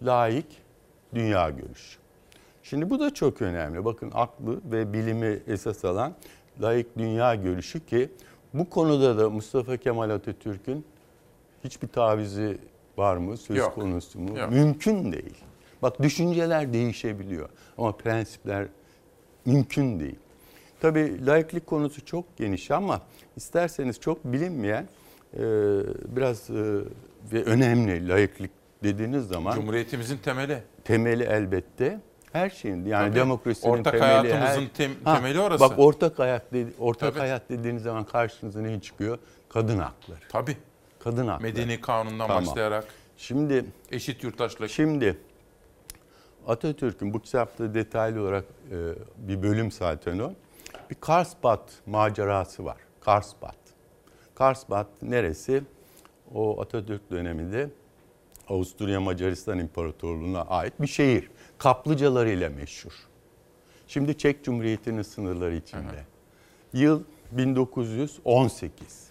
laik dünya görüşü. Şimdi bu da çok önemli. Bakın aklı ve bilimi esas alan laik dünya görüşü ki bu konuda da Mustafa Kemal Atatürk'ün hiçbir tavizi var mı? Söz Yok. konusu mu? Yok. Mümkün değil. Bak düşünceler değişebiliyor ama prensipler mümkün değil. Tabii laiklik konusu çok geniş ama isterseniz çok bilinmeyen e, biraz e, ve önemli laiklik dediğiniz zaman Cumhuriyetimizin temeli. temeli elbette her şeyin yani Tabii. demokrasinin Ortak temeli hayatımızın tem- temeli orası. Bak ortak hayat dedi, ortak Tabii. hayat dediğiniz zaman karşınıza ne çıkıyor? Kadın hakları. Tabii. Kadın hakları. Medeni kanundan Tamam. başlayarak Şimdi eşit yurttaşlık. Şimdi Atatürk'ün bu kitapta detaylı olarak e, bir bölüm zaten o. Bir Karlsbad macerası var. Karlsbad. Karlsbad neresi? O Atatürk döneminde Avusturya Macaristan İmparatorluğu'na ait bir şehir. Kaplıcalarıyla meşhur. Şimdi Çek Cumhuriyeti'nin sınırları içinde. Yıl 1918.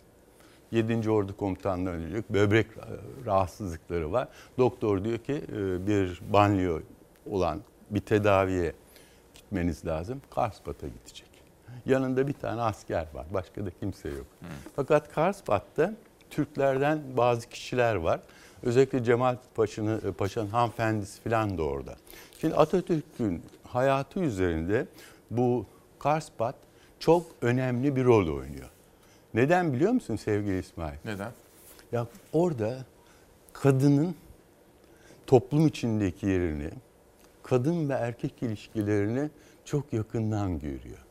7. Ordu Komutanlığı'na dönecek. Böbrek rahatsızlıkları var. Doktor diyor ki e, bir banyo olan bir tedaviye gitmeniz lazım. Karlsbad'a gidecek. Yanında bir tane asker var. Başka da kimse yok. Fakat Karlsbad'da Türklerden bazı kişiler var. Özellikle Cemal Paşa'nın Paşa'nın hanımefendisi falan da orada. Şimdi Atatürk'ün hayatı üzerinde bu Karlsbad çok önemli bir rol oynuyor. Neden biliyor musun sevgili İsmail? Neden? Ya orada kadının toplum içindeki yerini, kadın ve erkek ilişkilerini çok yakından görüyor.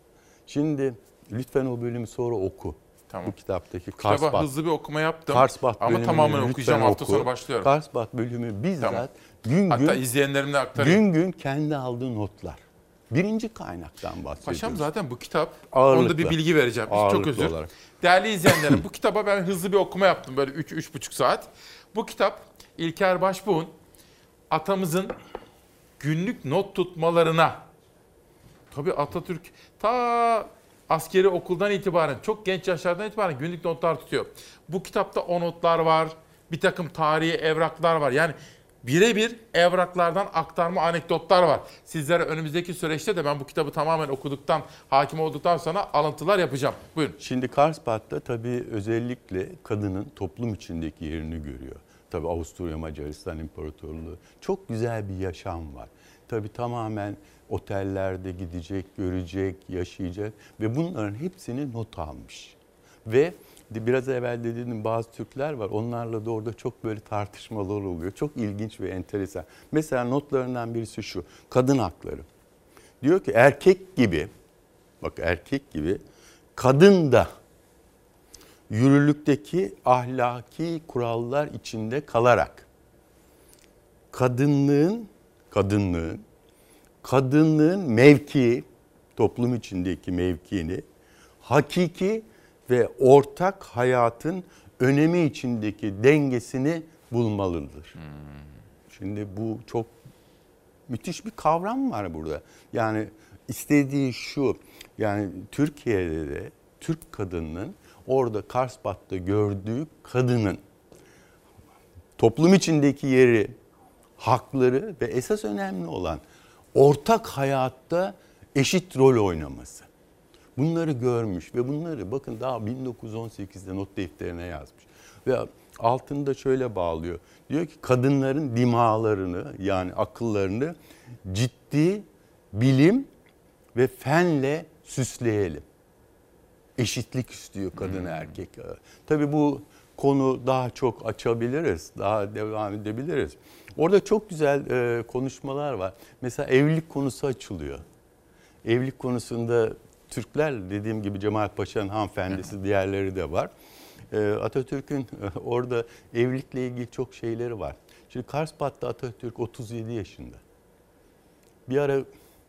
Şimdi lütfen o bölümü sonra oku. Tamam. Bu kitaptaki Kitaba Karlsbad. hızlı bir okuma yaptım. Karlsbad Ama bölümünü tamamen okuyacağım, hafta oku. sonu başlıyorum. Karlsbad bölümü bizzat Tamam. gün Hatta gün izleyenlerimle aktarayım. gün gün kendi aldığı notlar. Birinci kaynaktan bahsediyoruz. Paşam zaten bu kitap, Ağırlıkla. onda bir bilgi vereceğim. Çok Ağırlıklı özür. olarak. Değerli izleyenlerim bu kitaba ben hızlı bir okuma yaptım böyle 3-3,5 saat. Bu kitap İlker Başbuğ'un atamızın günlük not tutmalarına tabii Atatürk ta askeri okuldan itibaren çok genç yaşlardan itibaren günlük notlar tutuyor. Bu kitapta o notlar var. Bir takım tarihi evraklar var. Yani birebir evraklardan aktarma anekdotlar var. Sizlere önümüzdeki süreçte de ben bu kitabı tamamen okuduktan, hakim olduktan sonra alıntılar yapacağım. Buyurun. Şimdi Karlsbad'da tabii özellikle kadının toplum içindeki yerini görüyor. Tabii Avusturya Macaristan İmparatorluğu. Çok güzel bir yaşam var. Tabii tamamen otellerde gidecek, görecek, yaşayacak ve bunların hepsini not almış. Ve biraz evvel dediğim bazı Türkler var. Onlarla da orada çok böyle tartışmalar oluyor. Çok ilginç ve enteresan. Mesela notlarından birisi şu. Kadın hakları. Diyor ki erkek gibi bak erkek gibi kadın da yürürlükteki ahlaki kurallar içinde kalarak kadınlığın kadınlığın kadınlığın mevkii toplum içindeki mevkiini hakiki ve ortak hayatın önemi içindeki dengesini bulmalıdır. Şimdi bu çok müthiş bir kavram var burada. Yani istediği şu, yani Türkiye'de de Türk kadınının orada Karspat'ta gördüğü kadının toplum içindeki yeri, hakları ve esas önemli olan ortak hayatta eşit rol oynaması. Bunları görmüş ve bunları bakın daha 1918'de not defterine yazmış. Ve altında şöyle bağlıyor. Diyor ki kadınların dimalarını yani akıllarını ciddi bilim ve fenle süsleyelim. Eşitlik istiyor kadın erkek. Tabii bu konu daha çok açabiliriz, daha devam edebiliriz. Orada çok güzel e, konuşmalar var. Mesela evlilik konusu açılıyor. Evlilik konusunda Türkler dediğim gibi Cemal Paşa'nın hanımefendisi diğerleri de var. E, Atatürk'ün e, orada evlilikle ilgili çok şeyleri var. Şimdi Karspat'ta Atatürk 37 yaşında. Bir ara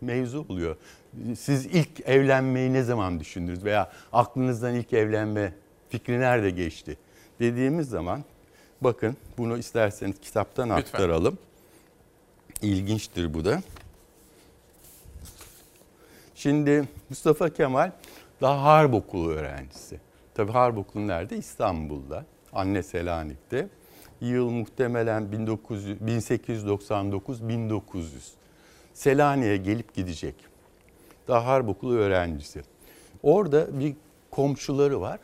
mevzu oluyor. Siz ilk evlenmeyi ne zaman düşündünüz veya aklınızdan ilk evlenme fikri nerede geçti dediğimiz zaman bakın bunu isterseniz kitaptan Lütfen. aktaralım. İlginçtir bu da. Şimdi Mustafa Kemal daha Harp Okulu öğrencisi. Tabii Harp Okulu nerede? İstanbul'da. Anne Selanik'te. Yıl muhtemelen 1900 1899-1900. Selanik'e gelip gidecek. Daha Harp Okulu öğrencisi. Orada bir komşuları var.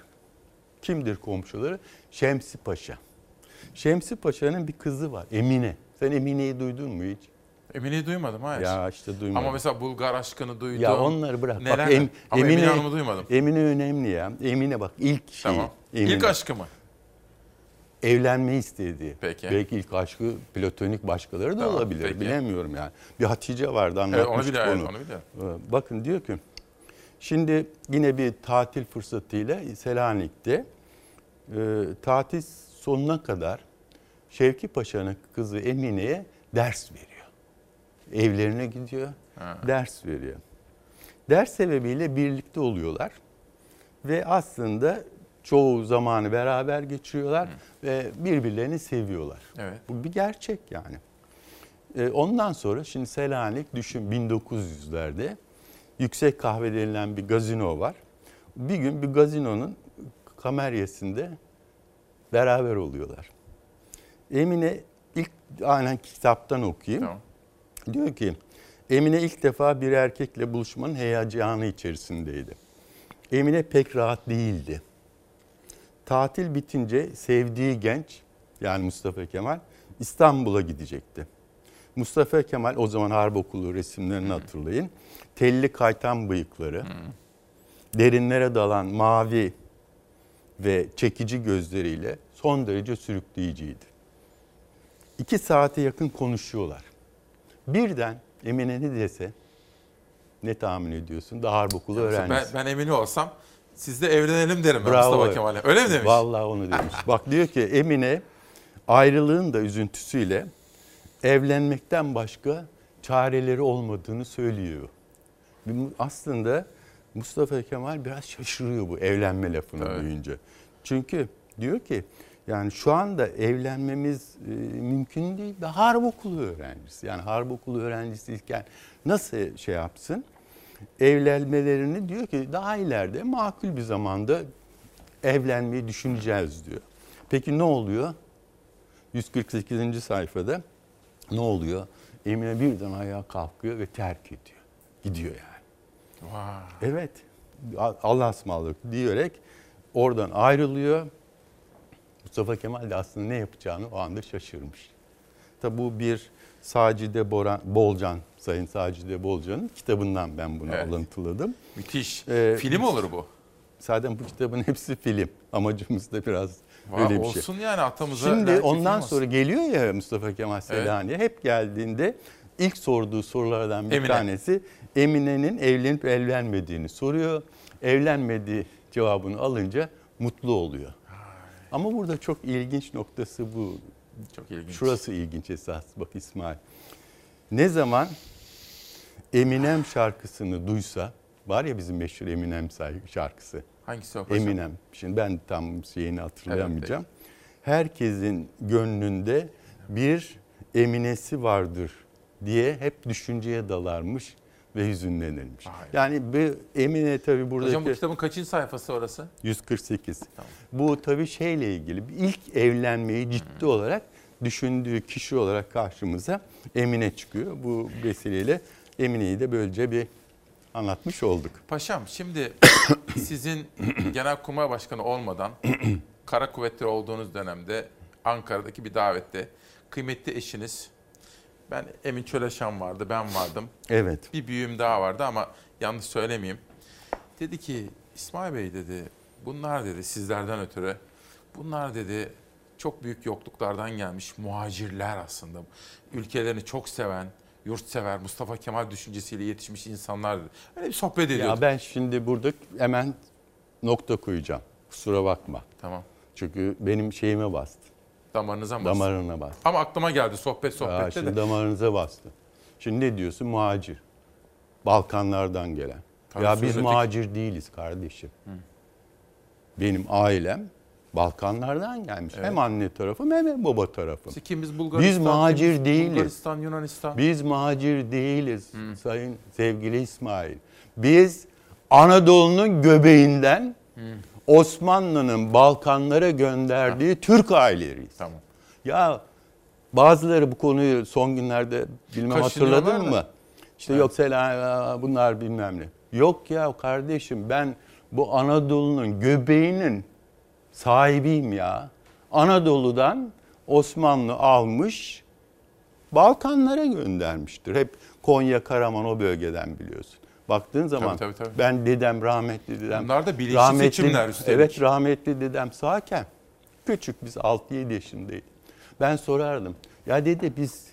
Kimdir komşuları? Şemsi Paşa. Şemsi Paşa'nın bir kızı var Emine. Sen Emine'yi duydun mu hiç? Emine'yi duymadım hayır. Ya işte duymadım. Ama mesela Bulgar aşkını duydum. Ya onları bırak. Neler? Bak, em, Ama Emine, Emine, Hanım'ı duymadım. Emine önemli ya. Emine bak ilk şey. Tamam. Emine. İlk aşkı mı? Evlenme istedi. Peki. Belki ilk aşkı platonik başkaları da Tamam, olabilir. peki. Bilemiyorum yani. Bir Hatice vardı Evet, onu anlatmıştık biliyorum, onu. onu biliyorum. Ee, Bakın diyor ki şimdi yine bir tatil fırsatıyla Selanik'te e, tatil sonuna kadar Şevki Paşa'nın kızı Emine'ye ders veriyor. Evlerine gidiyor, Ha. ders veriyor. Ders sebebiyle birlikte oluyorlar ve aslında çoğu zamanı beraber geçiriyorlar ve birbirlerini seviyorlar. Evet. Bu bir gerçek yani. E, ondan sonra şimdi Selanik düşün 1900'lerde Yüksek Kahve denilen bir gazino var. Bir gün bir gazinonun kameryasında beraber oluyorlar. Emine ilk aynen kitaptan okuyayım. Diyor ki Emine ilk defa bir erkekle buluşmanın heyecanı içerisindeydi. Emine pek rahat değildi. Tatil bitince sevdiği genç yani Mustafa Kemal İstanbul'a gidecekti. Mustafa Kemal o zaman Harp Okulu resimlerini hatırlayın. Telli kaytan bıyıkları, derinlere dalan mavi ve çekici gözleriyle son derece sürükleyiciydi. İki saate yakın konuşuyorlar. Birden Emine ne dese ne tahmin ediyorsun? Da Harp Okulu Ben, öğrencisi. ben Emine olsam siz de evlenelim derim ben Bravo. Mustafa Kemal'e. Öyle mi demiş? Vallahi onu demiş. Bak diyor ki Emine ayrılığın da üzüntüsüyle evlenmekten başka çareleri olmadığını söylüyor. Aslında Mustafa Kemal biraz şaşırıyor bu evlenme lafını duyunca. Çünkü diyor ki yani şu anda evlenmemiz e, mümkün değil. Ve harp okulu öğrencisi. Yani harp okulu öğrencisiyken nasıl şey yapsın? Evlenmelerini diyor ki daha ileride makul bir zamanda evlenmeyi düşüneceğiz diyor. Peki ne oluyor? 148. sayfada ne oluyor? Emine birden ayağa kalkıyor ve terk ediyor. Gidiyor yani. Vay. Evet. Allah'a ısmarladık diyerek oradan ayrılıyor. Mustafa Kemal de aslında ne yapacağını o anda şaşırmış. Tabi bu bir Sacide Boran, Bolcan, Sayın Sacide Bolcan'ın kitabından ben bunu Evet. alıntıladım. Müthiş. Ee, Film olur bu. Zaten bu kitabın hepsi film. Amacımız da biraz Vay, öyle bir şey. olsun yani atamıza Şimdi ondan film olsun. sonra geliyor ya Mustafa Kemal Evet. Selanik'e. Hep geldiğinde ilk sorduğu sorulardan bir Emine. tanesi Emine'nin evlenip evlenmediğini soruyor. Evlenmediği cevabını alınca mutlu oluyor. Ama burada çok ilginç noktası bu. Çok ilginç. Şurası ilginç esas. Bak İsmail. Ne zaman Eminem şarkısını duysa, var ya bizim meşhur Eminem şarkısı. Hangisi o? Eminem. Şimdi ben tam şeyini hatırlayamayacağım. Herkesin gönlünde bir Eminesi vardır diye hep düşünceye dalarmış ve hüzünlenirmiş. Yani bu Emine tabii buradaki... Hocam bu kitabın kaçıncı sayfası orası? 148. Bu tabii şeyle ilgili ilk evlenmeyi ciddi olarak düşündüğü kişi olarak karşımıza Emine çıkıyor. Bu vesileyle Emine'yi de böylece bir anlatmış olduk. Paşam şimdi sizin Genelkurmay Başkanı olmadan Kara Kuvvetleri olduğunuz dönemde Ankara'daki bir davette kıymetli eşiniz ben Emin Çöleşan vardı, ben vardım. Evet. Bir büyüğüm daha vardı ama yanlış söylemeyeyim. Dedi ki İsmail Bey dedi bunlar dedi sizlerden ötürü bunlar dedi çok büyük yokluklardan gelmiş muhacirler aslında. Ülkelerini çok seven, yurtsever, Mustafa Kemal düşüncesiyle yetişmiş insanlar dedi. Öyle bir sohbet ediyorduk. Ya ben şimdi burada hemen nokta koyacağım. Kusura bakma. Tamam. Çünkü benim şeyime bastı. Damarınıza mı bastı? Damarına bastı. Ama aklıma geldi sohbet Aa, sohbette şimdi de. damarınıza bastı. Şimdi ne diyorsun? Muhacir. Balkanlardan gelen. Tabii ya biz muhacir değiliz kardeşim. Benim ailem Balkanlardan gelmiş. Evet. Hem anne tarafım hem baba tarafım. İşte Kim biz Bulgaristan, Biz muhacir kim değiliz. Bulgaristan, Yunanistan. Biz muhacir değiliz sayın sevgili İsmail. Biz Anadolu'nun göbeğinden Osmanlı'nın Balkanlara gönderdiği Türk aileleriyiz. Tamam. Ya bazıları bu konuyu son günlerde bilmem hatırladın da. mı? İşte yok selam bunlar bilmem ne. Yok ya kardeşim ben bu Anadolu'nun göbeğinin sahibiyim ya. Anadolu'dan Osmanlı almış Balkanlara göndermiştir. Hep Konya, Karaman o bölgeden biliyorsun. Baktığın zaman tabii, tabii. ben dedem rahmetli dedem. Bunlar da bilinçli seçimler üstelik. Evet rahmetli dedem sağken küçük biz 6-7 yaşındaydık. Ben sorardım. Ya dede biz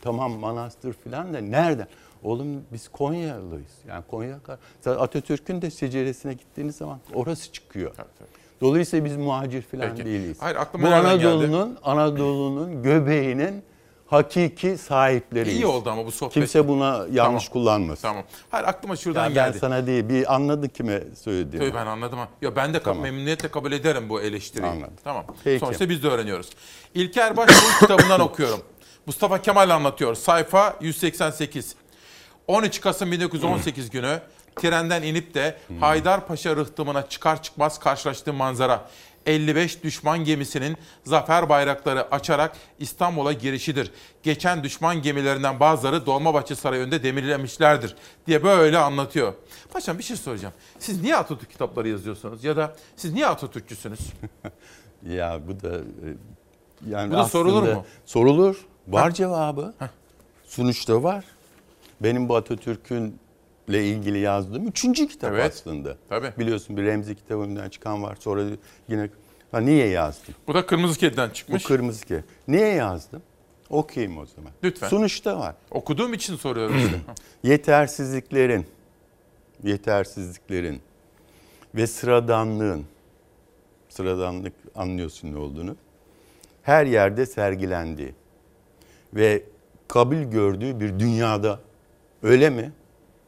tamam manastır falan da nereden? Oğlum biz Konyalıyız. Yani Konya Atatürk'ün de seceresine gittiğiniz zaman orası çıkıyor. Dolayısıyla biz muhacir falan Peki. değiliz. Hayır, aklıma Bu? Anadolu'nun Anadolu'nun göbeğinin hakiki sahipleriyiz. İyi oldu ama bu sohbet. Kimse buna yanlış Tamam. kullanmasın. Tamam. Hayır aklıma şuradan Ya ben geldi. sana değil bir anladın kime söylediğimi. Tabii ben anladım. Ya ben de Tamam. memnuniyetle kabul ederim bu eleştiriyi. Anladım. Tamam. Peki. Sonuçta biz de öğreniyoruz. İlker Başbuğ kitabından okuyorum. Mustafa Kemal anlatıyor. Sayfa 188. 13 Kasım 1918 günü trenden inip de Haydarpaşa rıhtımına çıkar çıkmaz karşılaştığı manzara. 55 düşman gemisinin zafer bayrakları açarak İstanbul'a girişidir. Geçen düşman gemilerinden bazıları Dolmabahçe Sarayı önünde demirlemişlerdir diye böyle anlatıyor. Paşam bir şey soracağım. Siz niye Atatürk kitapları yazıyorsunuz ya da siz niye Atatürkçüsünüz? Ya bu da e, yani Bu da sorulur mu? Sorulur. Var Heh. cevabı. Sonuçta var. Benim bu Atatürk'ün ile ilgili yazdığım üçüncü kitap Evet. aslında. Tabii. Biliyorsun bir Remzi kitabımdan çıkan var. Sonra yine ha, niye yazdım? Bu da Kırmızı Kedi'den çıkmış. Bu kırmızı ki. Niye yazdım? Okuyayım o zaman. Lütfen. Sonuçta var. Okuduğum için soruyorum işte. yetersizliklerin, yetersizliklerin ve sıradanlığın, sıradanlık anlıyorsun ne olduğunu, her yerde sergilendiği ve kabul gördüğü bir dünyada öyle mi?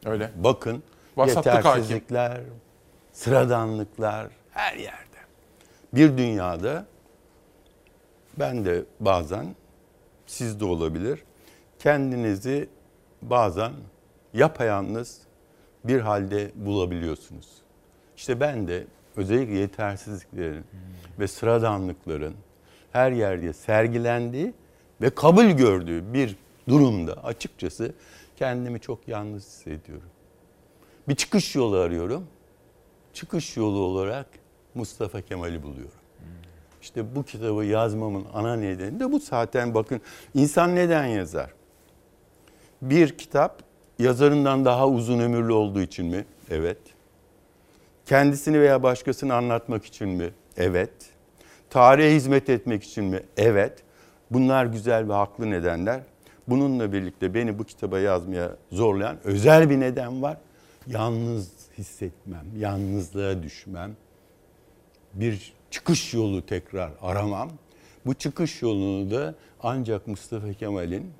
Öyle. Bakın Vasatlık hakim. yetersizlikler, sıradanlıklar her yerde. Bir dünyada ben de bazen siz de olabilir kendinizi bazen yapayalnız bir halde bulabiliyorsunuz. İşte ben de özellikle yetersizliklerin ve sıradanlıkların her yerde sergilendiği ve kabul gördüğü bir durumda açıkçası kendimi çok yalnız hissediyorum. Bir çıkış yolu arıyorum. Çıkış yolu olarak Mustafa Kemal'i buluyorum. İşte bu kitabı yazmamın ana nedeni de bu zaten bakın insan neden yazar? Bir kitap yazarından daha uzun ömürlü olduğu için mi? Evet. Kendisini veya başkasını anlatmak için mi? Evet. Tarihe hizmet etmek için mi? Evet. Bunlar güzel ve haklı nedenler. Bununla birlikte beni bu kitaba yazmaya zorlayan özel bir neden var. Yalnız hissetmem, yalnızlığa düşmem. Bir çıkış yolu tekrar aramam. Bu çıkış yolunu da ancak Mustafa Kemal'in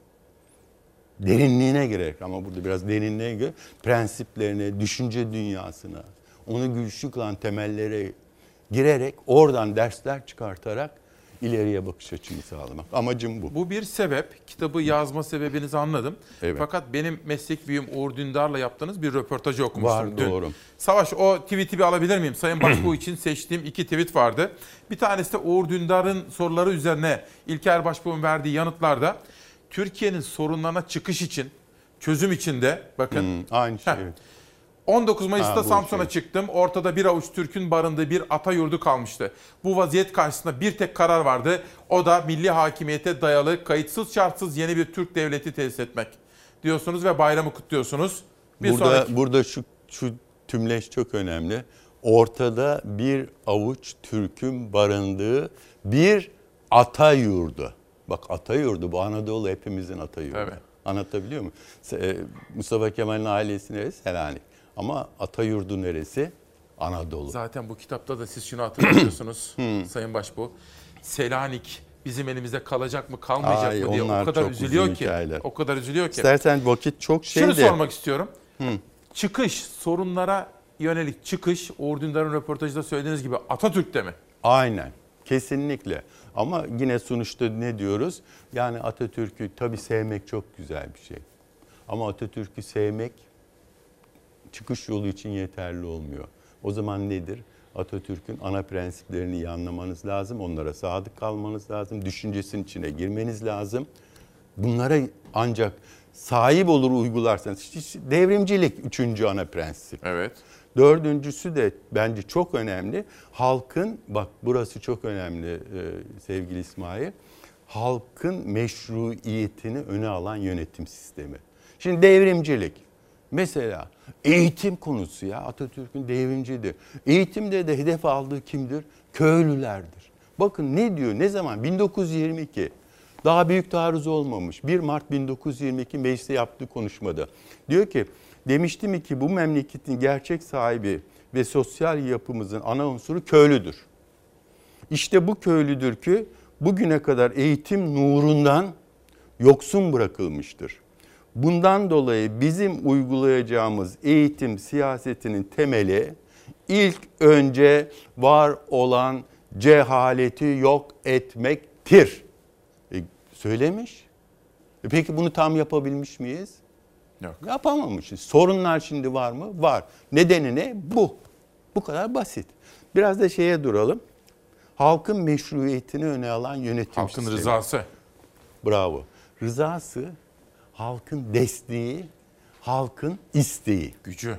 derinliğine girerek ama burada biraz derinliğe göre prensiplerine, düşünce dünyasına, onu güçlü kılan temellere girerek oradan dersler çıkartarak ileriye bakış açımı sağlamak. Amacım bu. Bu bir sebep. Kitabı yazma sebebinizi anladım. Evet. Fakat benim meslek büyüğüm Uğur Dündar'la yaptığınız bir röportajı okumuştum Var, dün. doğru. Savaş o tweet'i bir alabilir miyim? Sayın Başbuğ için seçtiğim iki tweet vardı. Bir tanesi de Uğur Dündar'ın soruları üzerine İlker Başbuğ'un verdiği yanıtlarda Türkiye'nin sorunlarına çıkış için, çözüm için de bakın. Hmm, aynı şey. Heh. 19 Mayıs'ta Samsun'a şey. çıktım. Ortada bir avuç Türk'ün barındığı bir ata yurdu kalmıştı. Bu vaziyet karşısında bir tek karar vardı. O da milli hakimiyete dayalı kayıtsız şartsız yeni bir Türk devleti tesis etmek. Diyorsunuz ve bayramı kutluyorsunuz. Bir burada sonraki... burada şu şu tümleş çok önemli. Ortada bir avuç Türk'ün barındığı bir ata yurdu. Bak ata yurdu bu Anadolu hepimizin ata yurdu. Evet. Anlatabiliyor muyum? E, Mustafa Kemal'in ailesi neresi? Selanik. Ama ata yurdu neresi? Anadolu. Zaten bu kitapta da siz şunu hatırlıyorsunuz Hmm. Sayın Başbuğ. Selanik bizim elimizde kalacak mı kalmayacak Ay, mı diye o kadar üzülüyor ki. hikayeler. O kadar üzülüyor ki. İstersen vakit çok şey Şunu sormak istiyorum. Çıkış, sorunlara yönelik çıkış, Uğur Dündar'ın röportajında söylediğiniz gibi Atatürk'te mi? Aynen. Kesinlikle. Ama yine sonuçta ne diyoruz? Yani Atatürk'ü tabii sevmek çok güzel bir şey. Ama Atatürk'ü sevmek çıkış yolu için yeterli olmuyor. O zaman nedir? Atatürk'ün ana prensiplerini iyi anlamanız lazım. Onlara sadık kalmanız lazım. Düşüncesinin içine girmeniz lazım. Bunlara ancak sahip olur uygularsanız. İşte devrimcilik üçüncü ana prensip. Evet. Dördüncüsü de bence çok önemli. Halkın, bak burası çok önemli e, sevgili İsmail. halkın meşruiyetini öne alan yönetim sistemi. Şimdi devrimcilik. Mesela eğitim konusu ya Atatürk'ün devrimcidir. Eğitimde de hedef aldığı kimdir? Köylülerdir. Bakın ne diyor ne zaman? 1922. Daha büyük taarruz olmamış. 1 Mart 1922 mecliste yaptığı konuşmada. Diyor ki demiştim ki bu memleketin gerçek sahibi ve sosyal yapımızın ana unsuru köylüdür. İşte bu köylüdür ki bugüne kadar eğitim nurundan yoksun bırakılmıştır. Bundan dolayı bizim uygulayacağımız eğitim siyasetinin temeli ilk önce var olan cehaleti yok etmektir. E, söylemiş. E peki bunu tam yapabilmiş miyiz? Yok. Yapamamışız. Sorunlar şimdi var mı? Var. Nedeni ne? Bu. Bu kadar basit. Biraz da şeye duralım. Halkın meşruiyetini öne alan yönetim Halkın sistemi. rızası. Bravo. Rızası, halkın desteği, halkın isteği. Gücü.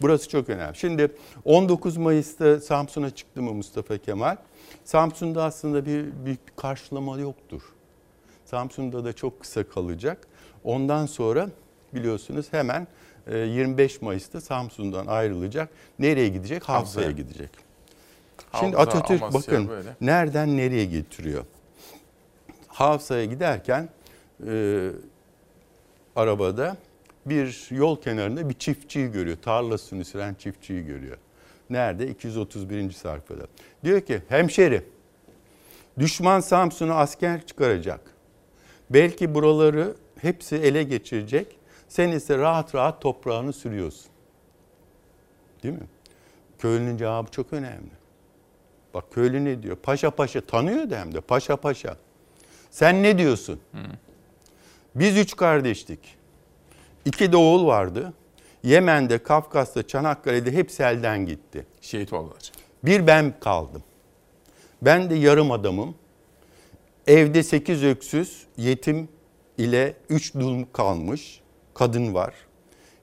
Burası çok önemli. Şimdi 19 Mayıs'ta Samsun'a çıktı mı Mustafa Kemal? Samsun'da aslında bir büyük bir karşılama yoktur. Samsun'da da çok kısa kalacak. Ondan sonra biliyorsunuz hemen e, 25 Mayıs'ta Samsun'dan ayrılacak. Nereye gidecek? Hafsa'ya. gidecek. Şimdi Havza, Atatürk Amasya bakın böyle. nereden nereye getiriyor? Hafsa'ya giderken e, arabada bir yol kenarında bir çiftçiyi görüyor. Tarlasını süren çiftçiyi görüyor. Nerede? 231. sayfada. Diyor ki hemşeri düşman Samsun'a asker çıkaracak. Belki buraları hepsi ele geçirecek. Sen ise rahat rahat toprağını sürüyorsun. Değil mi? Köylünün cevabı çok önemli. Bak köylü ne diyor? Paşa paşa tanıyor da hem de paşa paşa. Sen ne diyorsun? Biz üç kardeştik. İki de oğul vardı. Yemen'de, Kafkas'ta, Çanakkale'de hepsi elden gitti. Şehit oldular. Bir ben kaldım. Ben de yarım adamım. Evde sekiz öksüz, yetim ile üç dul kalmış kadın var.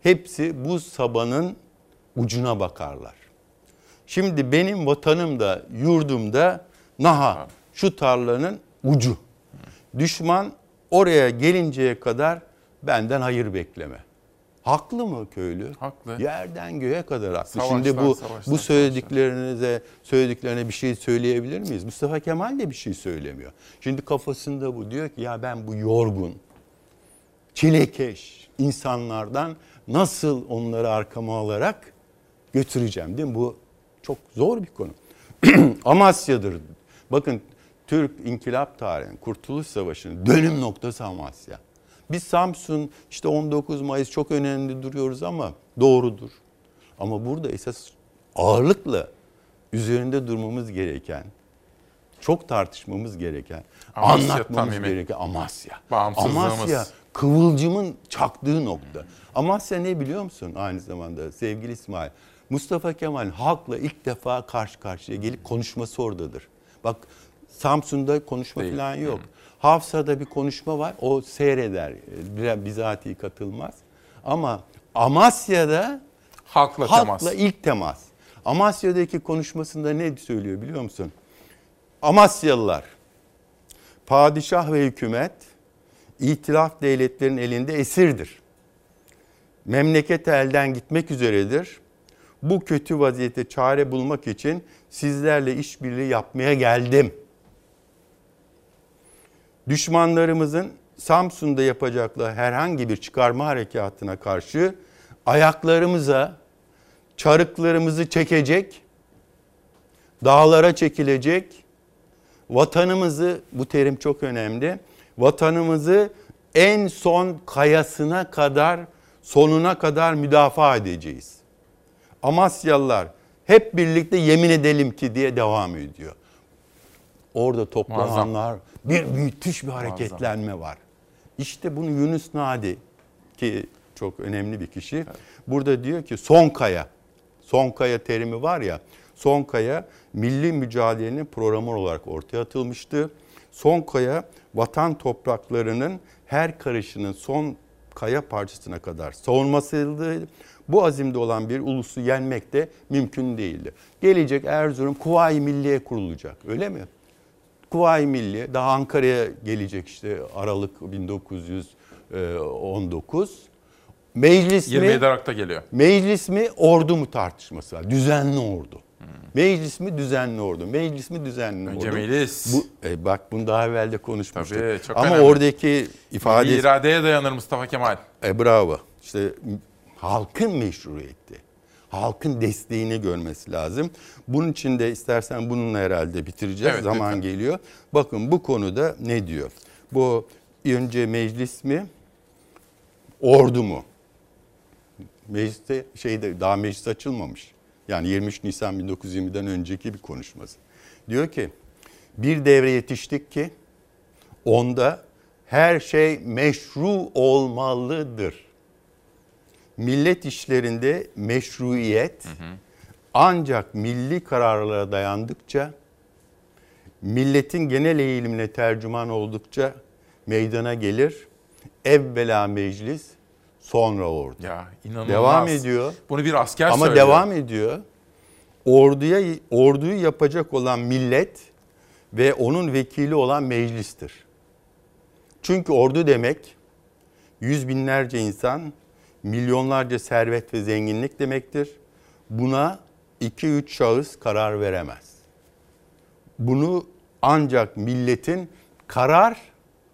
Hepsi bu sabanın ucuna bakarlar. Şimdi benim vatanımda, yurdumda naha şu tarlanın ucu. Düşman oraya gelinceye kadar benden hayır bekleme. Haklı mı köylü? Haklı. Yerden göğe kadar haklı. Savaştan, Şimdi bu savaştan, bu söylediklerinize söylediklerine bir şey söyleyebilir miyiz? Mustafa Kemal de bir şey söylemiyor. Şimdi kafasında bu diyor ki ya ben bu yorgun, çilekeş insanlardan nasıl onları arkama alarak götüreceğim değil mi? Bu çok zor bir konu. Amasya'dır. Bakın Türk İnkılap tarihinin, Kurtuluş Savaşı'nın dönüm noktası Amasya. Biz Samsun işte 19 Mayıs çok önemli duruyoruz ama doğrudur. Ama burada esas ağırlıkla üzerinde durmamız gereken, çok tartışmamız gereken, Amasya anlatmamız tamimi. gereken Amasya. Amasya kıvılcımın çaktığı nokta. Amasya ne biliyor musun aynı zamanda sevgili İsmail? Mustafa Kemal halkla ilk defa karşı karşıya gelip konuşması oradadır. Bak Samsun'da konuşma Değil. falan yok. Hafsa'da bir konuşma var. O seyreder. Bizatihi katılmaz. Ama Amasya'da Halkla, halkla temas. ilk temas. Amasya'daki konuşmasında ne söylüyor biliyor musun? Amasyalılar, padişah ve hükümet itilaf devletlerin elinde esirdir. Memleket elden gitmek üzeredir. Bu kötü vaziyete çare bulmak için sizlerle işbirliği yapmaya geldim. Düşmanlarımızın Samsun'da yapacakları herhangi bir çıkarma harekatına karşı ayaklarımıza, çarıklarımızı çekecek, dağlara çekilecek, vatanımızı, bu terim çok önemli, vatanımızı en son kayasına kadar, sonuna kadar müdafaa edeceğiz. Amasyalılar hep birlikte yemin edelim ki diye devam ediyor. Orada toplananlar bir müthiş bir hareketlenme var. İşte bunu Yunus Nadi ki çok önemli bir kişi. Burada diyor ki son kaya. Son kaya terimi var ya. Son kaya milli mücadelenin programı olarak ortaya atılmıştı. Son kaya vatan topraklarının her karışının son kaya parçasına kadar savunmasıydı. Bu azimde olan bir ulusu yenmek de mümkün değildi. Gelecek Erzurum Kuvayi Milliye kurulacak öyle mi? Kuvayi Milli daha Ankara'ya gelecek işte Aralık 1919. Meclis mi? 27 Aralık'ta geliyor. Meclis mi ordu mu tartışması var. Düzenli ordu. Meclis mi düzenli ordu? Meclis mi düzenli Önce ordu? meclis. Bu, e, bak bunu daha evvel de konuşmuştuk. Tabii, çok Ama önemli. oradaki ifade... Milli iradeye dayanır Mustafa Kemal. E, bravo. İşte halkın meşruiyeti. Halkın desteğini görmesi lazım. Bunun için de istersen bununla herhalde bitireceğiz. Evet, Zaman lütfen. geliyor. Bakın bu konuda ne diyor? Bu önce meclis mi? Ordu mu? Mecliste şeyde daha meclis açılmamış. Yani 23 Nisan 1920'den önceki bir konuşması. Diyor ki bir devre yetiştik ki onda her şey meşru olmalıdır. Millet işlerinde meşruiyet ancak milli kararlara dayandıkça milletin genel eğilimine tercüman oldukça meydana gelir. Evvela meclis, sonra ordu. Ya inanılmaz. Devam ediyor. Bunu bir asker Ama söylüyor. devam ediyor. Orduya orduyu yapacak olan millet ve onun vekili olan meclistir. Çünkü ordu demek yüz binlerce insan, milyonlarca servet ve zenginlik demektir. Buna iki üç şahıs karar veremez. Bunu ancak milletin karar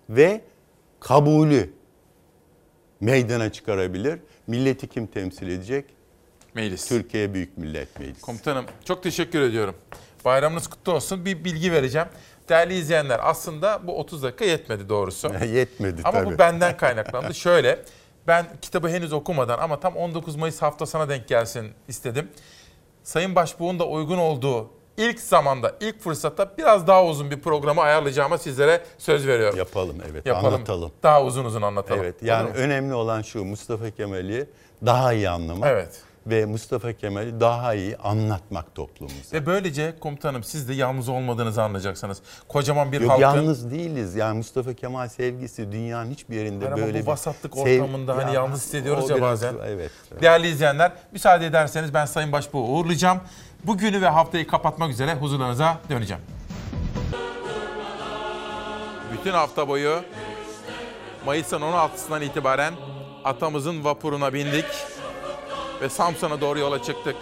ve kabulü meydana çıkarabilir. Milleti kim temsil edecek? Meclis. Türkiye Büyük Millet Meclisi. Komutanım çok teşekkür ediyorum. Bayramınız kutlu olsun. Bir bilgi vereceğim. Değerli izleyenler aslında bu 30 dakika yetmedi doğrusu. Yetmedi Ama tabii. bu benden kaynaklandı. Şöyle ben kitabı henüz okumadan ama tam 19 Mayıs haftasına denk gelsin istedim. Sayın Başbuğ'un da uygun olduğu ilk zamanda, ilk fırsatta biraz daha uzun bir programı ayarlayacağıma sizlere söz veriyorum. Yapalım evet Yapalım. anlatalım. Daha uzun uzun anlatalım. Evet yani önemli olan şu Mustafa Kemal'i daha iyi anlamak. Evet. Ve Mustafa Kemal'i daha iyi anlatmak toplumumuza. Ve böylece komutanım siz de yalnız olmadığınızı anlayacaksınız. Kocaman bir Yok halkın... yalnız değiliz. Yani Mustafa Kemal sevgisi dünyanın hiçbir yerinde ama böyle bu bir vasatlık sev- ortamında hani Ya, yalnız hissediyoruz ya biraz- bazen. Evet. Değerli izleyenler müsaade ederseniz ben Sayın Başbuğ'u uğurlayacağım. Bugünü ve haftayı kapatmak üzere huzurlarınıza döneceğim. Bütün hafta boyu Mayıs'ın 16'sından itibaren atamızın vapuruna bindik ve Samsun'a doğru yola çıktık.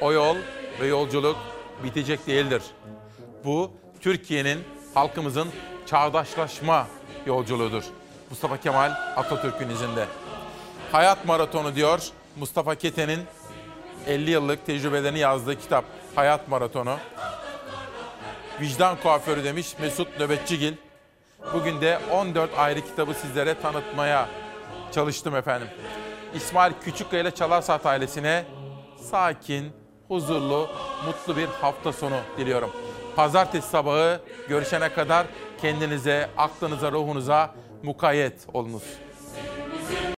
O yol ve yolculuk bitecek değildir. Bu Türkiye'nin, halkımızın çağdaşlaşma yolculuğudur. Mustafa Kemal Atatürk'ün izinde. Hayat Maratonu diyor Mustafa Keten'in 50 yıllık tecrübelerini yazdığı kitap Hayat Maratonu. Vicdan kuaförü demiş Mesut Nöbetçigil. Bugün de 14 ayrı kitabı sizlere tanıtmaya çalıştım efendim. İsmail Küçükkaya ile Çalarsat ailesine sakin, huzurlu, mutlu bir hafta sonu diliyorum. Pazartesi sabahı görüşene kadar kendinize, aklınıza, ruhunuza mukayyet olunuz.